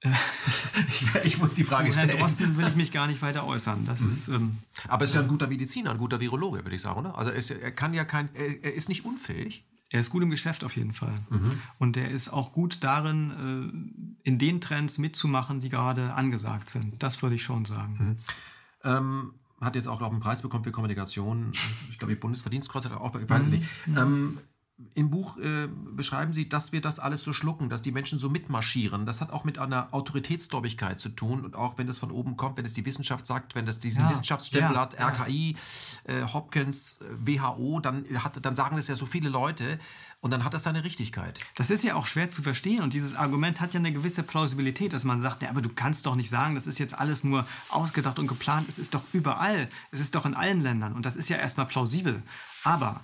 Speaker 1: <laughs> ich muss die Frage stellen.
Speaker 2: Herrn Drosten will ich mich gar nicht weiter äußern. Das mhm. ist, ähm,
Speaker 1: aber ist ja ein guter Mediziner, ein guter Virologe, würde ich sagen, oder? Also er, er kann ja kein, er, er, ist nicht unfähig.
Speaker 2: Er ist gut im Geschäft auf jeden Fall. Mhm. Und er ist auch gut darin, äh, in den Trends mitzumachen, die gerade angesagt sind. Das würde ich schon sagen. Mhm.
Speaker 1: Ähm, hat jetzt auch, glaube ich, einen Preis bekommen für Kommunikation. Ich glaube, die Bundesverdienstkreuz hat auch, ich weiß es nicht. Mhm. Ähm, im Buch äh, beschreiben Sie, dass wir das alles so schlucken, dass die Menschen so mitmarschieren. Das hat auch mit einer Autoritätsgläubigkeit zu tun. Und auch wenn das von oben kommt, wenn es die Wissenschaft sagt, wenn das diesen ja, Wissenschaftsstempel ja, hat, RKI, äh, Hopkins, äh, WHO, dann, hat, dann sagen das ja so viele Leute. Und dann hat das seine Richtigkeit.
Speaker 2: Das ist ja auch schwer zu verstehen. Und dieses Argument hat ja eine gewisse Plausibilität, dass man sagt, ja, aber du kannst doch nicht sagen, das ist jetzt alles nur ausgedacht und geplant. Es ist doch überall. Es ist doch in allen Ländern. Und das ist ja erstmal plausibel. Aber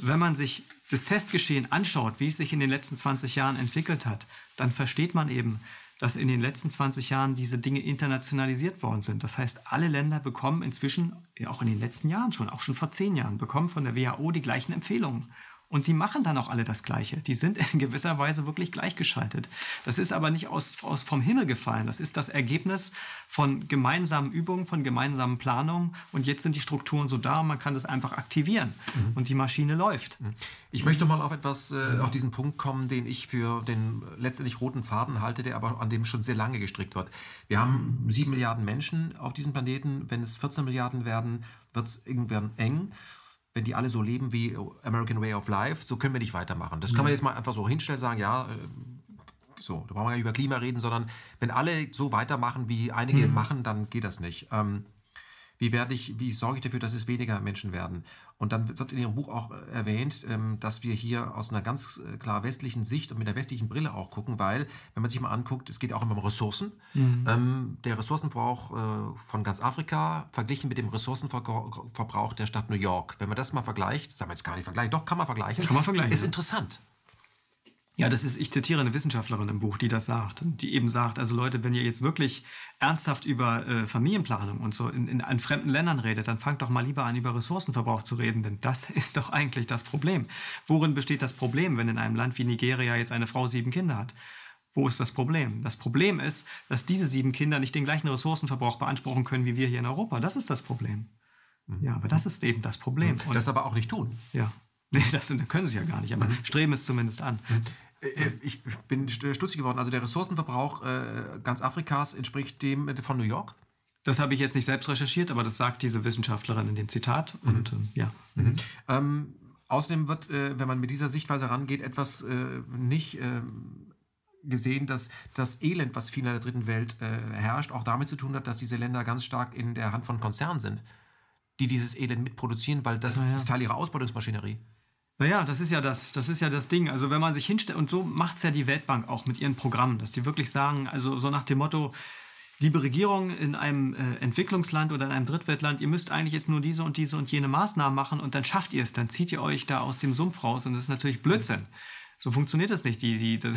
Speaker 2: wenn man sich das Testgeschehen anschaut, wie es sich in den letzten 20 Jahren entwickelt hat, dann versteht man eben, dass in den letzten 20 Jahren diese Dinge internationalisiert worden sind. Das heißt, alle Länder bekommen inzwischen, auch in den letzten Jahren schon, auch schon vor zehn Jahren, bekommen von der WHO die gleichen Empfehlungen. Und die machen dann auch alle das Gleiche. Die sind in gewisser Weise wirklich gleichgeschaltet. Das ist aber nicht aus, aus vom Himmel gefallen. Das ist das Ergebnis von gemeinsamen Übungen, von gemeinsamen Planungen. Und jetzt sind die Strukturen so da und man kann das einfach aktivieren. Mhm. Und die Maschine läuft. Mhm.
Speaker 1: Ich möchte mal auf etwas, äh, auf diesen Punkt kommen, den ich für den letztendlich roten Faden halte, der aber an dem schon sehr lange gestrickt wird. Wir haben sieben Milliarden Menschen auf diesem Planeten. Wenn es 14 Milliarden werden, wird es irgendwann eng wenn die alle so leben wie American Way of Life, so können wir nicht weitermachen. Das kann man jetzt mal einfach so hinstellen, sagen, ja, äh, so, da brauchen wir gar nicht über Klima reden, sondern wenn alle so weitermachen, wie einige mhm. machen, dann geht das nicht. Ähm, wie werde ich, wie sorge ich dafür, dass es weniger Menschen werden? Und dann wird in Ihrem Buch auch äh, erwähnt, ähm, dass wir hier aus einer ganz äh, klar westlichen Sicht und mit der westlichen Brille auch gucken, weil, wenn man sich mal anguckt, es geht auch immer um Ressourcen. Mhm. Ähm, der Ressourcenverbrauch äh, von ganz Afrika verglichen mit dem Ressourcenverbrauch der Stadt New York. Wenn man das mal vergleicht, sagen wir jetzt gar nicht vergleichen, doch kann man vergleichen.
Speaker 2: Kann man vergleichen.
Speaker 1: Ist interessant.
Speaker 2: Ja, das ist, ich zitiere eine Wissenschaftlerin im Buch, die das sagt, die eben sagt, also Leute, wenn ihr jetzt wirklich ernsthaft über äh, Familienplanung und so in, in, in fremden Ländern redet, dann fangt doch mal lieber an, über Ressourcenverbrauch zu reden, denn das <laughs> ist doch eigentlich das Problem. Worin besteht das Problem, wenn in einem Land wie Nigeria jetzt eine Frau sieben Kinder hat? Wo ist das Problem? Das Problem ist, dass diese sieben Kinder nicht den gleichen Ressourcenverbrauch beanspruchen können wie wir hier in Europa. Das ist das Problem. Mhm. Ja, aber das ist eben das Problem.
Speaker 1: Und das aber auch nicht tun.
Speaker 2: Ja. <laughs> Nee, das können sie ja gar nicht, aber mhm. streben es zumindest an. Mhm.
Speaker 1: Äh, äh, ich bin stutzig geworden. Also der Ressourcenverbrauch äh, ganz Afrikas entspricht dem von New York?
Speaker 2: Das habe ich jetzt nicht selbst recherchiert, aber das sagt diese Wissenschaftlerin in dem Zitat. Mhm. Und mhm. ja. Mhm.
Speaker 1: Ähm, außerdem wird, äh, wenn man mit dieser Sichtweise rangeht, etwas äh, nicht ähm, gesehen, dass das Elend, was viel in der dritten Welt äh, herrscht, auch damit zu tun hat, dass diese Länder ganz stark in der Hand von Konzernen sind, die dieses Elend mitproduzieren, weil das, ja. ist Teil ihrer Ausbeutungsmaschinerie.
Speaker 2: Naja, das ist ja das, das ist ja das Ding. Also wenn man sich hinstellt, und so macht es ja die Weltbank auch mit ihren Programmen, dass sie wirklich sagen, also so nach dem Motto, liebe Regierung in einem äh, Entwicklungsland oder in einem Drittweltland, ihr müsst eigentlich jetzt nur diese und diese und jene Maßnahmen machen und dann schafft ihr es, dann zieht ihr euch da aus dem Sumpf raus und das ist natürlich Blödsinn. So funktioniert das nicht. Die, die, das,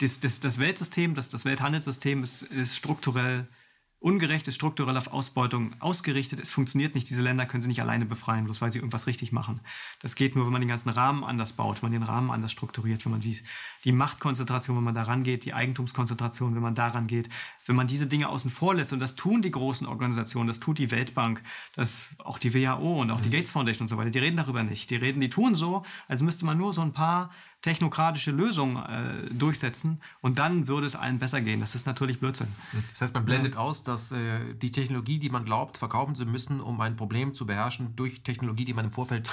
Speaker 2: <laughs> das, das Weltsystem, das, das Welthandelssystem ist, ist strukturell ungerecht ist, strukturell auf Ausbeutung ausgerichtet. Es funktioniert nicht. Diese Länder können sie nicht alleine befreien, bloß weil sie irgendwas richtig machen. Das geht nur, wenn man den ganzen Rahmen anders baut, wenn man den Rahmen anders strukturiert, wenn man sieht, die Machtkonzentration, wenn man da rangeht, die Eigentumskonzentration, wenn man daran geht. Wenn man diese Dinge außen vor lässt, und das tun die großen Organisationen, das tut die Weltbank, das auch die WHO und auch die Gates Foundation und so weiter, die reden darüber nicht. Die reden, die tun so, als müsste man nur so ein paar technokratische Lösungen äh, durchsetzen und dann würde es allen besser gehen. Das ist natürlich Blödsinn.
Speaker 1: Das heißt, man blendet ja. aus, dass äh, die Technologie, die man glaubt, verkaufen zu müssen, um ein Problem zu beherrschen, durch Technologie, die man im Vorfeld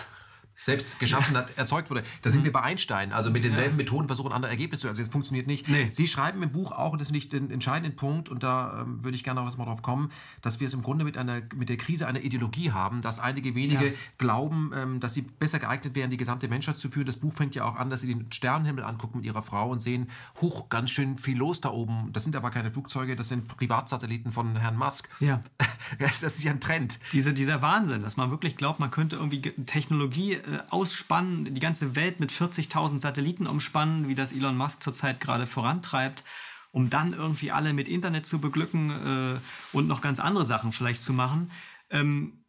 Speaker 1: selbst geschaffen hat, erzeugt wurde. Da sind wir bei Einstein. Also mit denselben. Methoden versuchen andere Ergebnisse zu erzielen. Das funktioniert nicht. Nee. Sie schreiben im Buch auch, und das finde ich den entscheidenden Punkt, und da ähm, würde ich gerne noch was mal drauf kommen, dass wir es im Grunde mit, einer, mit der Krise einer Ideologie haben, dass einige wenige ja. glauben, ähm, dass sie besser geeignet wären, die gesamte Menschheit zu führen. Das Buch fängt ja auch an, dass sie den Sternenhimmel angucken mit ihrer Frau und sehen, hoch, ganz schön viel los da oben. Das sind aber keine Flugzeuge, das sind Privatsatelliten von Herrn Musk.
Speaker 2: Ja. <laughs>
Speaker 1: Das ist ja ein Trend.
Speaker 2: Diese, dieser Wahnsinn, dass man wirklich glaubt, man könnte irgendwie Technologie äh, ausspannen, die ganze Welt mit 40.000 Satelliten umspannen, wie das Elon Musk zurzeit gerade vorantreibt, um dann irgendwie alle mit Internet zu beglücken äh, und noch ganz andere Sachen vielleicht zu machen. Ähm,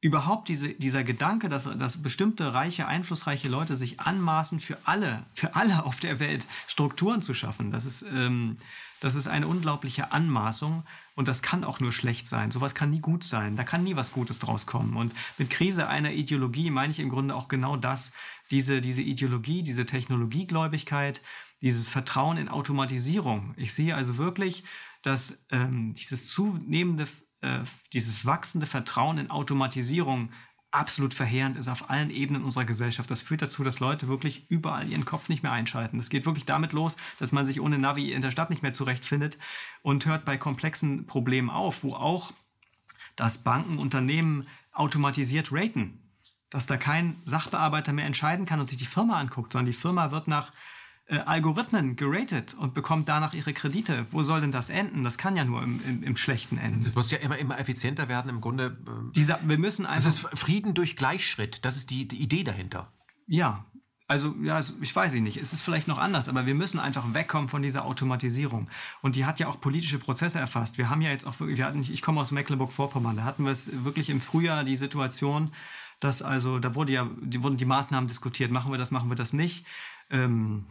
Speaker 2: überhaupt diese, dieser Gedanke, dass, dass bestimmte reiche, einflussreiche Leute sich anmaßen, für alle, für alle auf der Welt Strukturen zu schaffen, das ist, ähm, das ist eine unglaubliche Anmaßung und das kann auch nur schlecht sein. Sowas kann nie gut sein. Da kann nie was Gutes draus kommen. Und mit Krise einer Ideologie meine ich im Grunde auch genau das, diese, diese Ideologie, diese Technologiegläubigkeit, dieses Vertrauen in Automatisierung. Ich sehe also wirklich, dass ähm, dieses zunehmende äh, dieses wachsende Vertrauen in Automatisierung absolut verheerend ist auf allen Ebenen unserer Gesellschaft. Das führt dazu, dass Leute wirklich überall ihren Kopf nicht mehr einschalten. Es geht wirklich damit los, dass man sich ohne Navi in der Stadt nicht mehr zurechtfindet und hört bei komplexen Problemen auf, wo auch das Banken Unternehmen automatisiert raten. Dass da kein Sachbearbeiter mehr entscheiden kann und sich die Firma anguckt, sondern die Firma wird nach äh, Algorithmen geratet und bekommt danach ihre Kredite. Wo soll denn das enden? Das kann ja nur im, im, im Schlechten enden.
Speaker 1: Es muss ja immer, immer effizienter werden, im Grunde.
Speaker 2: Äh, Dieser, wir müssen einfach.
Speaker 1: Das ist Frieden durch Gleichschritt, das ist die, die Idee dahinter.
Speaker 2: Ja, also, ja, also, ich weiß nicht, es ist vielleicht noch anders, aber wir müssen einfach wegkommen von dieser Automatisierung. Und die hat ja auch politische Prozesse erfasst. Wir haben ja jetzt auch wirklich, wir hatten, ich komme aus Mecklenburg-Vorpommern, da hatten wir es wirklich im Frühjahr die Situation, dass also, da wurde ja, die, wurden die Maßnahmen diskutiert, machen wir das, machen wir das nicht. Ähm,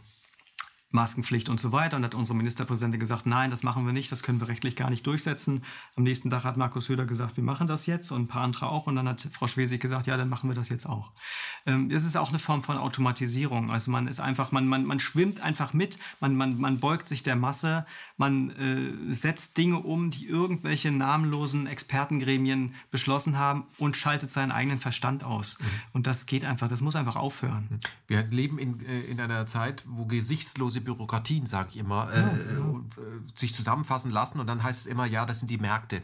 Speaker 2: Maskenpflicht und so weiter. Und hat unsere Ministerpräsidentin gesagt, nein, das machen wir nicht, das können wir rechtlich gar nicht durchsetzen. Am nächsten Tag hat Markus Söder gesagt, wir machen das jetzt und ein paar andere auch. Und dann hat Frau Schwesig gesagt, ja, dann machen wir das jetzt auch. Ähm, es ist auch eine Form von Automatisierung. Also man ist einfach, man, man, man schwimmt einfach mit, man, man, man beugt sich der Masse, man äh, setzt Dinge um, die irgendwelche namenlosen Expertengremien beschlossen haben und schaltet seinen eigenen Verstand aus. Mhm. Und das geht einfach, das muss einfach aufhören.
Speaker 1: Wir leben in, äh, in einer Zeit, wo gesichtslose diese Bürokratien, sage ich immer, äh, ja, ja. sich zusammenfassen lassen und dann heißt es immer, ja, das sind die Märkte.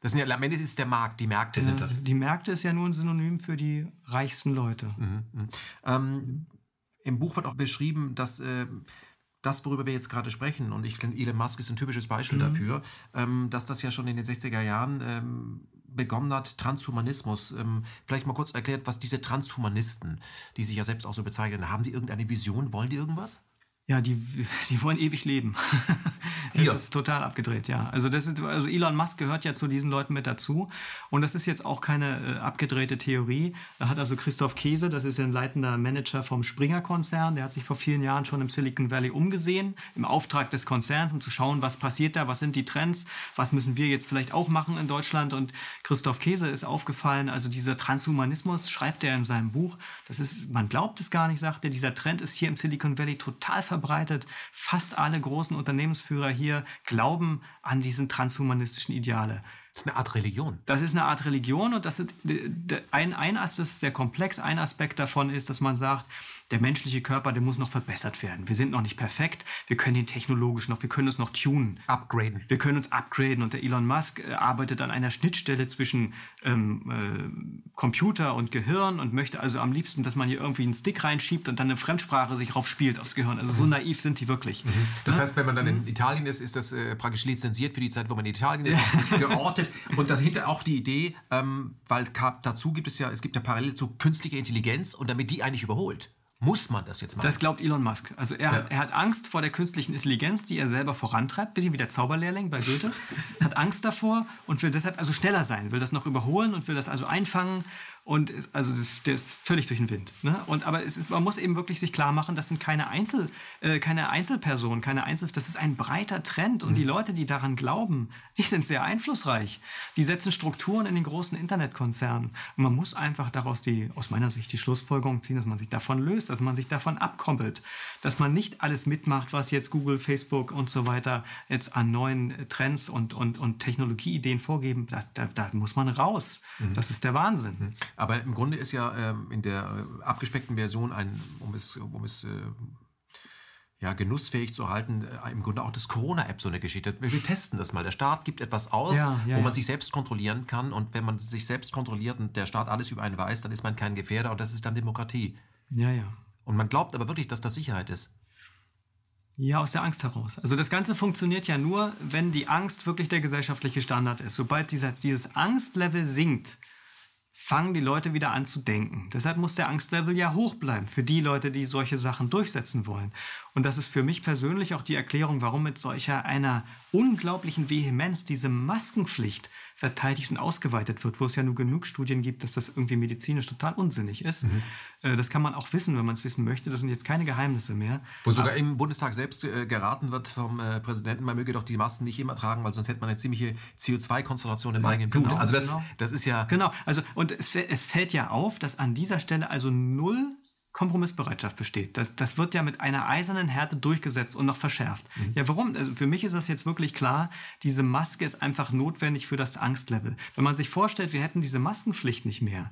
Speaker 1: Das sind ja, am Ende ist es der Markt, die Märkte sind das.
Speaker 2: Die Märkte ist ja nur ein Synonym für die reichsten Leute.
Speaker 1: Mhm, mh. ähm, Im Buch wird auch beschrieben, dass äh, das, worüber wir jetzt gerade sprechen, und ich finde, Elon Musk ist ein typisches Beispiel mhm. dafür, ähm, dass das ja schon in den 60er Jahren ähm, begonnen hat, Transhumanismus. Ähm, vielleicht mal kurz erklärt, was diese Transhumanisten, die sich ja selbst auch so bezeichnen, haben die irgendeine Vision? Wollen die irgendwas?
Speaker 2: Ja, die, <laughs> die wollen ewig leben. <laughs> das ja. ist total abgedreht, ja. Also, das ist, also Elon Musk gehört ja zu diesen Leuten mit dazu. Und das ist jetzt auch keine äh, abgedrehte Theorie. Da hat also Christoph Käse, das ist ein leitender Manager vom Springer-Konzern, der hat sich vor vielen Jahren schon im Silicon Valley umgesehen, im Auftrag des Konzerns, um zu schauen, was passiert da, was sind die Trends, was müssen wir jetzt vielleicht auch machen in Deutschland. Und Christoph Käse ist aufgefallen, also dieser Transhumanismus schreibt er in seinem Buch. Das ist, man glaubt es gar nicht, sagt er, dieser Trend ist hier im Silicon Valley total verbreitet verbreitet. Fast alle großen Unternehmensführer hier glauben an diesen transhumanistischen Ideale.
Speaker 1: Das ist eine Art Religion.
Speaker 2: Das ist eine Art Religion und das ist ein, ein Aspekt, das ist sehr komplex. Ein Aspekt davon ist, dass man sagt, der menschliche Körper, der muss noch verbessert werden. Wir sind noch nicht perfekt. Wir können ihn technologisch noch, wir können es noch tunen.
Speaker 1: Upgraden.
Speaker 2: Wir können uns upgraden. Und der Elon Musk äh, arbeitet an einer Schnittstelle zwischen ähm, äh, Computer und Gehirn und möchte also am liebsten, dass man hier irgendwie einen Stick reinschiebt und dann eine Fremdsprache sich drauf spielt aufs Gehirn. Also so mhm. naiv sind die wirklich. Mhm.
Speaker 1: Das heißt, wenn man dann in mhm. Italien ist, ist das äh, praktisch lizenziert für die Zeit, wo man in Italien ist, <laughs> geortet. Und dahinter auch die Idee, ähm, weil dazu gibt es ja, es gibt ja parallel zu künstlicher Intelligenz und damit die eigentlich überholt muss man das jetzt machen?
Speaker 2: Das glaubt Elon Musk. Also er, ja. er hat Angst vor der künstlichen Intelligenz, die er selber vorantreibt, bisschen wie der Zauberlehrling bei Goethe. <laughs> er hat Angst davor und will deshalb also schneller sein, will das noch überholen und will das also einfangen Und ist, also das, der ist völlig durch den Wind. Ne? Und, aber ist, man muss eben wirklich sich klar machen, das sind keine, Einzel, äh, keine Einzelpersonen, keine Einzel, das ist ein breiter Trend. Und mhm. die Leute, die daran glauben, die sind sehr einflussreich. Die setzen Strukturen in den großen Internetkonzernen. Und man muss einfach daraus die, aus meiner Sicht, die Schlussfolgerung ziehen, dass man sich davon löst, dass man sich davon abkoppelt, dass man nicht alles mitmacht, was jetzt Google, Facebook und so weiter jetzt an neuen Trends und, und, und Technologieideen vorgeben. Da, da, da muss man raus. Mhm. Das ist der Wahnsinn. Mhm.
Speaker 1: Aber im Grunde ist ja ähm, in der äh, abgespeckten Version ein, um es, um es äh, ja, genussfähig zu halten, äh, im Grunde auch das Corona-App so eine Geschichte. Wir testen das mal. Der Staat gibt etwas aus, ja, ja, wo man ja. sich selbst kontrollieren kann. Und wenn man sich selbst kontrolliert und der Staat alles über einen weiß, dann ist man kein Gefährder und das ist dann Demokratie.
Speaker 2: Ja, ja.
Speaker 1: Und man glaubt aber wirklich, dass das Sicherheit ist.
Speaker 2: Ja, aus der Angst heraus. Also das Ganze funktioniert ja nur, wenn die Angst wirklich der gesellschaftliche Standard ist. Sobald dieses, dieses Angstlevel sinkt, fangen die Leute wieder an zu denken. Deshalb muss der Angstlevel ja hoch bleiben für die Leute, die solche Sachen durchsetzen wollen. Und das ist für mich persönlich auch die Erklärung, warum mit solcher einer unglaublichen Vehemenz diese Maskenpflicht verteidigt und ausgeweitet wird, wo es ja nur genug Studien gibt, dass das irgendwie medizinisch total unsinnig ist. Mhm. Äh, das kann man auch wissen, wenn man es wissen möchte. Das sind jetzt keine Geheimnisse mehr.
Speaker 1: Wo sogar Aber, im Bundestag selbst äh, geraten wird vom äh, Präsidenten, man möge doch die Masken nicht immer tragen, weil sonst hätte man eine ziemliche CO2-Konzentration im ja, eigenen Blut.
Speaker 2: Genau,
Speaker 1: also das,
Speaker 2: genau.
Speaker 1: das ist ja...
Speaker 2: Genau, also und es, es fällt ja auf, dass an dieser Stelle also null Kompromissbereitschaft besteht. Das, das wird ja mit einer eisernen Härte durchgesetzt und noch verschärft. Mhm. Ja, warum? Also für mich ist das jetzt wirklich klar, diese Maske ist einfach notwendig für das Angstlevel. Wenn man sich vorstellt, wir hätten diese Maskenpflicht nicht mehr,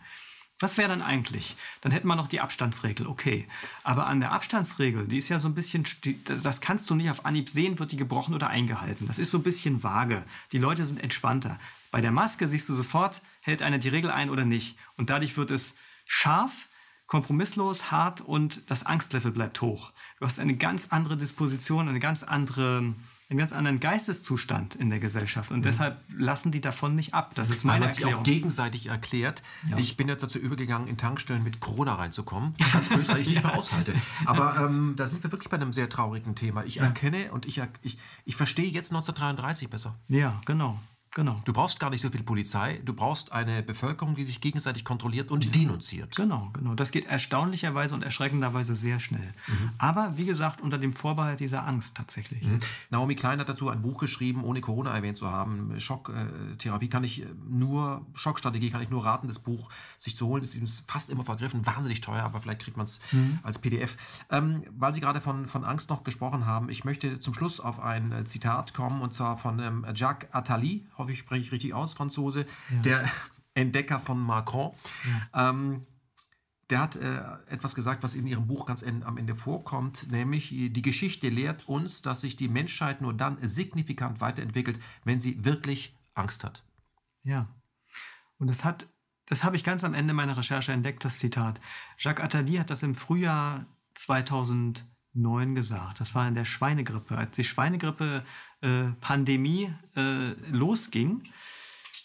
Speaker 2: was wäre dann eigentlich? Dann hätten wir noch die Abstandsregel, okay. Aber an der Abstandsregel, die ist ja so ein bisschen, die, das kannst du nicht auf Anhieb sehen, wird die gebrochen oder eingehalten. Das ist so ein bisschen vage. Die Leute sind entspannter. Bei der Maske siehst du sofort, hält einer die Regel ein oder nicht. Und dadurch wird es scharf, kompromisslos, hart und das Angstlevel bleibt hoch. Du hast eine ganz andere Disposition, eine ganz andere, einen ganz anderen Geisteszustand in der Gesellschaft und mhm. deshalb lassen die davon nicht ab. Das ist meine Erklärung. sich
Speaker 1: auch gegenseitig erklärt. Ja. Ich bin jetzt dazu übergegangen, in Tankstellen mit Corona reinzukommen. <laughs> Ganz böse, weil ich es nicht mehr aushalte. Aber ähm, da sind wir wirklich bei einem sehr traurigen Thema. Ich ja. erkenne und ich, ich, ich verstehe jetzt 1933 besser.
Speaker 2: Ja, genau. Genau.
Speaker 1: Du brauchst gar nicht so viel Polizei, du brauchst eine Bevölkerung, die sich gegenseitig kontrolliert und ja. denunziert.
Speaker 2: Genau, genau. Das geht erstaunlicherweise und erschreckenderweise sehr schnell. Mhm. Aber wie gesagt, unter dem Vorbehalt dieser Angst tatsächlich. Mhm.
Speaker 1: Naomi Klein hat dazu ein Buch geschrieben, ohne Corona erwähnt zu haben. Schocktherapie kann ich nur, Schockstrategie kann ich nur raten, das Buch sich zu holen. Das ist fast immer vergriffen, wahnsinnig teuer, aber vielleicht kriegt man es mhm. als PDF. Ähm, weil Sie gerade von, von Angst noch gesprochen haben, ich möchte zum Schluss auf ein Zitat kommen und zwar von ähm, Jacques Attali hoffe ich, spreche ich richtig aus, Franzose, ja. der Entdecker von Macron. Ja. Ähm, der hat äh, etwas gesagt, was in ihrem Buch ganz en, am Ende vorkommt, nämlich die Geschichte lehrt uns, dass sich die Menschheit nur dann signifikant weiterentwickelt, wenn sie wirklich Angst hat.
Speaker 2: Ja. Und das hat, das habe ich ganz am Ende meiner Recherche entdeckt, das Zitat. Jacques Attali hat das im Frühjahr 2009 gesagt. Das war in der Schweinegrippe. Als die Schweinegrippe äh, äh, losging,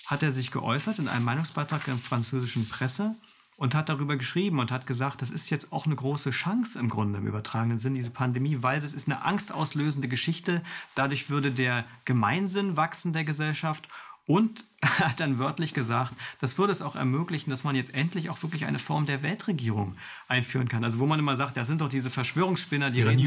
Speaker 2: hat er sich geäußert in einem Meinungsbeitrag in der französischen Presse und hat darüber geschrieben und hat gesagt, das ist jetzt auch eine große Chance im Grunde im übertragenen Sinn, diese Pandemie, weil das ist eine angstauslösende Geschichte. Dadurch würde der Gemeinsinn wachsen der Gesellschaft und <laughs> er hat dann wörtlich gesagt, das würde es auch ermöglichen, dass man jetzt endlich auch wirklich eine Form der Weltregierung einführen kann. Also wo man immer sagt, das sind doch diese Verschwörungsspinner, die, reden,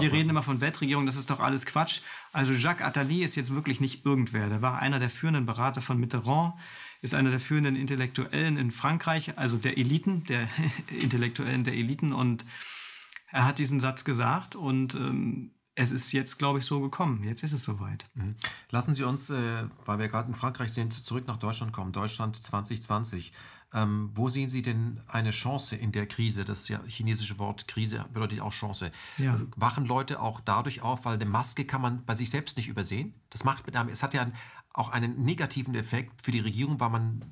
Speaker 2: die reden immer von Weltregierung, das ist doch alles Quatsch. Also Jacques Attali ist jetzt wirklich nicht irgendwer. Der war einer der führenden Berater von Mitterrand, ist einer der führenden Intellektuellen in Frankreich, also der Eliten, der <laughs> Intellektuellen der Eliten. Und er hat diesen Satz gesagt und ähm, es ist jetzt, glaube ich, so gekommen. Jetzt ist es soweit. Mhm.
Speaker 1: Lassen Sie uns, äh, weil wir gerade in Frankreich sind, zurück nach Deutschland kommen. Deutschland 2020. Ähm, wo sehen Sie denn eine Chance in der Krise? Das ja chinesische Wort Krise bedeutet auch Chance. Ja. Wachen Leute auch dadurch auf, weil eine Maske kann man bei sich selbst nicht übersehen? Das macht mit einem, es hat ja auch einen negativen Effekt für die Regierung, weil man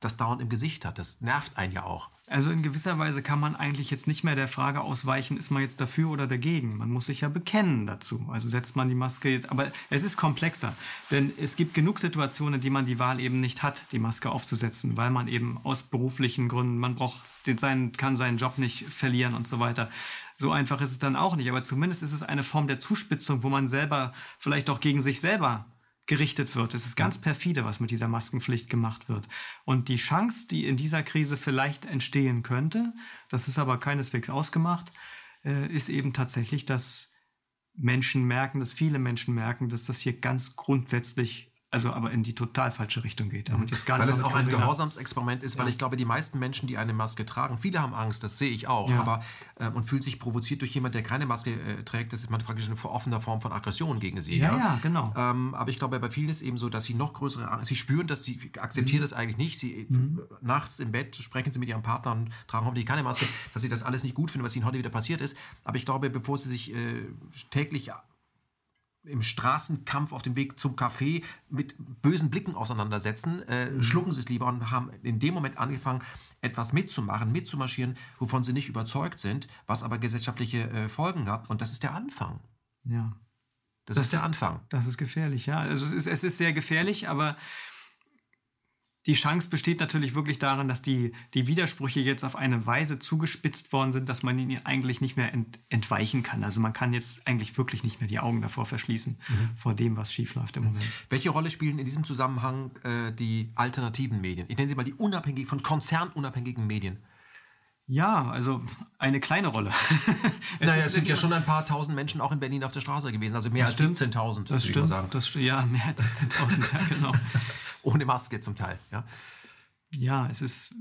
Speaker 1: das dauernd im Gesicht hat. Das nervt einen ja auch.
Speaker 2: Also in gewisser Weise kann man eigentlich jetzt nicht mehr der Frage ausweichen, ist man jetzt dafür oder dagegen. Man muss sich ja bekennen dazu. Also setzt man die Maske jetzt. Aber es ist komplexer. Denn es gibt genug Situationen, in denen man die Wahl eben nicht hat, die Maske aufzusetzen, weil man eben aus beruflichen Gründen, man braucht den, seinen, kann seinen Job nicht verlieren und so weiter. So einfach ist es dann auch nicht. Aber zumindest ist es eine Form der Zuspitzung, wo man selber vielleicht auch gegen sich selber gerichtet wird. Es ist ganz perfide, was mit dieser Maskenpflicht gemacht wird. Und die Chance, die in dieser Krise vielleicht entstehen könnte, das ist aber keineswegs ausgemacht, äh, ist eben tatsächlich, dass Menschen merken, dass viele Menschen merken, dass das hier ganz grundsätzlich also aber in die total falsche Richtung geht.
Speaker 1: Mhm. weil es auch ein Gehorsamsexperiment ist, weil ja. ich glaube, die meisten Menschen, die eine Maske tragen, viele haben Angst, das sehe ich auch, ja. aber äh, und fühlt sich provoziert durch jemanden, der keine Maske äh, trägt, das ist man praktisch eine offene Form von Aggression gegen sie.
Speaker 2: Ja, ja, ja genau.
Speaker 1: Ähm, aber ich glaube, bei vielen ist eben so, dass sie noch größere Angst, sie spüren, dass sie akzeptieren mhm. das eigentlich nicht. Sie mhm. nachts im Bett sprechen sie mit ihrem Partner und tragen hoffentlich keine Maske, dass sie das alles nicht gut finden, was ihnen heute wieder passiert ist. Aber ich glaube, bevor sie sich äh, täglich im Straßenkampf auf dem Weg zum Café mit bösen Blicken auseinandersetzen, äh, mhm. schlucken sie es lieber und haben in dem Moment angefangen, etwas mitzumachen, mitzumarschieren, wovon sie nicht überzeugt sind, was aber gesellschaftliche äh, Folgen hat. Und das ist der Anfang.
Speaker 2: Ja.
Speaker 1: Das, das ist der Anfang.
Speaker 2: Das ist gefährlich, ja. Also es ist, es ist sehr gefährlich, aber die Chance besteht natürlich wirklich darin, dass die, die Widersprüche jetzt auf eine Weise zugespitzt worden sind, dass man ihnen eigentlich nicht mehr ent, entweichen kann. Also man kann jetzt eigentlich wirklich nicht mehr die Augen davor verschließen, mhm. vor dem, was schiefläuft im Moment.
Speaker 1: Welche Rolle spielen in diesem Zusammenhang äh, die alternativen Medien? Ich nenne sie mal die unabhängig, von konzernunabhängigen Medien.
Speaker 2: Ja, also eine kleine Rolle. <laughs>
Speaker 1: es naja, es sind ja schon ein paar tausend Menschen auch in Berlin auf der Straße gewesen, also mehr als 17.000.
Speaker 2: Das stimmt, das, ja, mehr als 17.000, ja, genau. <laughs>
Speaker 1: ohne Maske zum Teil. Ja,
Speaker 2: ja es ist.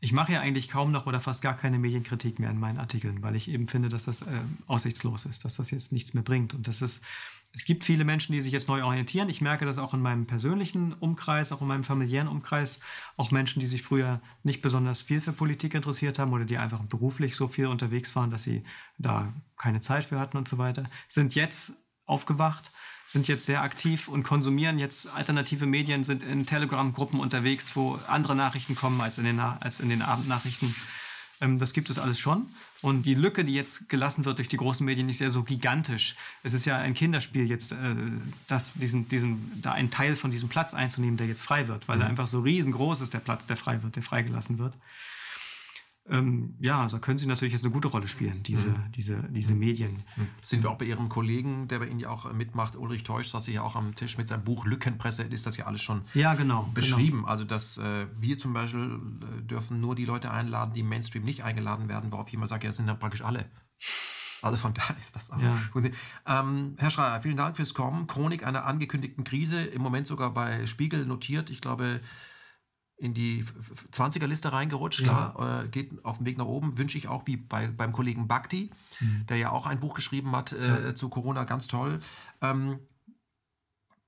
Speaker 2: Ich mache ja eigentlich kaum noch oder fast gar keine Medienkritik mehr in meinen Artikeln, weil ich eben finde, dass das äh, aussichtslos ist, dass das jetzt nichts mehr bringt. Und das ist, es gibt viele Menschen, die sich jetzt neu orientieren. Ich merke das auch in meinem persönlichen Umkreis, auch in meinem familiären Umkreis. Auch Menschen, die sich früher nicht besonders viel für Politik interessiert haben oder die einfach beruflich so viel unterwegs waren, dass sie da keine Zeit für hatten und so weiter, sind jetzt aufgewacht sind jetzt sehr aktiv und konsumieren jetzt alternative Medien, sind in Telegram-Gruppen unterwegs, wo andere Nachrichten kommen als in den, als in den Abendnachrichten. Ähm, das gibt es alles schon. Und die Lücke, die jetzt gelassen wird durch die großen Medien, ist ja so gigantisch. Es ist ja ein Kinderspiel jetzt, äh, das, diesen, diesen, da einen Teil von diesem Platz einzunehmen, der jetzt frei wird, weil mhm. er einfach so riesengroß ist, der Platz, der frei wird, der freigelassen wird ähm, ja, da können Sie natürlich jetzt eine gute Rolle spielen, diese, mhm. diese, diese Medien.
Speaker 1: Mhm. Sind wir auch bei Ihrem Kollegen, der bei Ihnen ja auch mitmacht, Ulrich Teusch, saß ja auch am Tisch mit seinem Buch Lückenpresse, ist das ja alles schon
Speaker 2: ja, genau,
Speaker 1: genau. beschrieben. Genau. Also, dass äh, wir zum Beispiel äh, dürfen nur die Leute einladen, die im Mainstream nicht eingeladen werden, worauf ich immer sage, ja, das sind dann praktisch alle. Also von <laughs> daher ist das auch. Ja. Ähm, Herr Schreier, vielen Dank fürs Kommen. Chronik einer angekündigten Krise, im Moment sogar bei Spiegel notiert. Ich glaube, in die 20er-Liste reingerutscht, ja. klar, äh, geht auf dem Weg nach oben, wünsche ich auch wie bei, beim Kollegen Bhakti, mhm. der ja auch ein Buch geschrieben hat äh, ja. zu Corona, ganz toll. Ähm,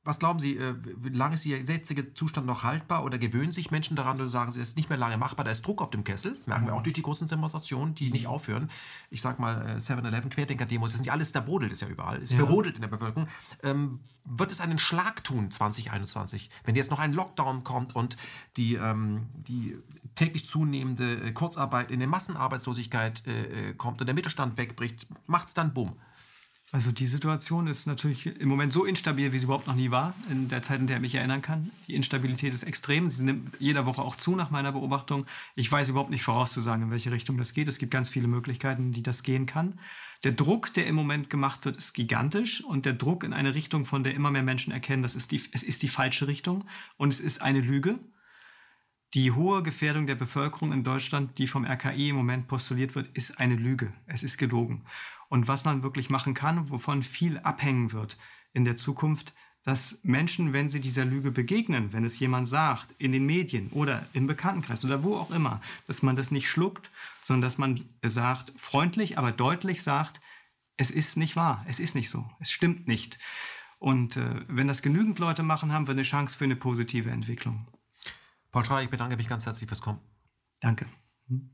Speaker 1: was glauben Sie, äh, wie lange ist Ihr jetzige Zustand noch haltbar oder gewöhnen sich Menschen daran oder sagen Sie, es ist nicht mehr lange machbar, da ist Druck auf dem Kessel, das merken wir auch durch die großen Demonstrationen, die nicht aufhören. Ich sag mal 7-Eleven, äh, Querdenker-Demos, das sind ja alles, da brodelt es ja überall, es ja. verrodelt in der Bevölkerung. Ähm, wird es einen Schlag tun 2021, wenn jetzt noch ein Lockdown kommt und die, ähm, die täglich zunehmende äh, Kurzarbeit in der Massenarbeitslosigkeit äh, kommt und der Mittelstand wegbricht, macht es dann Bumm?
Speaker 2: Also die Situation ist natürlich im Moment so instabil, wie sie überhaupt noch nie war, in der Zeit, in der ich mich erinnern kann. Die Instabilität ist extrem. Sie nimmt jeder Woche auch zu nach meiner Beobachtung. Ich weiß überhaupt nicht vorauszusagen, in welche Richtung das geht. Es gibt ganz viele Möglichkeiten, die das gehen kann. Der Druck, der im Moment gemacht wird, ist gigantisch und der Druck in eine Richtung, von der immer mehr Menschen erkennen, das ist die, es ist die falsche Richtung und es ist eine Lüge. Die hohe Gefährdung der Bevölkerung in Deutschland, die vom RKI im Moment postuliert wird, ist eine Lüge. Es ist gelogen. Und was man wirklich machen kann, wovon viel abhängen wird in der Zukunft, dass Menschen, wenn sie dieser Lüge begegnen, wenn es jemand sagt, in den Medien oder im Bekanntenkreis oder wo auch immer, dass man das nicht schluckt, sondern dass man sagt, freundlich, aber deutlich sagt, es ist nicht wahr, es ist nicht so, es stimmt nicht. Und äh, wenn das genügend Leute machen, haben wir eine Chance für eine positive Entwicklung.
Speaker 1: Paul Schreier, ich bedanke mich ganz herzlich fürs Kommen.
Speaker 2: Danke. Hm?